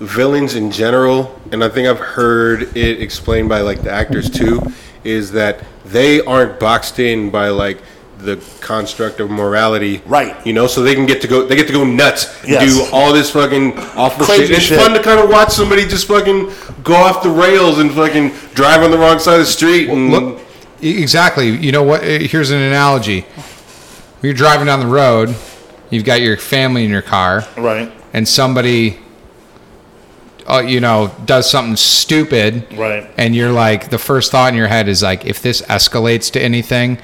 Speaker 2: villains in general, and I think I've heard it explained by like the actors too, is that they aren't boxed in by like the construct of morality,
Speaker 1: Right.
Speaker 2: You know, so they can get to go, they get to go nuts, and
Speaker 1: Yes.
Speaker 2: do all this fucking awful
Speaker 1: Crazy
Speaker 2: shit. It's
Speaker 1: shit.
Speaker 2: fun to kind of watch somebody just fucking go off the rails and fucking drive on the wrong side of the street. And
Speaker 3: Look, e- exactly. You know what? eh, Here's an analogy. You're driving down the road. You've got your family in your car,
Speaker 1: Right.
Speaker 3: and somebody, uh, you know, does something stupid,
Speaker 1: Right.
Speaker 3: and you're like, the first thought in your head is like, if this escalates to anything,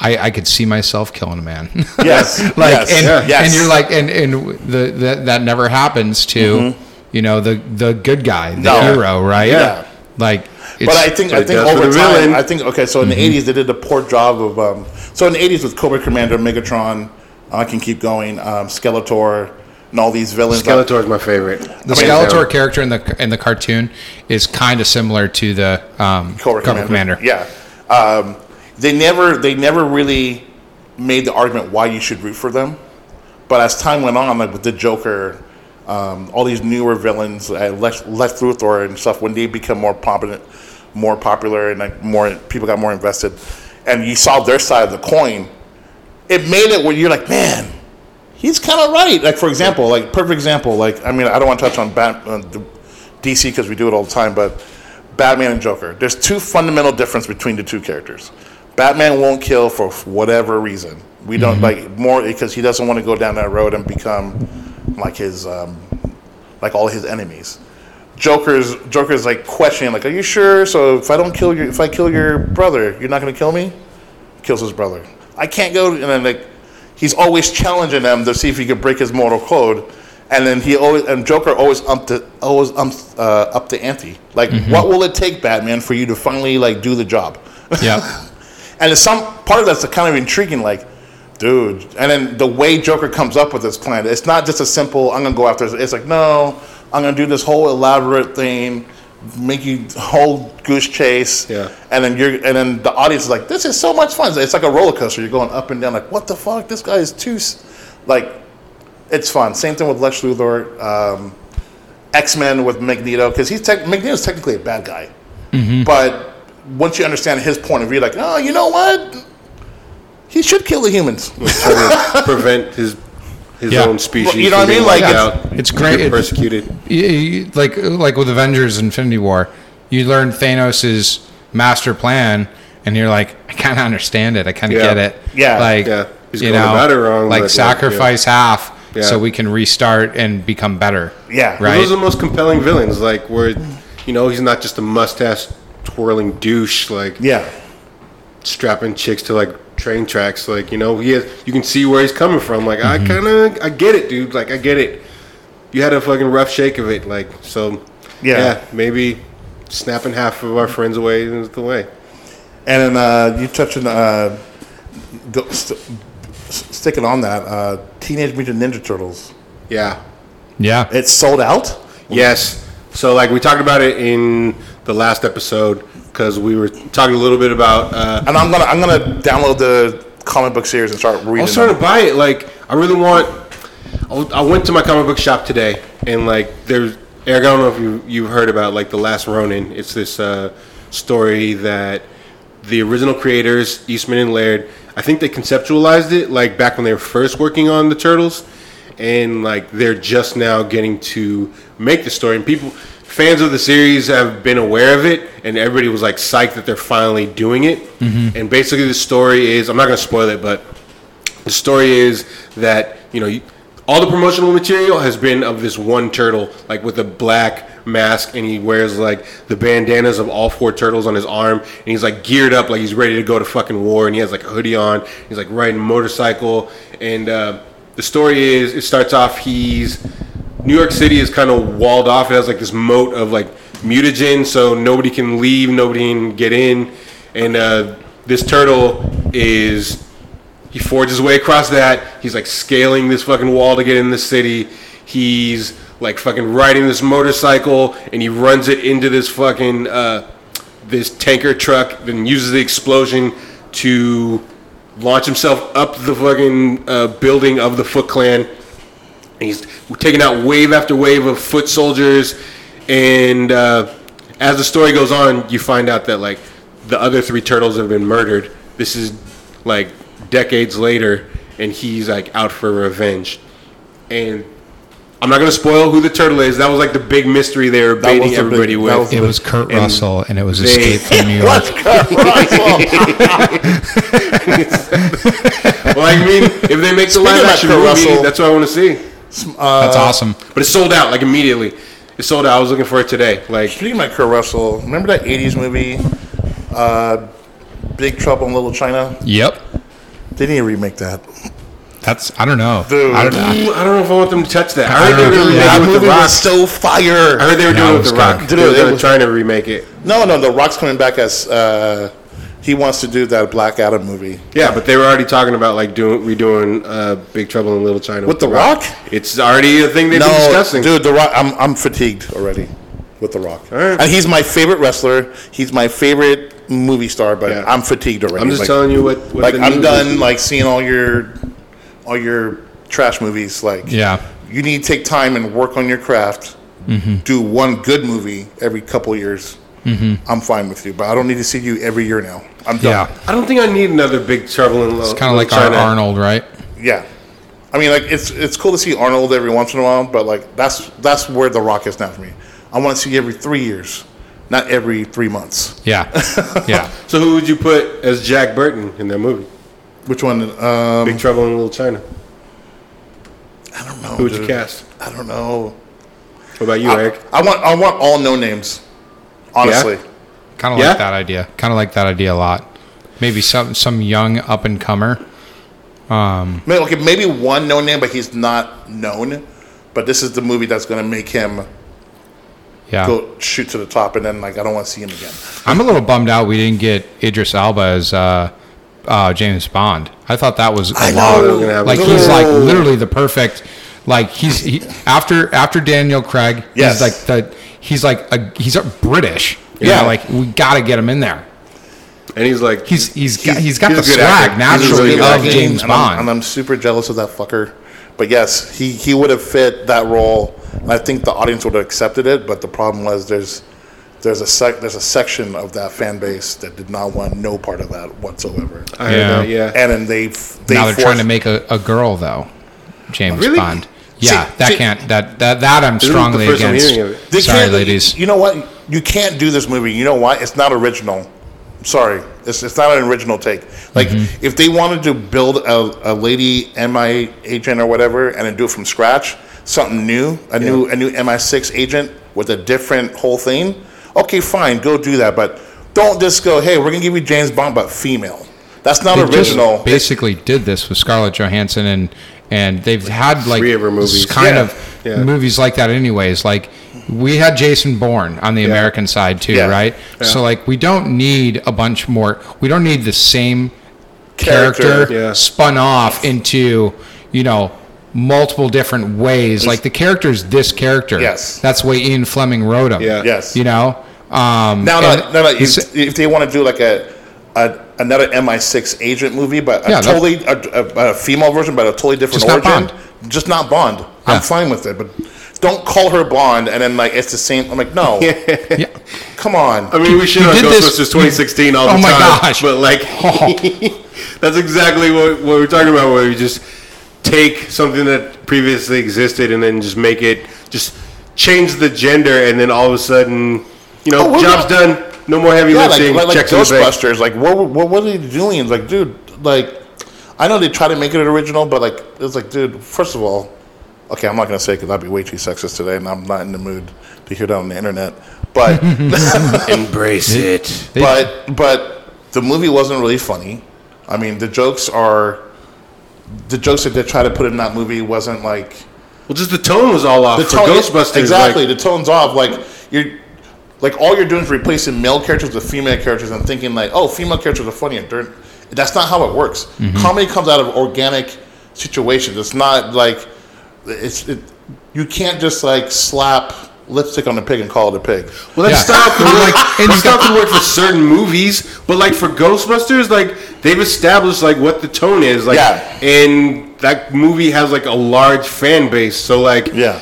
Speaker 3: I, I could see myself killing a man.
Speaker 1: Yes.
Speaker 3: like
Speaker 1: yes.
Speaker 3: and,
Speaker 1: yes.
Speaker 3: and you're like and and the, the that never happens to you know the the good guy the
Speaker 1: No.
Speaker 3: hero right
Speaker 1: Yeah.
Speaker 3: like it's,
Speaker 1: But I think I think over time,
Speaker 2: villain.
Speaker 1: I think okay. So in the '80s, they did a poor job of. Um, so in the '80s, with Cobra Commander, Megatron, I can keep going, um, Skeletor, and all these villains.
Speaker 2: Skeletor is my favorite.
Speaker 3: the
Speaker 2: Hands
Speaker 3: Skeletor
Speaker 2: down.
Speaker 3: character in the in the cartoon is kind of similar to the um,
Speaker 1: Cobra,
Speaker 3: Cobra
Speaker 1: Commander.
Speaker 3: Commander.
Speaker 1: Yeah. Um, they never they never really made the argument why you should root for them. But as time went on, like with the Joker, um, all these newer villains, uh, Lex, Lex Luthor and stuff, when they become more popular, more popular, and like more people got more invested, and you saw their side of the coin, it made it where you're like, man, he's kind of right. Like for example, like perfect example, like I mean, I don't want to touch on Bat, uh, DC because we do it all the time, but Batman and Joker. There's two fundamental difference between the two characters. Batman won't kill for whatever reason. We don't like more because he doesn't want to go down that road and become like his um, like all his enemies. Joker's Joker's like questioning, like, "Are you sure? So if I don't kill your, if I kill your brother, you're not going to kill me?" Kills his brother. I can't go, and then like he's always challenging them to see if he could break his mortal code. And then he always and Joker always up to always um, uh, up to ante. Like, what will it take, Batman, for you to finally like do the job?
Speaker 3: Yeah.
Speaker 1: And there's some part of that's kind of intriguing, like, dude. And then the way Joker comes up with this plan, it's not just a simple, I'm gonna go after. It's like, no, I'm gonna do this whole elaborate thing, make you whole goose chase.
Speaker 2: Yeah.
Speaker 1: And then you're, and then the audience is like, this is so much fun. It's like a roller coaster. You're going up and down, like, what the fuck? This guy is too, like, it's fun. Same thing with Lex Luthor. Um, X Men with Magneto because he's tech Magneto's technically a bad guy, but once you understand his point of view, like, oh, you know what, he should kill the humans.
Speaker 2: prevent his his
Speaker 3: Yeah.
Speaker 2: own species.
Speaker 1: You know what I mean? Like,
Speaker 2: wiped
Speaker 1: it's-
Speaker 3: it's great.
Speaker 2: get
Speaker 3: It-
Speaker 2: persecuted.
Speaker 3: you, you- like like with Avengers Infinity War, you learn Thanos' master plan, and you're like, I kind of understand it. I kind of
Speaker 2: Yeah.
Speaker 3: get it.
Speaker 1: Yeah.
Speaker 3: like
Speaker 2: Yeah. He's
Speaker 3: you
Speaker 2: going
Speaker 3: know,
Speaker 2: about it wrong,
Speaker 3: like
Speaker 2: but, like,
Speaker 3: sacrifice half
Speaker 2: Yeah.
Speaker 3: so we can restart and become better.
Speaker 1: Yeah.
Speaker 3: Right.
Speaker 2: Those are the most compelling villains. Like where, you know, he's not just a mustache twirling douche. Like
Speaker 1: Yeah,
Speaker 2: strapping chicks to like train tracks. Like you know, he has. You can see where he's coming from. Like
Speaker 3: Mm-hmm.
Speaker 2: I kind of, I get it, dude. Like I get it. You had a fucking rough shake of it. Like so.
Speaker 1: Yeah.
Speaker 2: maybe snapping half of our friends away is the way.
Speaker 1: and then uh, you touched on uh, go, st- sticking on that uh, Teenage Mutant Ninja Turtles.
Speaker 2: Yeah.
Speaker 3: Yeah,
Speaker 1: It's sold out.
Speaker 2: Yes. So like we talked about it in the last episode because we were talking a little bit about. Uh,
Speaker 1: and I'm gonna I'm gonna download the comic book series and start reading.
Speaker 2: I was trying to buy it. Like, I really want. I went to my comic book shop today, and like, there's. Eric, I don't know if you you've heard about like the Last Ronin. It's this uh, story that the original creators, Eastman and Laird, I think they conceptualized it like back when they were first working on the Turtles, and like they're just now getting to make the story. And people, fans of the series, have been aware of it, and everybody was like psyched that they're finally doing it. And basically, the story is I'm not going to spoil it, but the story is that you know all the promotional material has been of this one turtle, like with a black mask, and he wears like the bandanas of all four turtles on his arm, and he's like geared up, like he's ready to go to fucking war, and he has like a hoodie on. He's like riding a motorcycle, and uh, the story is it starts off he's New York City is kind of walled off. It has like this moat of like mutagen, so nobody can leave, nobody can get in, and uh, this turtle is he forges his way across that. He's like scaling this fucking wall to get in the city. He's like fucking riding this motorcycle and he runs it into this fucking uh, this tanker truck, then uses the explosion to launch himself up the fucking uh, building of the Foot Clan. He's taking out wave after wave of foot soldiers, and uh, as the story goes on, you find out that like the other three turtles have been murdered. This is like decades later, and he's like out for revenge. And I'm not gonna spoil who the turtle is. That was like the big mystery they were baiting
Speaker 1: the
Speaker 2: everybody
Speaker 1: that
Speaker 2: with.
Speaker 3: it was Kurt
Speaker 2: And
Speaker 3: Russell, and it was
Speaker 2: they-
Speaker 3: Escape from New York.
Speaker 2: well, I mean, if they make the live action
Speaker 1: Kurt
Speaker 2: movie,
Speaker 1: Russell-
Speaker 2: that's what I want to see.
Speaker 3: That's awesome.
Speaker 2: But it's sold out like immediately. It's sold out. I was looking for it today. Like
Speaker 1: Speaking of Kurt Russell, remember that '80s movie, uh, Big Trouble in Little China?
Speaker 3: Yep.
Speaker 1: They need to remake that.
Speaker 3: That's I don't know.
Speaker 1: Dude.
Speaker 3: I don't know.
Speaker 2: I don't know if I want them to touch that. I
Speaker 3: I
Speaker 2: heard they were
Speaker 3: know.
Speaker 2: going to remake
Speaker 3: Yeah,
Speaker 2: it
Speaker 1: that
Speaker 2: with
Speaker 1: movie
Speaker 2: The Rock.
Speaker 1: was so fire.
Speaker 2: I heard they were
Speaker 3: No,
Speaker 2: doing
Speaker 3: it
Speaker 2: it with The. Rock.
Speaker 1: Dude,
Speaker 2: they
Speaker 1: it
Speaker 2: were trying to remake it.
Speaker 1: No, no, The Rock's coming back as uh, he wants to do that Black Adam movie.
Speaker 2: Yeah, but they were already talking about like doing redoing uh, Big Trouble in Little China
Speaker 1: With The Rock?
Speaker 2: It's already a thing they've been discussing.
Speaker 1: dude, The Rock. I'm I'm fatigued already with The Rock,
Speaker 2: right.
Speaker 1: and he's my favorite wrestler. He's my favorite movie star, but
Speaker 2: Yeah.
Speaker 1: I'm fatigued already.
Speaker 2: I'm just
Speaker 1: Like-
Speaker 2: telling you what. what
Speaker 1: like
Speaker 2: the
Speaker 1: I'm done
Speaker 2: is.
Speaker 1: like seeing all your all your trash movies like
Speaker 3: Yeah.
Speaker 1: you need to take time and work on your craft
Speaker 3: Mm-hmm.
Speaker 1: do one good movie every couple years i'm fine with you but i don't need to see you every year now i'm done
Speaker 3: Yeah.
Speaker 2: I don't think I need another Big Trouble in Little China.
Speaker 3: It's kind of like our
Speaker 2: China.
Speaker 3: Arnold, right?
Speaker 1: yeah i mean like it's it's cool to see arnold every once in a while but like that's that's where the rock is now for me i want to see you every three years not every three months
Speaker 3: Yeah. Yeah.
Speaker 2: So who would you put as Jack Burton in that movie?
Speaker 1: which one um
Speaker 2: Big Trouble in Little China.
Speaker 1: i don't know
Speaker 2: Who would you cast?
Speaker 1: i don't know
Speaker 2: What about you,
Speaker 1: I,
Speaker 2: Eric?
Speaker 1: I want i want all no names honestly
Speaker 3: Kind of
Speaker 2: Yeah?
Speaker 3: like that idea. Kind of like that idea a lot. Maybe some some young up and comer. Um,
Speaker 1: Maybe, okay, maybe one known name, but he's not known. But this is the movie that's going to make him
Speaker 3: yeah.
Speaker 1: go shoot to the top, and then like I don't want to see him again.
Speaker 3: I'm a little bummed out we didn't get Idris Elba as uh, uh, James Bond. I thought that was a
Speaker 1: I
Speaker 3: lot.
Speaker 1: know.
Speaker 3: Like
Speaker 2: a-
Speaker 3: he's like literally the perfect. Like he's he, after after Daniel Craig.
Speaker 1: Yes.
Speaker 3: He's like the he's like a he's a British. You
Speaker 1: Yeah.
Speaker 3: know, like we got to get him in there.
Speaker 2: And he's like,
Speaker 3: He's he's got, he's got
Speaker 2: he's
Speaker 3: the
Speaker 2: a good
Speaker 3: swag
Speaker 2: actor.
Speaker 3: Naturally
Speaker 2: really
Speaker 3: of. James
Speaker 1: and I'm,
Speaker 3: Bond.
Speaker 1: and I'm super jealous of that fucker. But yes, he he would have fit that role. And I think the audience would have accepted it. But the problem was there's there's a sec, there's a section of that fan base that did not want no part of that whatsoever.
Speaker 2: I heard
Speaker 3: Yeah.
Speaker 2: that, yeah.
Speaker 1: And then they they
Speaker 3: now they're trying to make a, a girl though, James
Speaker 2: Really?
Speaker 3: Bond. Yeah,
Speaker 1: See-
Speaker 3: that
Speaker 1: see-
Speaker 3: can't that that that I'm
Speaker 2: the
Speaker 3: strongly
Speaker 2: first I'm
Speaker 3: against.
Speaker 2: hearing of it.
Speaker 1: They
Speaker 3: Sorry,
Speaker 1: can't-
Speaker 3: ladies.
Speaker 1: You know what? You can't do this movie. You know why? It's not original. Sorry, it's, it's not an original take. Like
Speaker 3: Mm-hmm.
Speaker 1: if they wanted to build a, a lady MI agent or whatever, and then do it from scratch, something new, a new a new MI6 agent with a different whole thing. Okay, fine, go do that. But don't just go, hey, we're gonna give you James Bond, but female. That's not
Speaker 3: They just
Speaker 1: original.
Speaker 3: basically did this with Scarlett Johansson and and they've had like
Speaker 2: Three of her movies.
Speaker 3: kind
Speaker 1: Yeah.
Speaker 3: of
Speaker 2: Yeah.
Speaker 3: movies like that anyways like we had Jason Bourne on the American side too
Speaker 1: Yeah.
Speaker 3: right so like we don't need a bunch more we don't need the same
Speaker 1: Character,
Speaker 3: character,
Speaker 2: yeah.
Speaker 3: spun off into you know multiple different ways like the character is this character
Speaker 1: Yes.
Speaker 3: that's the way Ian Fleming wrote him
Speaker 2: Yeah.
Speaker 1: Yes.
Speaker 3: you know um
Speaker 1: No, no, no, no. If, if they want to do like a, a another MI6 agent movie, but a
Speaker 3: Yeah,
Speaker 1: totally a, a, a female version, but a totally different
Speaker 3: Just not
Speaker 1: origin, just not Bond.
Speaker 3: Yeah.
Speaker 1: I'm fine with it, but don't call her Bond and then like it's the same. I'm like, no,
Speaker 3: yeah.
Speaker 1: come on.
Speaker 2: I mean, we should
Speaker 3: You
Speaker 2: on
Speaker 3: this-
Speaker 2: Ghostbusters 2016 all oh the time.
Speaker 3: Oh my gosh.
Speaker 2: But like, oh. that's exactly what, what we're talking about. Where we just take something that previously existed and then just make it, just change the gender, and then all of a sudden, you know,
Speaker 1: Oh,
Speaker 2: job's
Speaker 1: not-
Speaker 2: done. No more heavy
Speaker 1: yeah, like,
Speaker 2: lifting.
Speaker 1: like, like
Speaker 2: checks in the bank.
Speaker 1: Ghostbusters. Like, what, what, what are they doing? It's like, dude, like, I know they try to make it original, but like, it's like, dude, first of all, okay, I'm not gonna say because I'd be way too sexist today, and I'm not in the mood to hear that on the internet. But
Speaker 2: Embrace it.
Speaker 1: But but the movie wasn't really funny. I mean, the jokes are the jokes that they try to put in that movie wasn't like
Speaker 2: Well, just the tone was all off
Speaker 1: the
Speaker 2: for
Speaker 1: tone
Speaker 2: Ghostbusters.
Speaker 1: exactly.
Speaker 2: Like,
Speaker 1: the tone's off. Like you're like all you're doing is replacing male characters with female characters and thinking like, oh, female characters are funny. And they're- that's not how it works.
Speaker 2: Mm-hmm.
Speaker 1: Comedy comes out of organic situations. It's not like it's it, you can't just like slap lipstick on a pig and call it a pig.
Speaker 2: Well, that
Speaker 3: Yeah.
Speaker 2: style could
Speaker 3: Like, and
Speaker 2: that
Speaker 3: you
Speaker 2: style
Speaker 3: got-
Speaker 2: work for certain movies, but like for Ghostbusters, like they've established like what the tone is, like,
Speaker 1: Yeah.
Speaker 2: and that movie has like a large fan base. So like,
Speaker 1: Yeah.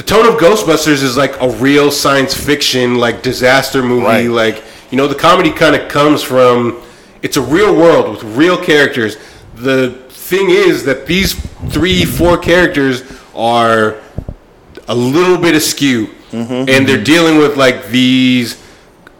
Speaker 2: The tone of Ghostbusters is like a real science fiction, like disaster movie.
Speaker 1: Right.
Speaker 2: Like, you know, the comedy kind of comes from it's a real world with real characters. The thing is that these three, four characters are a little bit askew, and they're dealing with like these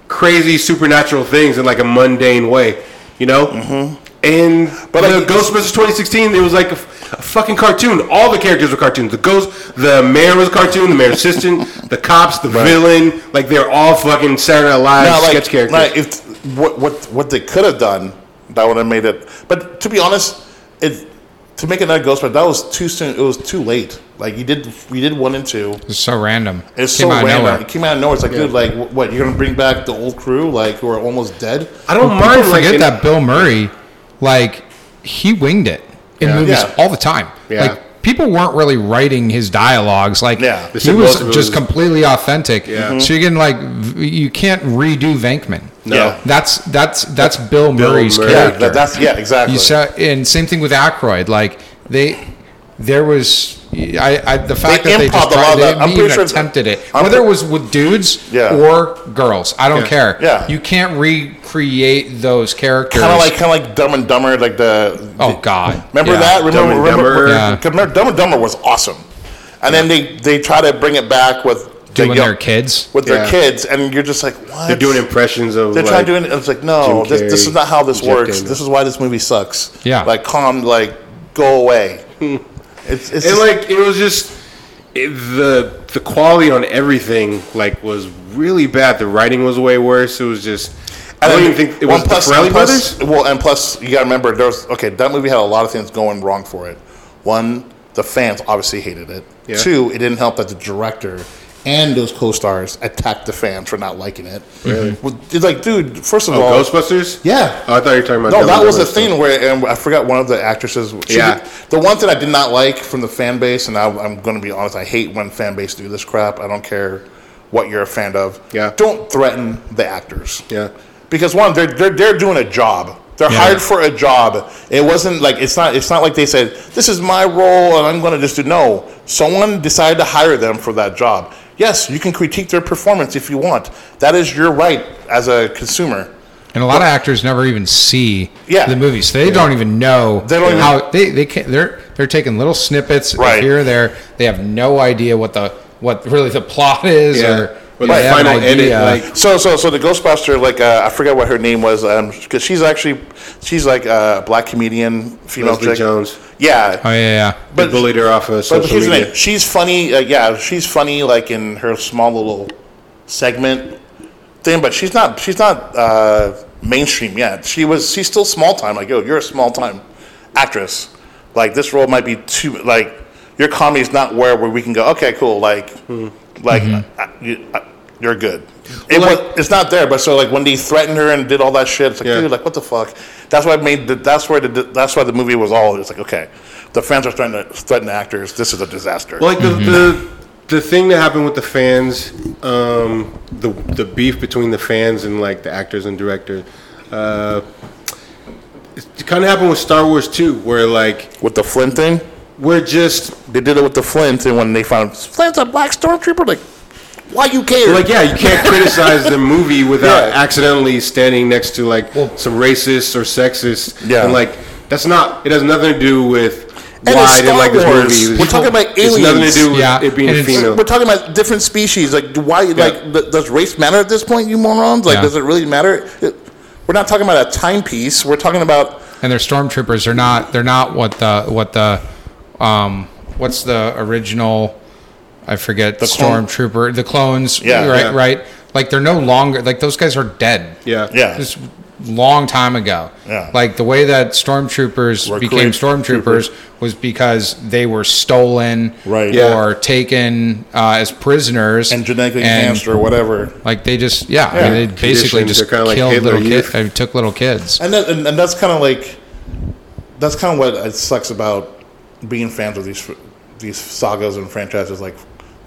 Speaker 2: crazy supernatural things in like a mundane way, you know. Mm-hmm. And
Speaker 1: But, like,
Speaker 2: Ghostbusters 2016, it was like a, a fucking cartoon. All the characters were cartoons. The ghost, the mayor was a cartoon. The mayor's assistant, the cops, the villain, like they're all fucking Saturday Night Live
Speaker 1: Now, like,
Speaker 2: sketch characters.
Speaker 1: like, if what what what they could have done, that would have made it. But to be honest, it to make another Ghostbusters, that was too soon. It was too late. Like you did, we did one and two.
Speaker 3: It's so random.
Speaker 1: It's
Speaker 3: Came
Speaker 1: so
Speaker 3: out
Speaker 1: random.
Speaker 3: nowhere.
Speaker 1: It came out of nowhere. It's like, dude, like what? You're gonna bring back the old crew, like who are almost dead?
Speaker 2: I don't
Speaker 3: People
Speaker 2: mind
Speaker 3: forget
Speaker 2: in-
Speaker 3: that Bill Murray, like he winged it in
Speaker 2: Yeah.
Speaker 3: movies
Speaker 1: Yeah.
Speaker 3: all the time.
Speaker 2: Yeah.
Speaker 3: Like people weren't really writing his dialogues. Like
Speaker 1: Yeah.
Speaker 3: He was
Speaker 2: most of it
Speaker 3: just completely authentic.
Speaker 2: Yeah.
Speaker 3: So mm-hmm. you're getting like you can't redo Venkman.
Speaker 2: No.
Speaker 1: Yeah.
Speaker 3: That's that's that's Bill,
Speaker 2: Bill
Speaker 3: Murray's
Speaker 2: Murray.
Speaker 1: Yeah,
Speaker 3: character.
Speaker 1: that, that's yeah, exactly.
Speaker 3: You saw, and same thing with Aykroyd. Like they, there was, I, I the fact
Speaker 1: They
Speaker 3: that they just
Speaker 1: improv a lot
Speaker 3: tried,
Speaker 1: of
Speaker 3: they
Speaker 1: that. I'm
Speaker 3: even
Speaker 1: sure-
Speaker 3: attempted it,
Speaker 1: I'm
Speaker 3: whether it was with dudes
Speaker 1: Yeah.
Speaker 3: or girls. I don't
Speaker 2: Yeah.
Speaker 3: care.
Speaker 1: Yeah.
Speaker 3: you can't recreate those characters.
Speaker 1: kind of like kind of like Dumb and Dumber, like the.
Speaker 3: oh God,
Speaker 1: Remember
Speaker 3: Yeah.
Speaker 1: that? Remember,
Speaker 2: Dumb and
Speaker 1: remember,
Speaker 3: Yeah.
Speaker 1: Remember, Dumb and Dumber was awesome, and then they they try to bring it back with the
Speaker 3: doing
Speaker 1: young-
Speaker 3: their kids.
Speaker 1: with their
Speaker 2: Yeah.
Speaker 1: kids, and you're just like, what?
Speaker 2: they're doing impressions of.
Speaker 1: They're
Speaker 2: like,
Speaker 1: trying to do it. It's like, no, this, this is not how this works.
Speaker 2: Daniels.
Speaker 1: This is why this movie sucks.
Speaker 3: Yeah.
Speaker 1: like calm, like go away. it's it's
Speaker 2: and
Speaker 1: just-
Speaker 2: like it was just it, the the quality on everything like was really bad. The writing was way worse. It was just I don't even think it was the
Speaker 1: plus-
Speaker 2: Farrelly
Speaker 1: plus-
Speaker 2: brothers.
Speaker 1: Well, and plus you got to remember there was okay. That movie had a lot of things going wrong for it. One, the fans obviously hated it.
Speaker 2: Yeah.
Speaker 1: Two, it didn't help that the director and those co-stars attacked the fans for not liking it.
Speaker 2: Really?
Speaker 1: Well, it's like, dude, first of
Speaker 2: Oh,
Speaker 1: all,
Speaker 2: Ghostbusters.
Speaker 1: yeah.
Speaker 2: Oh, I thought you were talking about.
Speaker 1: No, that was
Speaker 2: a
Speaker 1: thing where and I forgot one of the actresses.
Speaker 2: Yeah.
Speaker 1: did- the one thing I did not like from the fan base, and I, I'm going to be honest, I hate when fan base do this crap. I don't care what you're a fan of.
Speaker 2: Yeah.
Speaker 1: Don't threaten the actors.
Speaker 2: Yeah.
Speaker 1: Because one, they're they're, they're doing a job. They're
Speaker 3: Yeah.
Speaker 1: hired for a job. It wasn't like it's not it's not like they said this is my role and I'm going to just do no. Someone decided to hire them for that job. Yes, you can critique their performance if you want. That is your right as a consumer.
Speaker 3: And a lot of actors never even see
Speaker 1: Yeah.
Speaker 3: the movies. They don't even know
Speaker 1: They don't even-
Speaker 3: how they they can they're they're taking little snippets
Speaker 1: Right.
Speaker 3: here or there. They have no idea what the what really the plot is
Speaker 2: Yeah.
Speaker 3: or
Speaker 2: Or the
Speaker 3: they have an
Speaker 2: final edit, like-
Speaker 1: So, so, so the Ghostbuster, like uh, I forget what her name was, because she's actually she's like a black comedian, female
Speaker 2: Leslie
Speaker 1: chick.
Speaker 2: Jones.
Speaker 1: Yeah,
Speaker 3: oh yeah, yeah.
Speaker 2: They
Speaker 1: but
Speaker 2: bullied her off of
Speaker 1: but
Speaker 2: social
Speaker 1: here's the
Speaker 2: media.
Speaker 1: thing: she's funny. Uh, yeah, she's funny, like in her small little segment thing. But she's not she's not uh, mainstream yet. She was she's still small time. Like, yo, you're a small time actress. Like this role might be too like your comedy is not where where we can go. Okay, cool. Like, like uh, you, uh, you're good. It
Speaker 2: Well,
Speaker 1: was, it's not there, but so like when they threatened her and did all that shit, it's like,
Speaker 2: Yeah.
Speaker 1: dude, like what the fuck? That's why I made. The, that's where the that's why the movie was all. It's like, okay, the fans are threatening to threaten the actors. This is a disaster.
Speaker 2: Well, like the, the the thing that happened with the fans, um, the the beef between the fans and like the actors and directors, uh, it kind of happened with Star Wars too, where like
Speaker 1: with the Flint thing,
Speaker 2: we're just
Speaker 1: they did it with the Flint, and when they found Flint's a black stormtrooper, like, why you care?
Speaker 2: like yeah, you can't criticize the movie without
Speaker 1: Yeah.
Speaker 2: accidentally standing next to like some racist or sexist,
Speaker 1: Yeah.
Speaker 2: and like that's not. It has nothing to do with.
Speaker 1: And
Speaker 2: why
Speaker 1: it's
Speaker 2: I didn't like this
Speaker 1: Star Wars.
Speaker 2: movie.
Speaker 1: We're talking about aliens.
Speaker 2: It's nothing to do with
Speaker 3: Yeah,
Speaker 2: it being
Speaker 3: and
Speaker 2: a female.
Speaker 1: We're talking about different species. Like, why? Like, does race matter at this point, you morons? Like,
Speaker 3: Yeah.
Speaker 1: does it really matter? It- we're not talking about a timepiece. We're talking about
Speaker 3: And they're stormtroopers They're not they're not what the what the um what's the original I forget
Speaker 1: The clone-
Speaker 3: stormtrooper the clones
Speaker 1: Yeah,
Speaker 3: right
Speaker 2: yeah.
Speaker 3: right like they're no longer like those guys are dead
Speaker 2: yeah,
Speaker 1: yeah.
Speaker 3: just long time ago.
Speaker 1: Yeah.
Speaker 3: Like the way that stormtroopers
Speaker 1: Were
Speaker 3: became
Speaker 1: created-
Speaker 3: stormtroopers was because they were stolen
Speaker 1: Right.
Speaker 2: Yeah.
Speaker 3: or taken uh, as prisoners
Speaker 1: and genetically
Speaker 3: and,
Speaker 1: enhanced or whatever.
Speaker 3: Like they just yeah, I mean, they basically just
Speaker 2: they're kinda like
Speaker 3: killed
Speaker 2: Hitler
Speaker 3: little kids. I mean, took little kids.
Speaker 1: And that, and, and that's kind of like that's kind of what it sucks about being fans of these these sagas and franchises like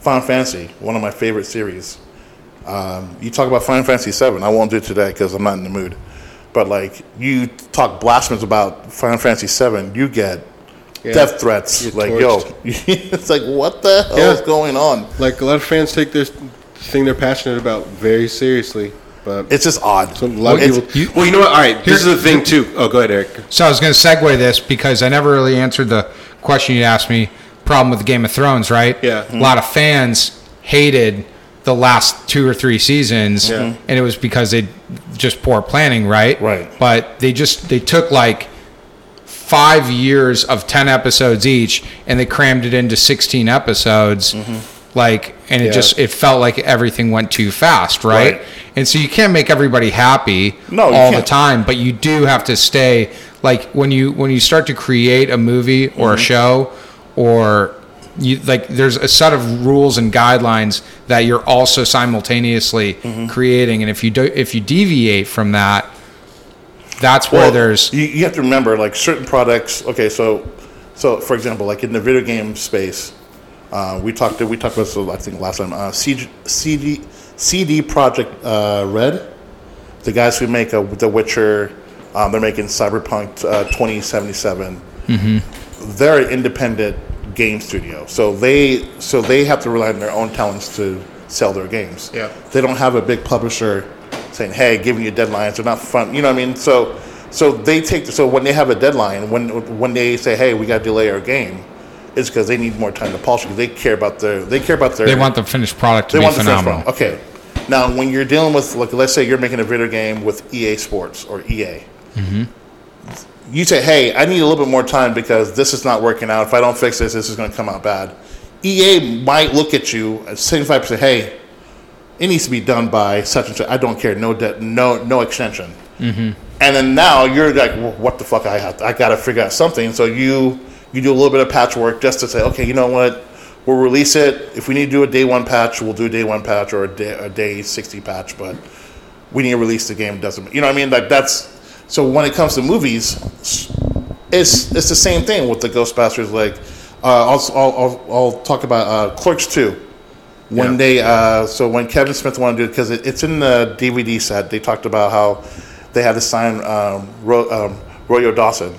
Speaker 1: Final Fantasy, one of my favorite series. Um, you talk about Final Fantasy Seven. I won't do it today because I'm not in the mood. But like you talk blasphemous about Final Fantasy Seven, you get
Speaker 2: Yeah.
Speaker 1: death threats.
Speaker 2: You're
Speaker 1: like
Speaker 2: torched.
Speaker 1: yo, it's like what the hell
Speaker 2: Yeah.
Speaker 1: is going on?
Speaker 2: Like a lot of fans take this thing they're passionate about very seriously, but
Speaker 1: It's just odd.
Speaker 2: so a lot of people.
Speaker 3: you-
Speaker 2: well, you know what? All right, this is the thing too. Oh, go ahead, Eric.
Speaker 3: So I was going to segue this because I never really answered the question you asked me. Problem with Game of Thrones, right?
Speaker 2: Yeah.
Speaker 3: A lot of fans hated the last two or three seasons,
Speaker 2: Yeah.
Speaker 3: and it was because they just poor planning, right?
Speaker 1: Right.
Speaker 3: But they just they took like five years of ten episodes each, and they crammed it into sixteen episodes. Like, and it
Speaker 2: Yeah.
Speaker 3: just it felt like everything went too fast, right?
Speaker 1: Right.
Speaker 3: And so you can't make everybody happy
Speaker 1: No,
Speaker 3: all the time, but you do have to stay like when you when you start to create a movie or
Speaker 1: Mm-hmm.
Speaker 3: a show or you like there's a set of rules and guidelines that you're also simultaneously
Speaker 1: Mm-hmm.
Speaker 3: creating and if you do if you deviate from that that's where
Speaker 1: Well,
Speaker 3: there's
Speaker 1: you, you have to remember like certain products. Okay, so so for example, like in the video game space, uh, we talked we talked about this I think last time. Uh, CG, CD CD Projekt uh, Red, the guys who make uh, The Witcher, um, they're making Cyberpunk uh, 2077. They're an independent game studio, so they so they have to rely on their own talents to sell their games.
Speaker 2: Yeah.
Speaker 1: they don't have a big publisher saying, "Hey, giving you deadlines." They're not fun. You know what I mean? So, so they take. So when they have a deadline, when when they say, "Hey, we got to delay our game," it's because they need more time to polish. Because they care about their they care about their
Speaker 3: they want the finished product to
Speaker 1: they
Speaker 3: be
Speaker 1: want the first
Speaker 3: phenomenal.
Speaker 1: Okay. Now, when you're dealing with, like, let's say you're making a video game with EA Sports or EA, mm-hmm. You say, "Hey, I need a little bit more time because this is not working out. If I don't fix this, this is going to come out bad." EA might look at you at 75 percent. Hey, it needs to be done by such and such. I don't care. No debt. No no extension. Mm-hmm. And then now you're like, well, what the fuck? I have. To, I got to figure out something. So you you do a little bit of patchwork just to say, okay, you know what? We'll release it. If we need to do a day one patch, we'll do a day one patch or a day, a day sixty patch. But we need to release the game. Doesn't you know? what I mean, like that's so when it comes to movies, it's it's the same thing with the Ghostbusters. Like, uh, I'll, I'll, I'll, I'll talk about uh, Clerks two. When
Speaker 2: Yeah.
Speaker 1: they uh, so when Kevin Smith wanted to do it because it, it's in the DVD set, they talked about how they had to sign um, Ro, um, Rosario Dawson.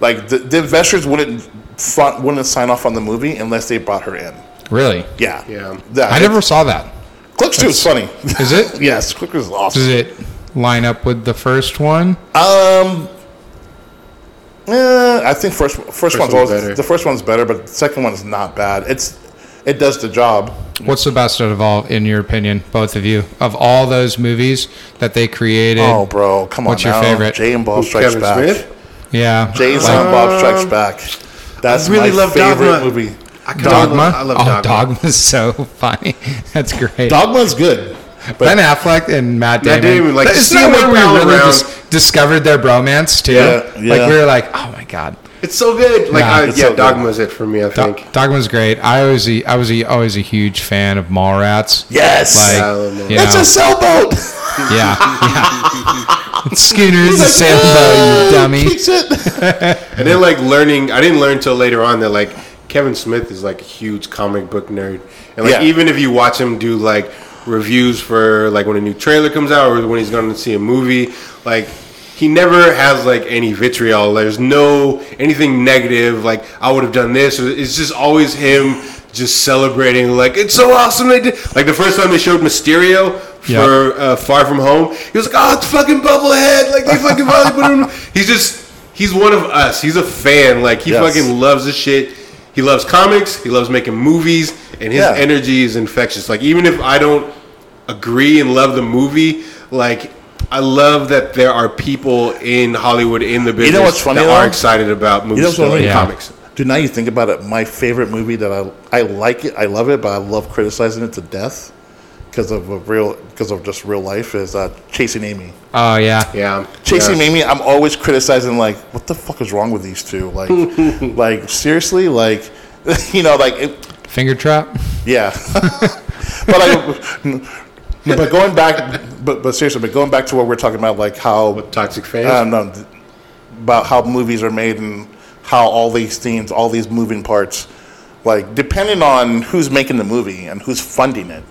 Speaker 1: Like the, the investors wouldn't front, wouldn't sign off on the movie unless they brought her in.
Speaker 3: Really?
Speaker 1: Yeah,
Speaker 2: Yeah.
Speaker 1: That-
Speaker 3: I never saw that.
Speaker 1: Clerks two is funny.
Speaker 3: Is it?
Speaker 1: yes, Clerks is awesome.
Speaker 3: Does it line up with the first one?
Speaker 1: Um, eh, I think first first, one's
Speaker 2: one's
Speaker 1: always,
Speaker 2: better.
Speaker 1: the first one's better, but the second one's not bad. It's it does the job.
Speaker 3: What's the best out of all, in your opinion, both of you, of all those movies that they created?
Speaker 1: Oh, bro, come on!
Speaker 3: What's your
Speaker 1: now.
Speaker 3: favorite?
Speaker 1: Jay and Bob Strikes
Speaker 2: Kevin
Speaker 1: Back.
Speaker 2: Smith.
Speaker 3: Yeah,
Speaker 1: Jay and Silent Bob Strikes Back. That's
Speaker 2: I really
Speaker 1: my
Speaker 2: love
Speaker 1: favorite
Speaker 2: Dogma.
Speaker 1: movie.
Speaker 2: I
Speaker 3: Dogma.
Speaker 2: Love, I love
Speaker 3: oh,
Speaker 2: Dogma.
Speaker 3: Dogma's so funny. That's great.
Speaker 1: Dogma's good.
Speaker 3: Ben Affleck and Matt Damon.
Speaker 2: Matt Damon, like,
Speaker 3: isn't that
Speaker 2: seeing
Speaker 3: we really
Speaker 2: around.
Speaker 3: dis- discovered their bromance too?
Speaker 1: Yeah,
Speaker 3: Like
Speaker 1: yeah.
Speaker 3: we were like, oh my god.
Speaker 2: It's so good. Like,
Speaker 3: Yeah,
Speaker 2: I, yeah,
Speaker 1: so good.
Speaker 2: Dogma's it for me. I
Speaker 3: Do-
Speaker 2: think.
Speaker 3: Dogma's great. I always, I was a, always a huge fan of Mallrats.
Speaker 1: Yes,
Speaker 3: Like,
Speaker 2: Yeah, I love Mallrats.
Speaker 3: you
Speaker 1: it's
Speaker 3: know,
Speaker 1: a sailboat.
Speaker 3: yeah, yeah. Schooner is a
Speaker 1: Like,
Speaker 3: sailboat, you dummy.
Speaker 2: And then like learning, I didn't learn until later on that like Kevin Smith is like a huge comic book nerd, and like
Speaker 1: Yeah.
Speaker 2: even if you watch him do like reviews for like when a new trailer comes out or when he's going to see a movie, like he never has like any vitriol. There's no anything negative. Like I would have done this. It's just always him just celebrating. Like it's so awesome they did. Like the first time they showed Mysterio for
Speaker 3: Yeah.
Speaker 2: uh, Far From Home, he was like, "Oh, it's fucking Bubblehead!" Like they fucking probably put him. He's just he's one of us. He's a fan. Like he
Speaker 1: Yes.
Speaker 2: fucking loves this shit. He loves comics. He loves making movies, and his
Speaker 1: Yeah.
Speaker 2: energy is infectious. Like even if I don't agree and love the movie, like. I love that there are people in Hollywood in the business
Speaker 1: what's funny,
Speaker 2: that are
Speaker 1: though?
Speaker 2: excited about movies
Speaker 1: You know what's funny?
Speaker 2: and
Speaker 3: Yeah.
Speaker 2: comics.
Speaker 1: Dude, now you think about it, my favorite movie that I I like it, I love it, but I love criticizing it to death because of a real because of just real life is uh, Chasing Amy.
Speaker 3: Oh yeah.
Speaker 2: Yeah,
Speaker 1: Chasing
Speaker 2: yeah.
Speaker 1: Amy, I'm always criticizing like, what the fuck is wrong with these two? Like, like seriously, like, you know, like, it,
Speaker 3: Finger trap.
Speaker 1: yeah. but like, but going back, but but seriously, but going back to what we're talking about, like how
Speaker 2: Toxic fans.
Speaker 1: uh, no, th- about how movies are made and how all these themes, all these moving parts, like depending on who's making the movie and who's funding it,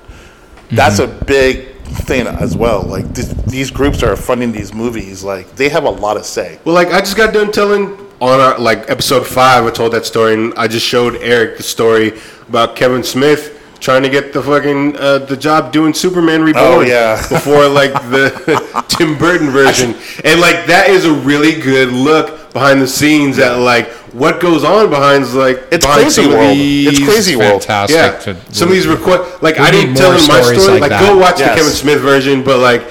Speaker 1: that's a big thing as well. Like th- these groups are funding these movies, like they have a lot of say.
Speaker 2: Well, like I just got done telling on our like episode five, I told that story, and I just showed Eric the story about Kevin Smith trying to get the fucking uh, the job doing Superman Reborn.
Speaker 1: Oh, yeah.
Speaker 2: before like the Tim Burton version, and like that is a really good look behind the scenes at like what goes on behind like
Speaker 1: It's
Speaker 2: behind
Speaker 1: crazy world. It's crazy world.
Speaker 3: Fantastic.
Speaker 2: yeah,
Speaker 3: to-
Speaker 2: some of these requests, like I didn't tell
Speaker 3: more
Speaker 2: him my story.
Speaker 3: like
Speaker 2: Like, go watch
Speaker 1: Yes.
Speaker 2: the Kevin Smith version, but like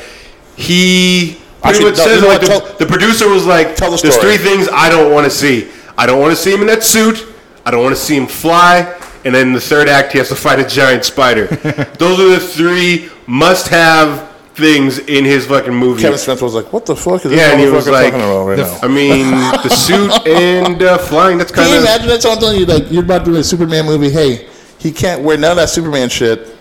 Speaker 2: he pretty
Speaker 1: Actually,
Speaker 2: much
Speaker 1: no,
Speaker 2: says
Speaker 1: you
Speaker 2: like
Speaker 1: what,
Speaker 2: the,
Speaker 1: tell-
Speaker 2: the producer was like,
Speaker 1: Tell the
Speaker 2: "There's three things I don't want to see. I don't want to see him in that suit. I don't want to see him fly." And then the third act, he has to fight a giant spider. Those are the three must-have things in his fucking movie.
Speaker 1: Kevin Smith was like, "What the fuck is this
Speaker 2: Yeah, and he was like,
Speaker 1: right
Speaker 3: the
Speaker 1: now?"
Speaker 2: I mean, the suit and uh, flying. That's
Speaker 1: Can
Speaker 2: kind
Speaker 1: you
Speaker 2: of
Speaker 1: imagine that's So I'm telling you, like, you're about to do a Superman movie. Hey, he can't wear none of that Superman shit,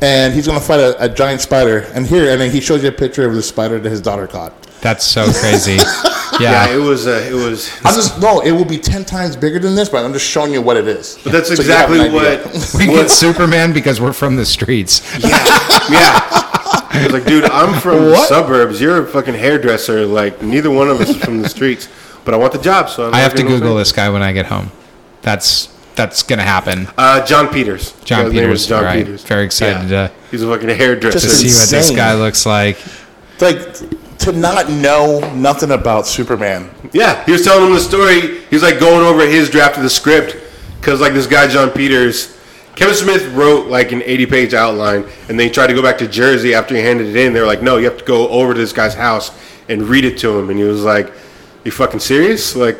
Speaker 1: and he's gonna fight a, a giant spider. And here, and then he shows you a picture of the spider that his daughter caught.
Speaker 3: That's so crazy.
Speaker 2: yeah.
Speaker 3: yeah.
Speaker 2: It was. Uh, it was.
Speaker 1: I'm just no, it will be ten times bigger than this, but I'm just showing you what it is.
Speaker 2: But that's
Speaker 1: So
Speaker 2: exactly
Speaker 1: an idea.
Speaker 2: what.
Speaker 3: we get Superman because we're from the streets.
Speaker 2: Yeah. Yeah. I was like, dude, I'm from the suburbs. You're a fucking hairdresser. Like, neither one of us is from the streets. But I want the job, so I'm
Speaker 3: I have to
Speaker 2: you know what I'm
Speaker 3: Google this guy when I get home. That's that's gonna happen.
Speaker 2: Uh, Jon Peters.
Speaker 3: Jon
Speaker 2: His
Speaker 3: Peters,
Speaker 2: Jon
Speaker 3: right.
Speaker 2: Peters.
Speaker 3: Very excited to-
Speaker 2: He's a fucking hairdresser.
Speaker 3: To see what this guy looks like.
Speaker 1: like to not know nothing about Superman.
Speaker 2: Yeah, he was telling him the story. He was like going over his draft of the script because like this guy Jon Peters, Kevin Smith wrote like an 80 page outline, and then he tried to go back to Jersey after he handed it in. They were like, no, you have to go over to this guy's house and read it to him. And he was like, you fucking serious? Like,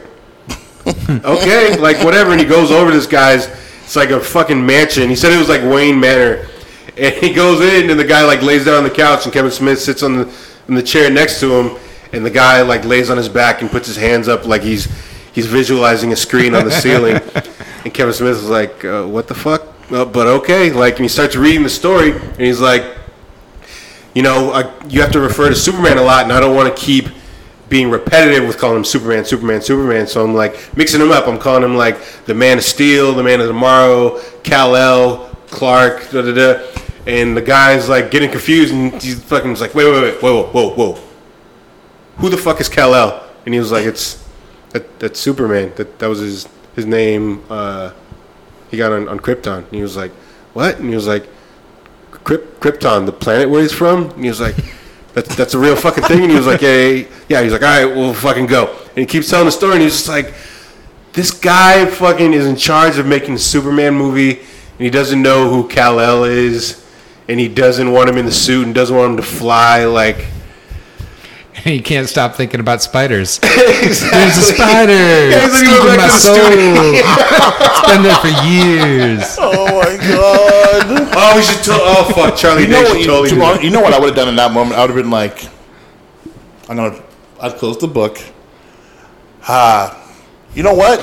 Speaker 2: okay, like whatever. And he goes over to this guy's. It's like a fucking mansion. He said it was like Wayne Manor. and he goes in, and the guy like lays down on the couch, and Kevin Smith sits on the in the chair next to him, and the guy like lays on his back and puts his hands up like he's he's visualizing a screen on the ceiling, and Kevin Smith is like, uh, "What the fuck?" Uh, but okay, like, and he starts reading the story, and he's like, "You know, I, you have to refer to Superman a lot, and I don't want to keep." being repetitive with calling him Superman, Superman, Superman. So I'm like mixing him up. I'm calling him like the Man of Steel, the Man of Tomorrow, Kal El, Clark, da da da. And the guy's like getting confused, and he's fucking like, wait, wait, wait, whoa, whoa, whoa, whoa. Who the fuck is Kal El? And he was like, it's that, that's Superman. That that was his his name. Uh, he got on, on Krypton. And he was like, what? And he was like, Kryp- Krypton, the planet where he's from. And he was like, that's that's a real fucking thing. And he was like, yeah, yeah. He's like, all right, we'll fucking go. And he keeps telling the story, and he's just like, this guy fucking is in charge of making a Superman movie, and he doesn't know who Kal El is, and he doesn't want him in the suit, and doesn't want him to fly. Like,
Speaker 3: he can't stop thinking about spiders.
Speaker 2: exactly.
Speaker 3: There's a spider.
Speaker 2: Yeah, he's like, "Go back
Speaker 3: my
Speaker 2: to the
Speaker 3: soul.
Speaker 2: studio."
Speaker 3: it's been there for years.
Speaker 1: Oh my god!
Speaker 2: Oh, we should. To- oh fuck, Charlie
Speaker 1: you know what?
Speaker 2: should
Speaker 1: You,
Speaker 2: totally.
Speaker 1: to
Speaker 2: do
Speaker 1: be
Speaker 2: that.
Speaker 1: honest, you know what I would have done in that moment? I would have been like, I'm gonna. I'd close the book. Ah, you know what?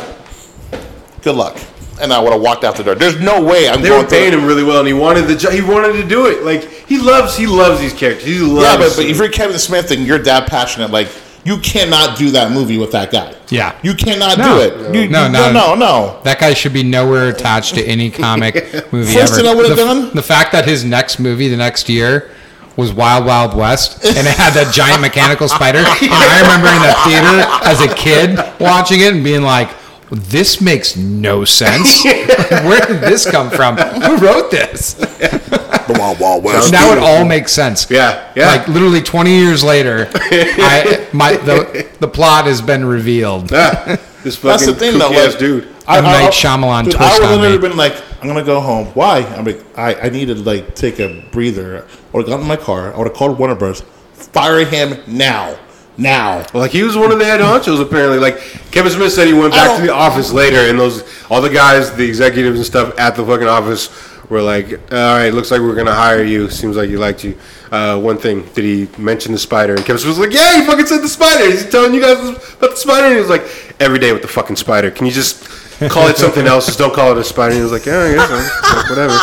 Speaker 1: Good luck. And I would have walked out the door. There's no way I'm
Speaker 2: They
Speaker 1: going
Speaker 2: were paying
Speaker 1: through.
Speaker 2: him really well, and he wanted the jo- he wanted to do it. Like he loves he loves these characters. He loves.
Speaker 1: Yeah, but, but if you're Kevin Smith and you're that passionate, like you cannot do that movie with that guy.
Speaker 3: Yeah.
Speaker 1: you cannot
Speaker 3: No.
Speaker 1: do it. You,
Speaker 3: No,
Speaker 1: you-
Speaker 3: no.
Speaker 1: no, no, no.
Speaker 3: That guy should be nowhere attached to any comic movie
Speaker 1: First
Speaker 3: ever.
Speaker 1: thing I would've
Speaker 3: the,
Speaker 1: done-
Speaker 3: the fact that his next movie the next year was Wild Wild West, and it had that giant mechanical spider. And I remember in the theater as a kid watching it and being like, "This makes no sense. Where did this come from? Who wrote this?"
Speaker 1: The Wild Wild West.
Speaker 3: Now it all makes sense.
Speaker 2: Yeah, yeah.
Speaker 3: Like literally 20 years later, I, my the the plot has been revealed.
Speaker 2: Ah, this fucking
Speaker 1: That's the thing, though.
Speaker 2: kooky-ass
Speaker 1: Like,
Speaker 2: dude.
Speaker 3: M. Night Shyamalan
Speaker 1: dude,
Speaker 3: twist
Speaker 1: I would have
Speaker 3: me.
Speaker 1: never been like, I'm gonna go home. Why? I'm like, I, I need to like take a breather. I would have gotten in my car. I would have called Warner Bros. Fire him now, now.
Speaker 2: Like he was one of the head honchos apparently. Like Kevin Smith said, he went back to the office later, and those all the guys, the executives and stuff at the fucking office were like, "All right, looks like we're gonna hire you. Seems like you liked you." Uh, one thing, did he mention the spider? And Kevin Smith was like, "Yeah, he fucking said the spider. He's telling you guys about the spider." And he was like, "Every day with the fucking spider. Can you just?" Call it something else. Just don't call it a spider. And he was like, "Yeah, I guess so. Like, whatever."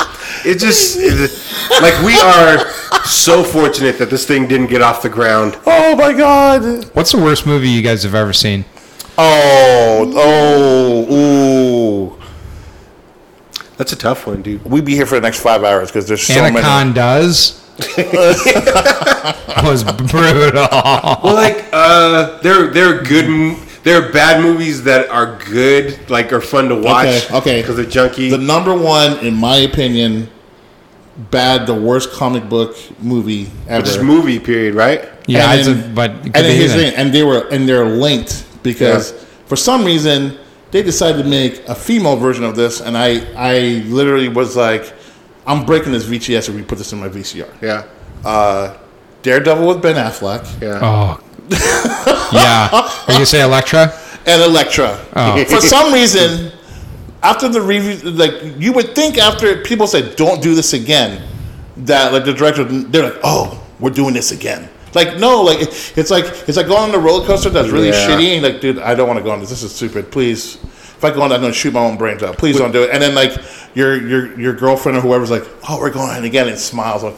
Speaker 2: It just it, like we are so fortunate that this thing didn't get off the ground.
Speaker 1: Oh my god.
Speaker 3: What's the worst movie you guys have ever seen?
Speaker 1: Oh, oh, ooh.
Speaker 2: That's a tough one, dude.
Speaker 1: We'd be here for the next five hours because there's so many.
Speaker 3: Anacondas was brutal.
Speaker 2: Well, like uh, they're they're good m- there are bad movies that are good, like are fun to watch.
Speaker 1: Okay, okay.
Speaker 2: because they're junky.
Speaker 1: The number one, in my opinion, bad, the worst comic book movie ever.
Speaker 2: just movie period, right?
Speaker 3: Yeah,
Speaker 1: And
Speaker 3: it's a,
Speaker 1: then-
Speaker 3: but it
Speaker 1: and then
Speaker 3: be
Speaker 1: here's the thing, and they were and they're linked because
Speaker 2: Yeah.
Speaker 1: for some reason they decided to make a female version of this, and I I literally was like, I'm breaking this VHS if we put this in my VCR.
Speaker 2: Yeah,
Speaker 1: Uh, Daredevil with Ben Affleck
Speaker 2: yeah.
Speaker 3: Oh, yeah. Are you say Elektra?
Speaker 1: and Elektra.
Speaker 3: Oh.
Speaker 1: For some reason, after the review, like you would think after people said, "Don't do this again," that like the director, they're like, "Oh, we're doing this again." Like no, like it's like it's like going on a roller coaster that's really
Speaker 2: Yeah.
Speaker 1: shitty. And like, dude, I don't want to go on this. This is stupid. Please, if I go on, that, I'm gonna shoot my own brains out. Please don't do it. And then like your your your girlfriend or whoever's like, "Oh, we're going on again," and smiles like,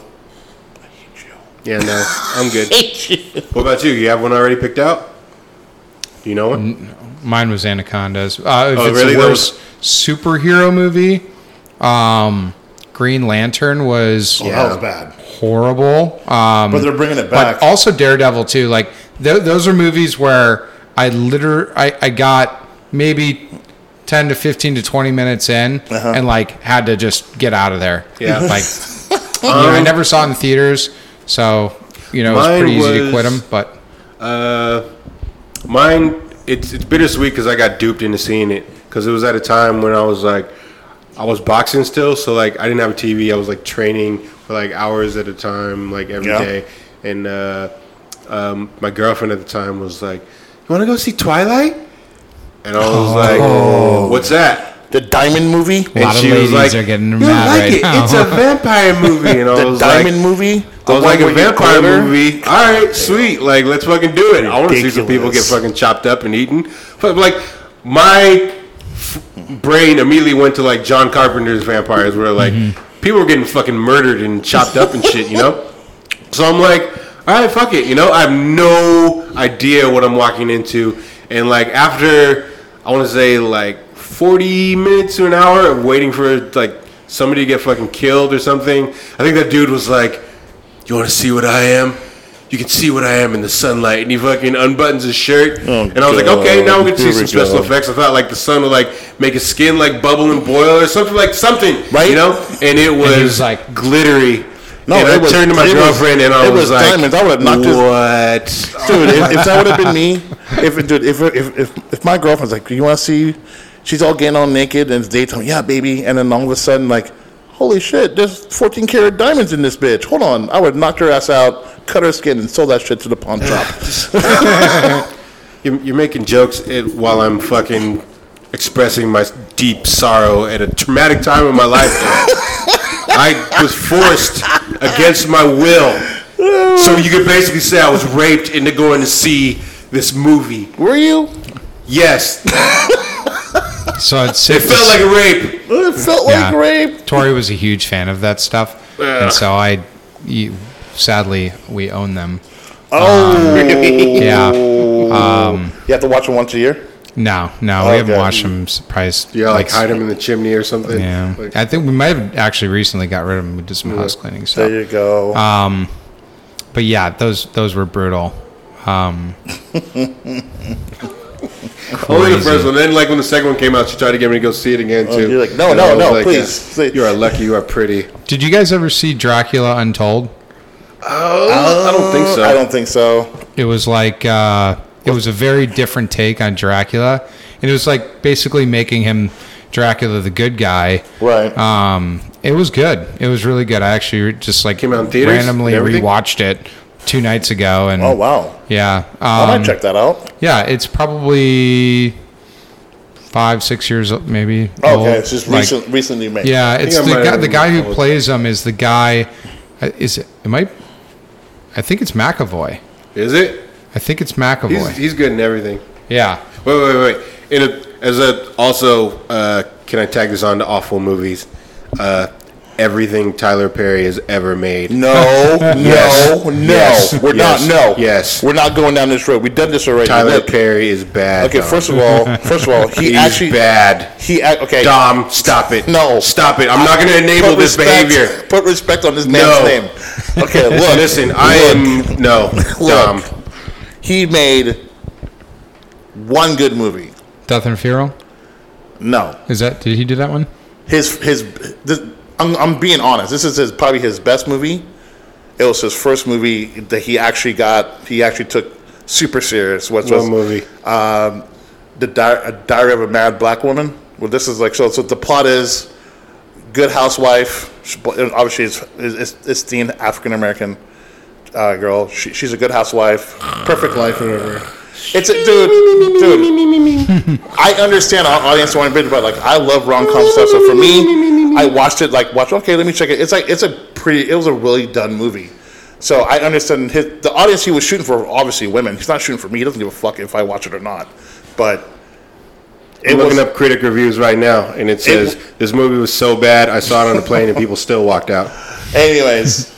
Speaker 1: "I hate you."
Speaker 2: Yeah, no, I'm good.
Speaker 1: Hate you.
Speaker 2: What about you? You have one already picked out? Do you know one?
Speaker 3: Mine was Anacondas. Uh, if
Speaker 2: Oh,
Speaker 3: it's
Speaker 2: really?
Speaker 3: the
Speaker 2: That
Speaker 3: worst superhero movie, um, Green Lantern was
Speaker 1: Oh, that was bad.
Speaker 3: horrible. Um,
Speaker 1: But they're bringing it back.
Speaker 3: but also Daredevil too. Like th- those are movies where I literally I, I got maybe ten to fifteen to twenty minutes in
Speaker 1: Uh-huh.
Speaker 3: and like had to just get out of there.
Speaker 2: Yeah.
Speaker 3: like you know, I never saw it in theaters, so you know it was
Speaker 2: Mine
Speaker 3: pretty easy to quit them. But
Speaker 2: Uh, mine, it's it's bittersweet because I got duped into seeing it because it was at a time when I was like, I was boxing still, so like I didn't have a TV. I was like training for like hours at a time, like every
Speaker 1: Yeah.
Speaker 2: day. And uh, um, my girlfriend at the time was like, "You want to go see Twilight?" And I was like, "What's that?"
Speaker 1: The Diamond movie.
Speaker 3: A lot of
Speaker 2: she was
Speaker 3: ladies
Speaker 2: like,
Speaker 3: are getting
Speaker 2: "You
Speaker 3: mad
Speaker 2: like
Speaker 3: right
Speaker 2: it?
Speaker 3: now."
Speaker 2: It's a vampire movie, and I
Speaker 1: The
Speaker 2: was
Speaker 1: Diamond
Speaker 2: like,
Speaker 1: movie.
Speaker 2: I was like a
Speaker 1: one where you
Speaker 2: vampire
Speaker 1: glitter?
Speaker 2: movie. All right, sweet. Like, let's fucking do it. I want to see some people get fucking chopped up and eaten. But like, my f- brain immediately went to like John Carpenter's vampires, where like mm-hmm. people were getting fucking murdered and chopped up and shit. You know. So I'm like, all right, fuck it. You know, I have no idea what I'm walking into, and like after I want to say like 40 minutes to an hour of waiting for like somebody to get fucking killed or something. I think that dude was like, "You want to see what I am? You can see what I am in the sunlight." And he fucking unbuttons his shirt,
Speaker 1: Oh,
Speaker 2: and I was like, "Okay, now we can see
Speaker 1: Here
Speaker 2: some
Speaker 1: we
Speaker 2: special
Speaker 1: go.
Speaker 2: effects." I thought like the sun would like make his skin like bubble and boil or something like something,
Speaker 1: Right.
Speaker 2: You know? And it was,
Speaker 3: was like-
Speaker 2: glittery.
Speaker 1: No,
Speaker 2: and I
Speaker 1: it was-
Speaker 2: turned to my
Speaker 1: it was-
Speaker 2: girlfriend and I
Speaker 1: it
Speaker 2: was,
Speaker 1: was
Speaker 2: like,
Speaker 1: diamonds. I would've knocked his-
Speaker 2: "What?"
Speaker 1: dude. If, if that would have been me, if dude, if if if, if my girlfriend's like, you want to see? She's all getting all naked and it's daytime. Yeah, baby. And then all of a sudden, like, holy shit, there's 14 karat diamonds in this bitch. Hold on, I would knock her ass out, cut her skin, and sell that shit to the pawn shop.
Speaker 2: You're, you're making jokes eh, while I'm fucking expressing my deep sorrow at a traumatic time in my life. I was forced against my will. So you could basically say I was raped into going to see this movie.
Speaker 1: Were you?
Speaker 2: Yes,
Speaker 3: So it's
Speaker 2: it felt like a rape.
Speaker 1: It felt like
Speaker 3: Yeah.
Speaker 1: rape.
Speaker 3: Tori was a huge fan of that stuff, and so I, you, sadly, we own them.
Speaker 1: Oh,
Speaker 3: Yeah,
Speaker 1: you have to watch them once a year.
Speaker 3: no, no, we haven't
Speaker 1: Okay.
Speaker 3: watched them. Surprised.
Speaker 2: Yeah, like hide them in the chimney or something.
Speaker 3: Yeah,
Speaker 2: Like,
Speaker 3: I think we might have actually recently got rid of them. We did some house cleaning
Speaker 1: So
Speaker 3: There
Speaker 1: you go.
Speaker 3: Um, But yeah, those those were brutal. Um,
Speaker 2: only the first one. Then, like when the second one came out, she tried to get me to go see it again too.
Speaker 1: Oh, you're like, no,
Speaker 2: And
Speaker 1: no,
Speaker 2: was
Speaker 1: no,
Speaker 2: like,
Speaker 1: please,
Speaker 2: yeah,
Speaker 1: please.
Speaker 2: You are lucky. You are pretty.
Speaker 3: Did you guys ever see Dracula Untold?
Speaker 2: I don't think so.
Speaker 1: I don't think so.
Speaker 3: It was like uh, it was a very different take on Dracula, and it was like basically making him Dracula the good guy.
Speaker 1: Right.
Speaker 3: Um, it was good. It was really good. I actually just like
Speaker 2: Came out in theaters
Speaker 3: randomly
Speaker 2: and everything?
Speaker 3: rewatched it two nights ago, and
Speaker 1: oh wow.
Speaker 3: yeah,
Speaker 1: I
Speaker 3: um,
Speaker 1: might check that out.
Speaker 3: yeah, it's probably five, six years o- maybe.
Speaker 1: Okay,
Speaker 3: old.
Speaker 1: it's just
Speaker 3: Like,
Speaker 1: recent, recently made.
Speaker 3: Yeah, it's the guy. The guy who plays him is the guy. uh, Is it? It might. I think it's McAvoy.
Speaker 2: Is it?
Speaker 3: I think it's McAvoy.
Speaker 2: He's, he's good in everything.
Speaker 3: yeah.
Speaker 2: Wait, wait, wait. In a, as a also, uh, can I tag this on to awful movies? Uh, everything Tyler Perry has ever made.
Speaker 1: No,
Speaker 2: Yes.
Speaker 1: no, no.
Speaker 2: Yes.
Speaker 1: We're
Speaker 2: Yes.
Speaker 1: not. No.
Speaker 2: Yes.
Speaker 1: We're not going down this road. We've done this already.
Speaker 2: Tyler
Speaker 1: Look.
Speaker 2: Perry is bad.
Speaker 1: Okay,
Speaker 2: Dom.
Speaker 1: first of all, first of all, he
Speaker 2: he's
Speaker 1: actually
Speaker 2: bad.
Speaker 1: he ac- okay.
Speaker 2: Dom, stop it.
Speaker 1: No.
Speaker 2: stop it. I'm not going to enable
Speaker 1: Put
Speaker 2: this
Speaker 1: respect-
Speaker 2: behavior.
Speaker 1: Put respect on this man's
Speaker 2: No.
Speaker 1: name. Okay, look.
Speaker 2: Listen, I
Speaker 1: look,
Speaker 2: am no Dom.
Speaker 1: He made one good movie.
Speaker 3: Death and Funeral.
Speaker 1: No,
Speaker 3: Is that? Did he do that one?
Speaker 1: his his. This, I'm, I'm being honest. This is his, probably his best movie. It was his first movie that he actually got. He actually took super serious. Which was
Speaker 2: What movie?
Speaker 1: um, the Di- Diary of a Mad Black Woman. Well, this is like so. So the plot is good housewife. She, obviously, it's it's, it's the African American uh, girl. She, she's a good housewife, perfect life, whatever. It's a dude, dude. I understand our audience want to bitch, but like I love rom com stuff. So for me, I watched it. Like, watch. Okay, let me check it. It's like it's a pretty. It was a really done movie. So I understand his, the audience he was shooting for. Obviously, women. He's not shooting for me. He doesn't give a fuck if I watch it or not. But it
Speaker 2: I'm
Speaker 1: was
Speaker 2: looking up critic reviews right now, and it says this movie was so bad I saw it on the plane and people still walked out.
Speaker 1: anyways.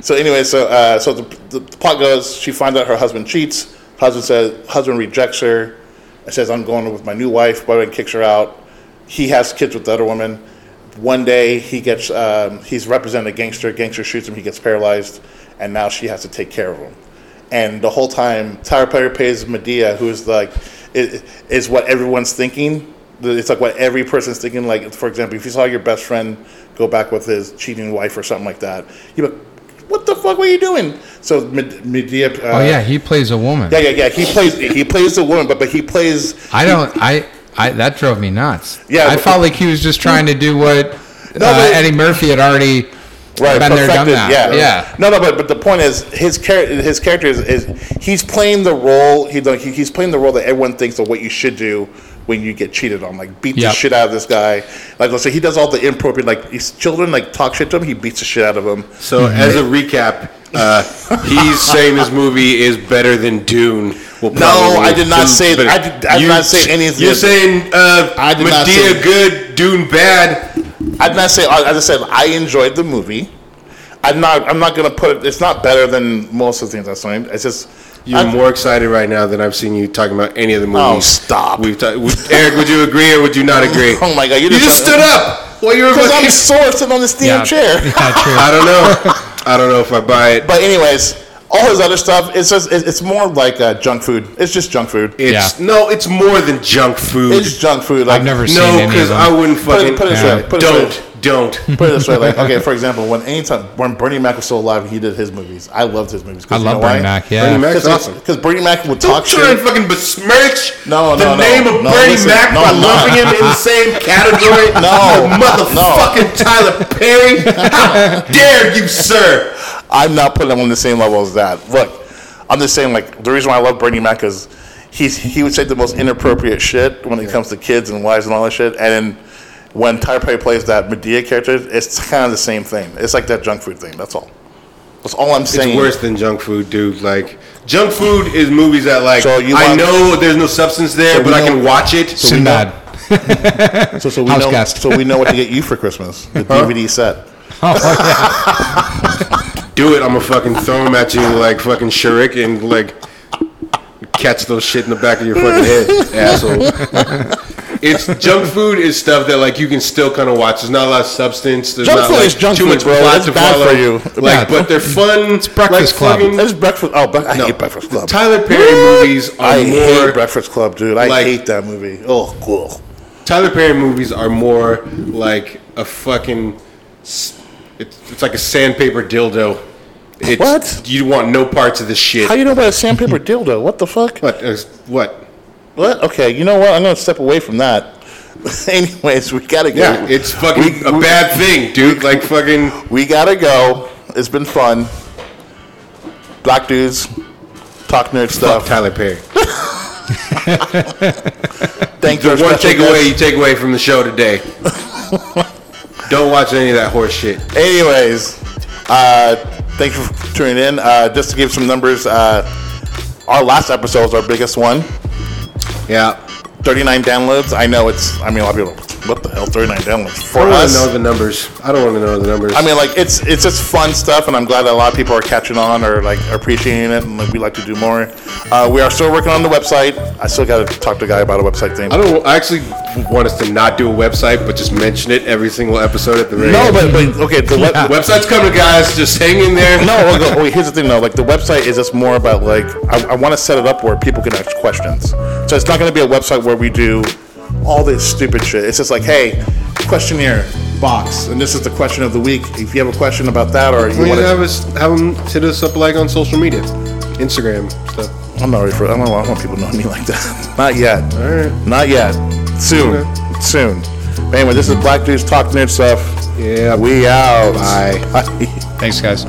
Speaker 1: so anyway, so uh, so the, the, the plot goes: she finds out her husband cheats. Husband says husband rejects her. and says I'm going with my new wife. Boyfriend kicks her out. He has kids with the other woman. One day he gets um, he's representing a gangster. Gangster shoots him. He gets paralyzed, and now she has to take care of him. And the whole time, Tyler Perry plays Madea, who is like is, is what everyone's thinking. It's like what every person's thinking. Like for example, if you saw your best friend go back with his cheating wife or something like that, like, "What the fuck were you doing?" So Med- Madea. Uh,
Speaker 3: Oh yeah, he plays a woman.
Speaker 1: yeah, yeah, yeah. He plays he plays the woman, but but he plays.
Speaker 3: I don't. I. I that drove me nuts.
Speaker 1: Yeah,
Speaker 3: I
Speaker 1: but-
Speaker 3: felt like he was just trying to do what
Speaker 1: No,
Speaker 3: uh,
Speaker 1: but-
Speaker 3: Eddie Murphy had already
Speaker 1: Right,
Speaker 3: been there, done that.
Speaker 1: Yeah,
Speaker 3: yeah.
Speaker 1: No, no, but but the point is, his character, his character is, is he's playing the role. He he's playing the role that everyone thinks of what you should do when you get cheated on. Like beat the shit out of this guy. Like let's say he does all the inappropriate like his children like talk shit to him. He beats the shit out of them.
Speaker 2: So as a recap, uh, he's saying this movie is better than Dune. Will
Speaker 1: No, I did not say-
Speaker 2: better-
Speaker 1: I did- I did not say any of
Speaker 2: You're
Speaker 1: this.
Speaker 2: saying uh,
Speaker 1: I did not
Speaker 2: Madea
Speaker 1: say-
Speaker 2: good, Dune bad.
Speaker 1: I did not say. I just said I enjoyed the movie. I'm not. I'm not gonna put it. It's not better than most of the things I've seen. It's just.
Speaker 2: You're
Speaker 1: I'm-
Speaker 2: more excited right now than I've seen you talking about any of the movies.
Speaker 1: Oh, stop.
Speaker 2: We've ta- would, Eric, would you agree or would you not agree?
Speaker 1: Oh my god! You
Speaker 2: You just stood up. Well, you're
Speaker 1: because I'm
Speaker 2: fucking-
Speaker 1: sore sitting on this damn
Speaker 3: Yeah.
Speaker 1: chair.
Speaker 3: Yeah, true.
Speaker 2: I don't know. I don't know if I buy it.
Speaker 1: But anyways, all his other stuff. It's just it's more like uh, junk food. It's just junk food.
Speaker 2: It's
Speaker 3: Yeah.
Speaker 2: no, it's more than junk food.
Speaker 1: It's junk food. Like,
Speaker 3: I've never seen
Speaker 2: no,
Speaker 3: any of
Speaker 2: because
Speaker 3: them.
Speaker 2: I wouldn't
Speaker 1: Put it-
Speaker 2: fucking
Speaker 1: put it this
Speaker 3: Yeah.
Speaker 1: way. Put it this
Speaker 2: don't
Speaker 1: way.
Speaker 2: Don't.
Speaker 1: Put it this way, like okay, for example, when anytime when Bernie Mac was still alive, he did his movies. I loved his movies. 'cause
Speaker 3: I
Speaker 1: you
Speaker 3: love
Speaker 1: know
Speaker 3: Bernie
Speaker 1: why?
Speaker 3: Mac. Yeah.
Speaker 2: Bernie Mac- That's
Speaker 1: Because
Speaker 2: awesome.
Speaker 1: because Bernie Mac would
Speaker 2: Don't
Speaker 1: talk
Speaker 2: try and fucking besmirch
Speaker 1: No,
Speaker 2: the
Speaker 1: no, no.
Speaker 2: name of
Speaker 1: No,
Speaker 2: Bernie
Speaker 1: listen.
Speaker 2: Mac
Speaker 1: No,
Speaker 2: by
Speaker 1: I'm
Speaker 2: lumping him in the same category.
Speaker 1: No,
Speaker 2: with motherfucking Tyler Perry. How dare you, sir?
Speaker 1: I'm not putting him on the same level as that. Look, I'm just saying, like, the reason why I love Bernie Mac is he's he would say the most inappropriate shit when it comes to kids and wives and all that shit. And then when Tyler Perry plays that Madea character, it's kind of the same thing. It's like that junk food thing. That's all. That's all I'm saying.
Speaker 2: It's worse than junk food, dude. Like junk food is movies that like
Speaker 1: So you
Speaker 2: I
Speaker 1: want-
Speaker 2: know there's no substance there,
Speaker 1: So
Speaker 2: but
Speaker 1: we
Speaker 2: I can watch it.
Speaker 1: So we know-
Speaker 3: Sinbad.
Speaker 1: So, so we
Speaker 3: House
Speaker 1: know.
Speaker 3: guest.
Speaker 1: So we know what to get you for Christmas. The DVD set.
Speaker 2: Oh, Do it. I'm gonna fucking throw them at you like fucking Shrek and like catch those shit in the back of your fucking head, asshole. It's junk food is stuff that like you can still kind of watch. There's not a lot of substance. There's
Speaker 1: Junk
Speaker 2: not
Speaker 1: food
Speaker 2: like
Speaker 1: is junk
Speaker 2: too
Speaker 1: food,
Speaker 2: much
Speaker 1: bro.
Speaker 2: plot
Speaker 1: It's
Speaker 2: to
Speaker 1: bad
Speaker 2: follow.
Speaker 1: for you.
Speaker 2: Like,
Speaker 3: Yeah.
Speaker 2: but they're fun. It's
Speaker 3: Breakfast Club.
Speaker 1: It's Breakfast. Oh, but I
Speaker 2: No.
Speaker 1: hate Breakfast Club.
Speaker 2: Tyler Perry movies are
Speaker 1: I hate
Speaker 2: more.
Speaker 1: Breakfast Club, dude. I
Speaker 2: like-
Speaker 1: hate that movie. Oh, cool.
Speaker 2: Tyler Perry movies are more like a fucking. It's, it's like a sandpaper dildo. It's,
Speaker 1: What?
Speaker 2: You want no parts of this shit.
Speaker 1: How you know about a sandpaper dildo? What the fuck?
Speaker 2: what? uh, what?
Speaker 1: What? Okay, you know what? I'm gonna step away from that. Anyways, we gotta go.
Speaker 2: Yeah, it's fucking
Speaker 1: We-
Speaker 2: a
Speaker 1: we-
Speaker 2: bad thing, dude. Like fucking.
Speaker 1: We gotta go. It's been fun. Black dudes talk nerd
Speaker 2: Fuck
Speaker 1: stuff.
Speaker 2: Tyler Perry.
Speaker 1: Thank you.
Speaker 2: One takeaway you take away from the show today. Don't watch any of that horse shit.
Speaker 1: Anyways, uh, thank you for tuning in. Uh, just to give some numbers, uh, our last episode was our biggest one.
Speaker 2: Yeah.
Speaker 1: 39 downloads. I know it's. I mean, a lot of people. What the 39 downloads
Speaker 2: I
Speaker 1: for
Speaker 2: don't want
Speaker 1: us.
Speaker 2: to know the numbers. I don't want to know the numbers.
Speaker 1: I mean, like it's it's just fun stuff, and I'm glad that a lot of people are catching on or like appreciating it, and like we like to do more. Uh, we are still working on the website. I still got to talk to a guy about a website thing.
Speaker 2: I don't. I actually want us to not do a website, but just mention it every single episode at the radio.
Speaker 1: No, but, but okay, the web,
Speaker 2: website's coming, guys. Just hang in there.
Speaker 1: No, well, go- wait, here's the thing though. Like the website is just more about like I, I want to set it up where people can ask questions. So it's not going to be a website where we do all this stupid shit. It's just like, hey, questionnaire box, and this is the question of the week. If you have a question about that, or you
Speaker 2: We
Speaker 1: want
Speaker 2: have us have them hit us up like on social media, Instagram stuff.
Speaker 1: I'm not ready for. I don't, I don't want people knowing me like that. not yet.
Speaker 2: All right.
Speaker 1: Not yet. Soon.
Speaker 2: Okay.
Speaker 1: Soon. But anyway, this is Black Dudes Talk Nerd Stuff.
Speaker 2: Yeah.
Speaker 1: We out.
Speaker 2: Bye.
Speaker 1: Bye.
Speaker 3: Thanks, guys.